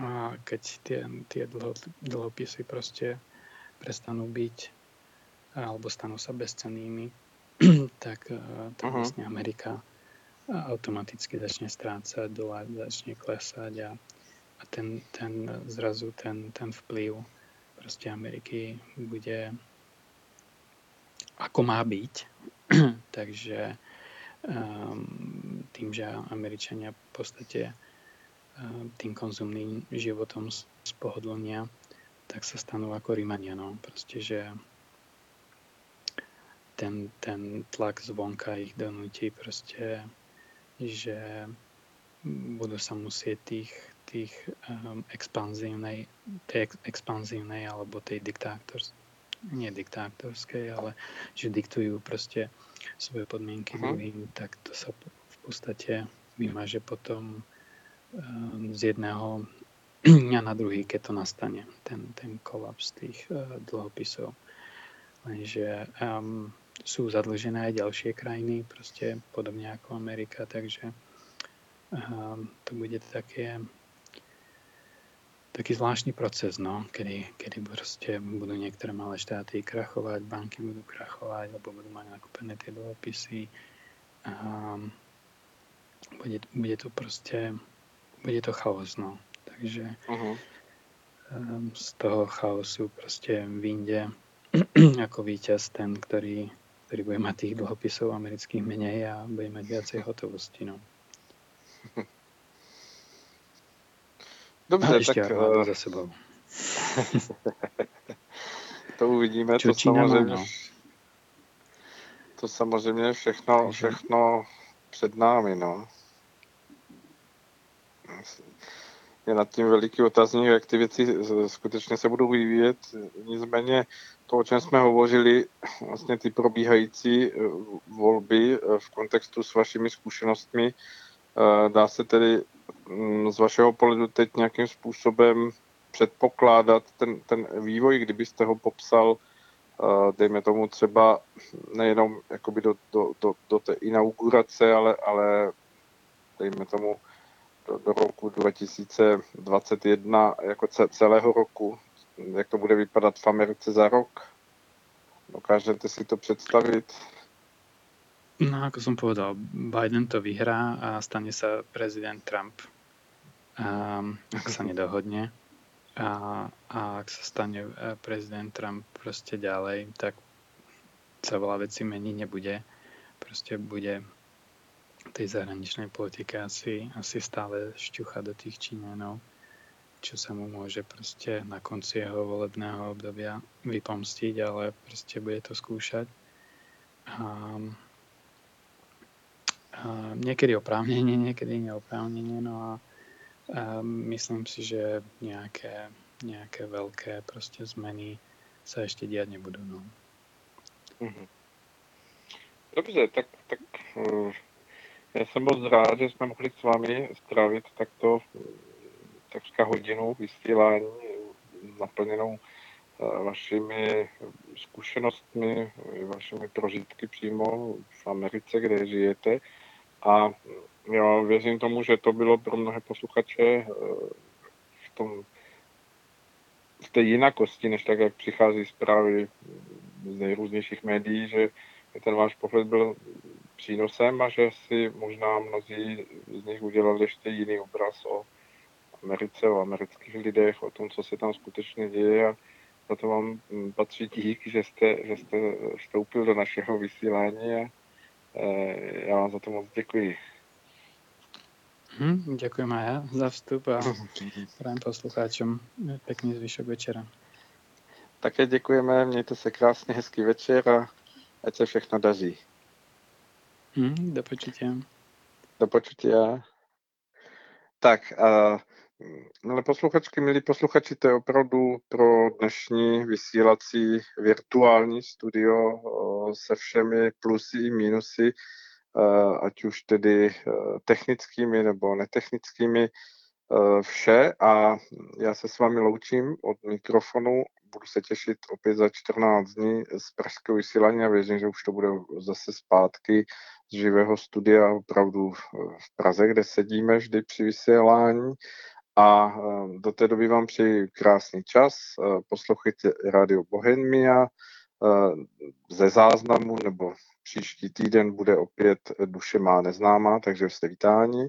a keď tie, tie dlho, dlhopisy proste prestanú byť alebo stanú sa bezcennými, tak, eh, tak uh-huh. vlastne Amerika automaticky začne strácať, dolar začne klesať a, a ten, ten zrazu ten, ten vplyv proste Ameriky bude ako má byť. Takže um, tým, že Američania v podstate um, tým konzumným životom spohodlnia, tak sa stanú ako Rímania. No. Proste, že ten, ten tlak zvonka ich donúti proste, že budú sa musieť tých, tých um, expanzívnej, tej expanzívnej alebo tej diktátorskej nie diktátorskej, ale že diktujú proste svoje podmienky uh-huh. druhým, tak to sa v podstate vymaže potom um, z jedného dňa na druhý, keď to nastane, ten, ten kolaps tých uh, dlhopisov. Lenže um, sú zadlžené aj ďalšie krajiny, proste podobne ako Amerika, takže um, to bude také taký zvláštny proces, no, kedy, kedy proste budú niektoré malé štáty krachovať, banky budú krachovať, lebo budú mať nakúpené tie dlhopisy. A bude, bude to proste, bude to chaos, no. Takže uh-huh. z toho chaosu proste vyjde ako víťaz ten, ktorý ktorý bude mať tých dlhopisov amerických menej a bude mať viacej hotovosti. No. Dobře, a tak... Uh... za sebou. to uvidíme, to samozřejmě, no. to samozřejmě všechno, všechno před námi, no je nad tím veliký otazník, jak ty věci skutečně se budou vyvíjet. Nicméně to, o čem jsme hovořili, vlastně ty probíhající eh, volby eh, v kontextu s vašimi zkušenostmi, eh, dá se tedy mm, z vašeho pohledu teď nějakým způsobem předpokládat ten, ten vývoj, kdybyste ho popsal, dejme tomu třeba nejenom jakoby do, do, do, do té inaugurace, ale, ale dejme tomu do, do roku 2021 jako celého roku, jak to bude vypadat v Americe za rok? Dokážete si to představit? No, ako som povedal, Biden to vyhrá a stane sa prezident Trump, um, ak sa nedohodne. A, a ak sa stane e, prezident Trump proste ďalej, tak sa veľa vecí meniť nebude. Proste bude tej zahraničnej politike asi, asi stále šťucha do tých Číňanov, čo sa mu môže proste na konci jeho volebného obdobia vypomstiť, ale proste bude to skúšať. A, a niekedy oprávnenie, niekedy neoprávnenie, no a, a myslím si, že nejaké, nejaké veľké proste zmeny sa ešte diať nebudú. No. Mhm. Dobře, tak, tak uh Já jsem moc rád, že jsme mohli s vámi strávit takto takřka hodinu vysílání naplněnou eh, vašimi zkušenostmi, vašimi prožitky přímo v Americe, kde žijete. A já věřím tomu, že to bylo pro mnohé posluchače eh, v tom v té jinakosti, než tak, jak přichází zprávy z nejrůznějších médií, že ten váš pohled byl přínosem a že si možná mnozí z nich udělali ještě jiný obraz o Americe, o amerických lidech, o tom, co se tam skutečně děje a za to vám hm, patří dík, že jste, že jste vstoupil do našeho vysílání a já vám za to moc děkuji. Hmm, ja za vstup a prajem poslucháčom pekný zvyšok večera. Také děkujeme, mějte se krásně, hezký večer a ať se všechno daří. Hmm, do počutia. Do počutia. Tak, uh, milé posluchačky, milí posluchači, to je opravdu pro dnešní vysílací virtuální studio se všemi plusy i minusy, uh, ať už tedy uh, technickými nebo netechnickými, vše a já se s vámi loučím od mikrofonu budu se těšit opět za 14 dní z pražského vysílání a věřím, že už to bude zase zpátky z živého studia opravdu v Praze, kde sedíme vždy při vysílání. A eh, do té doby vám přeji krásný čas. Eh, poslouchejte Radio Bohemia eh, ze záznamu, nebo příští týden bude opět Duše má neznámá, takže jste vítáni.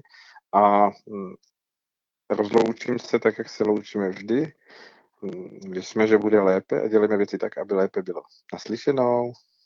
A hm, rozloučím se tak, jak se loučíme vždy. Věřme, že bude lépe a děláme věci tak, aby lépe bylo. Naslyšenou.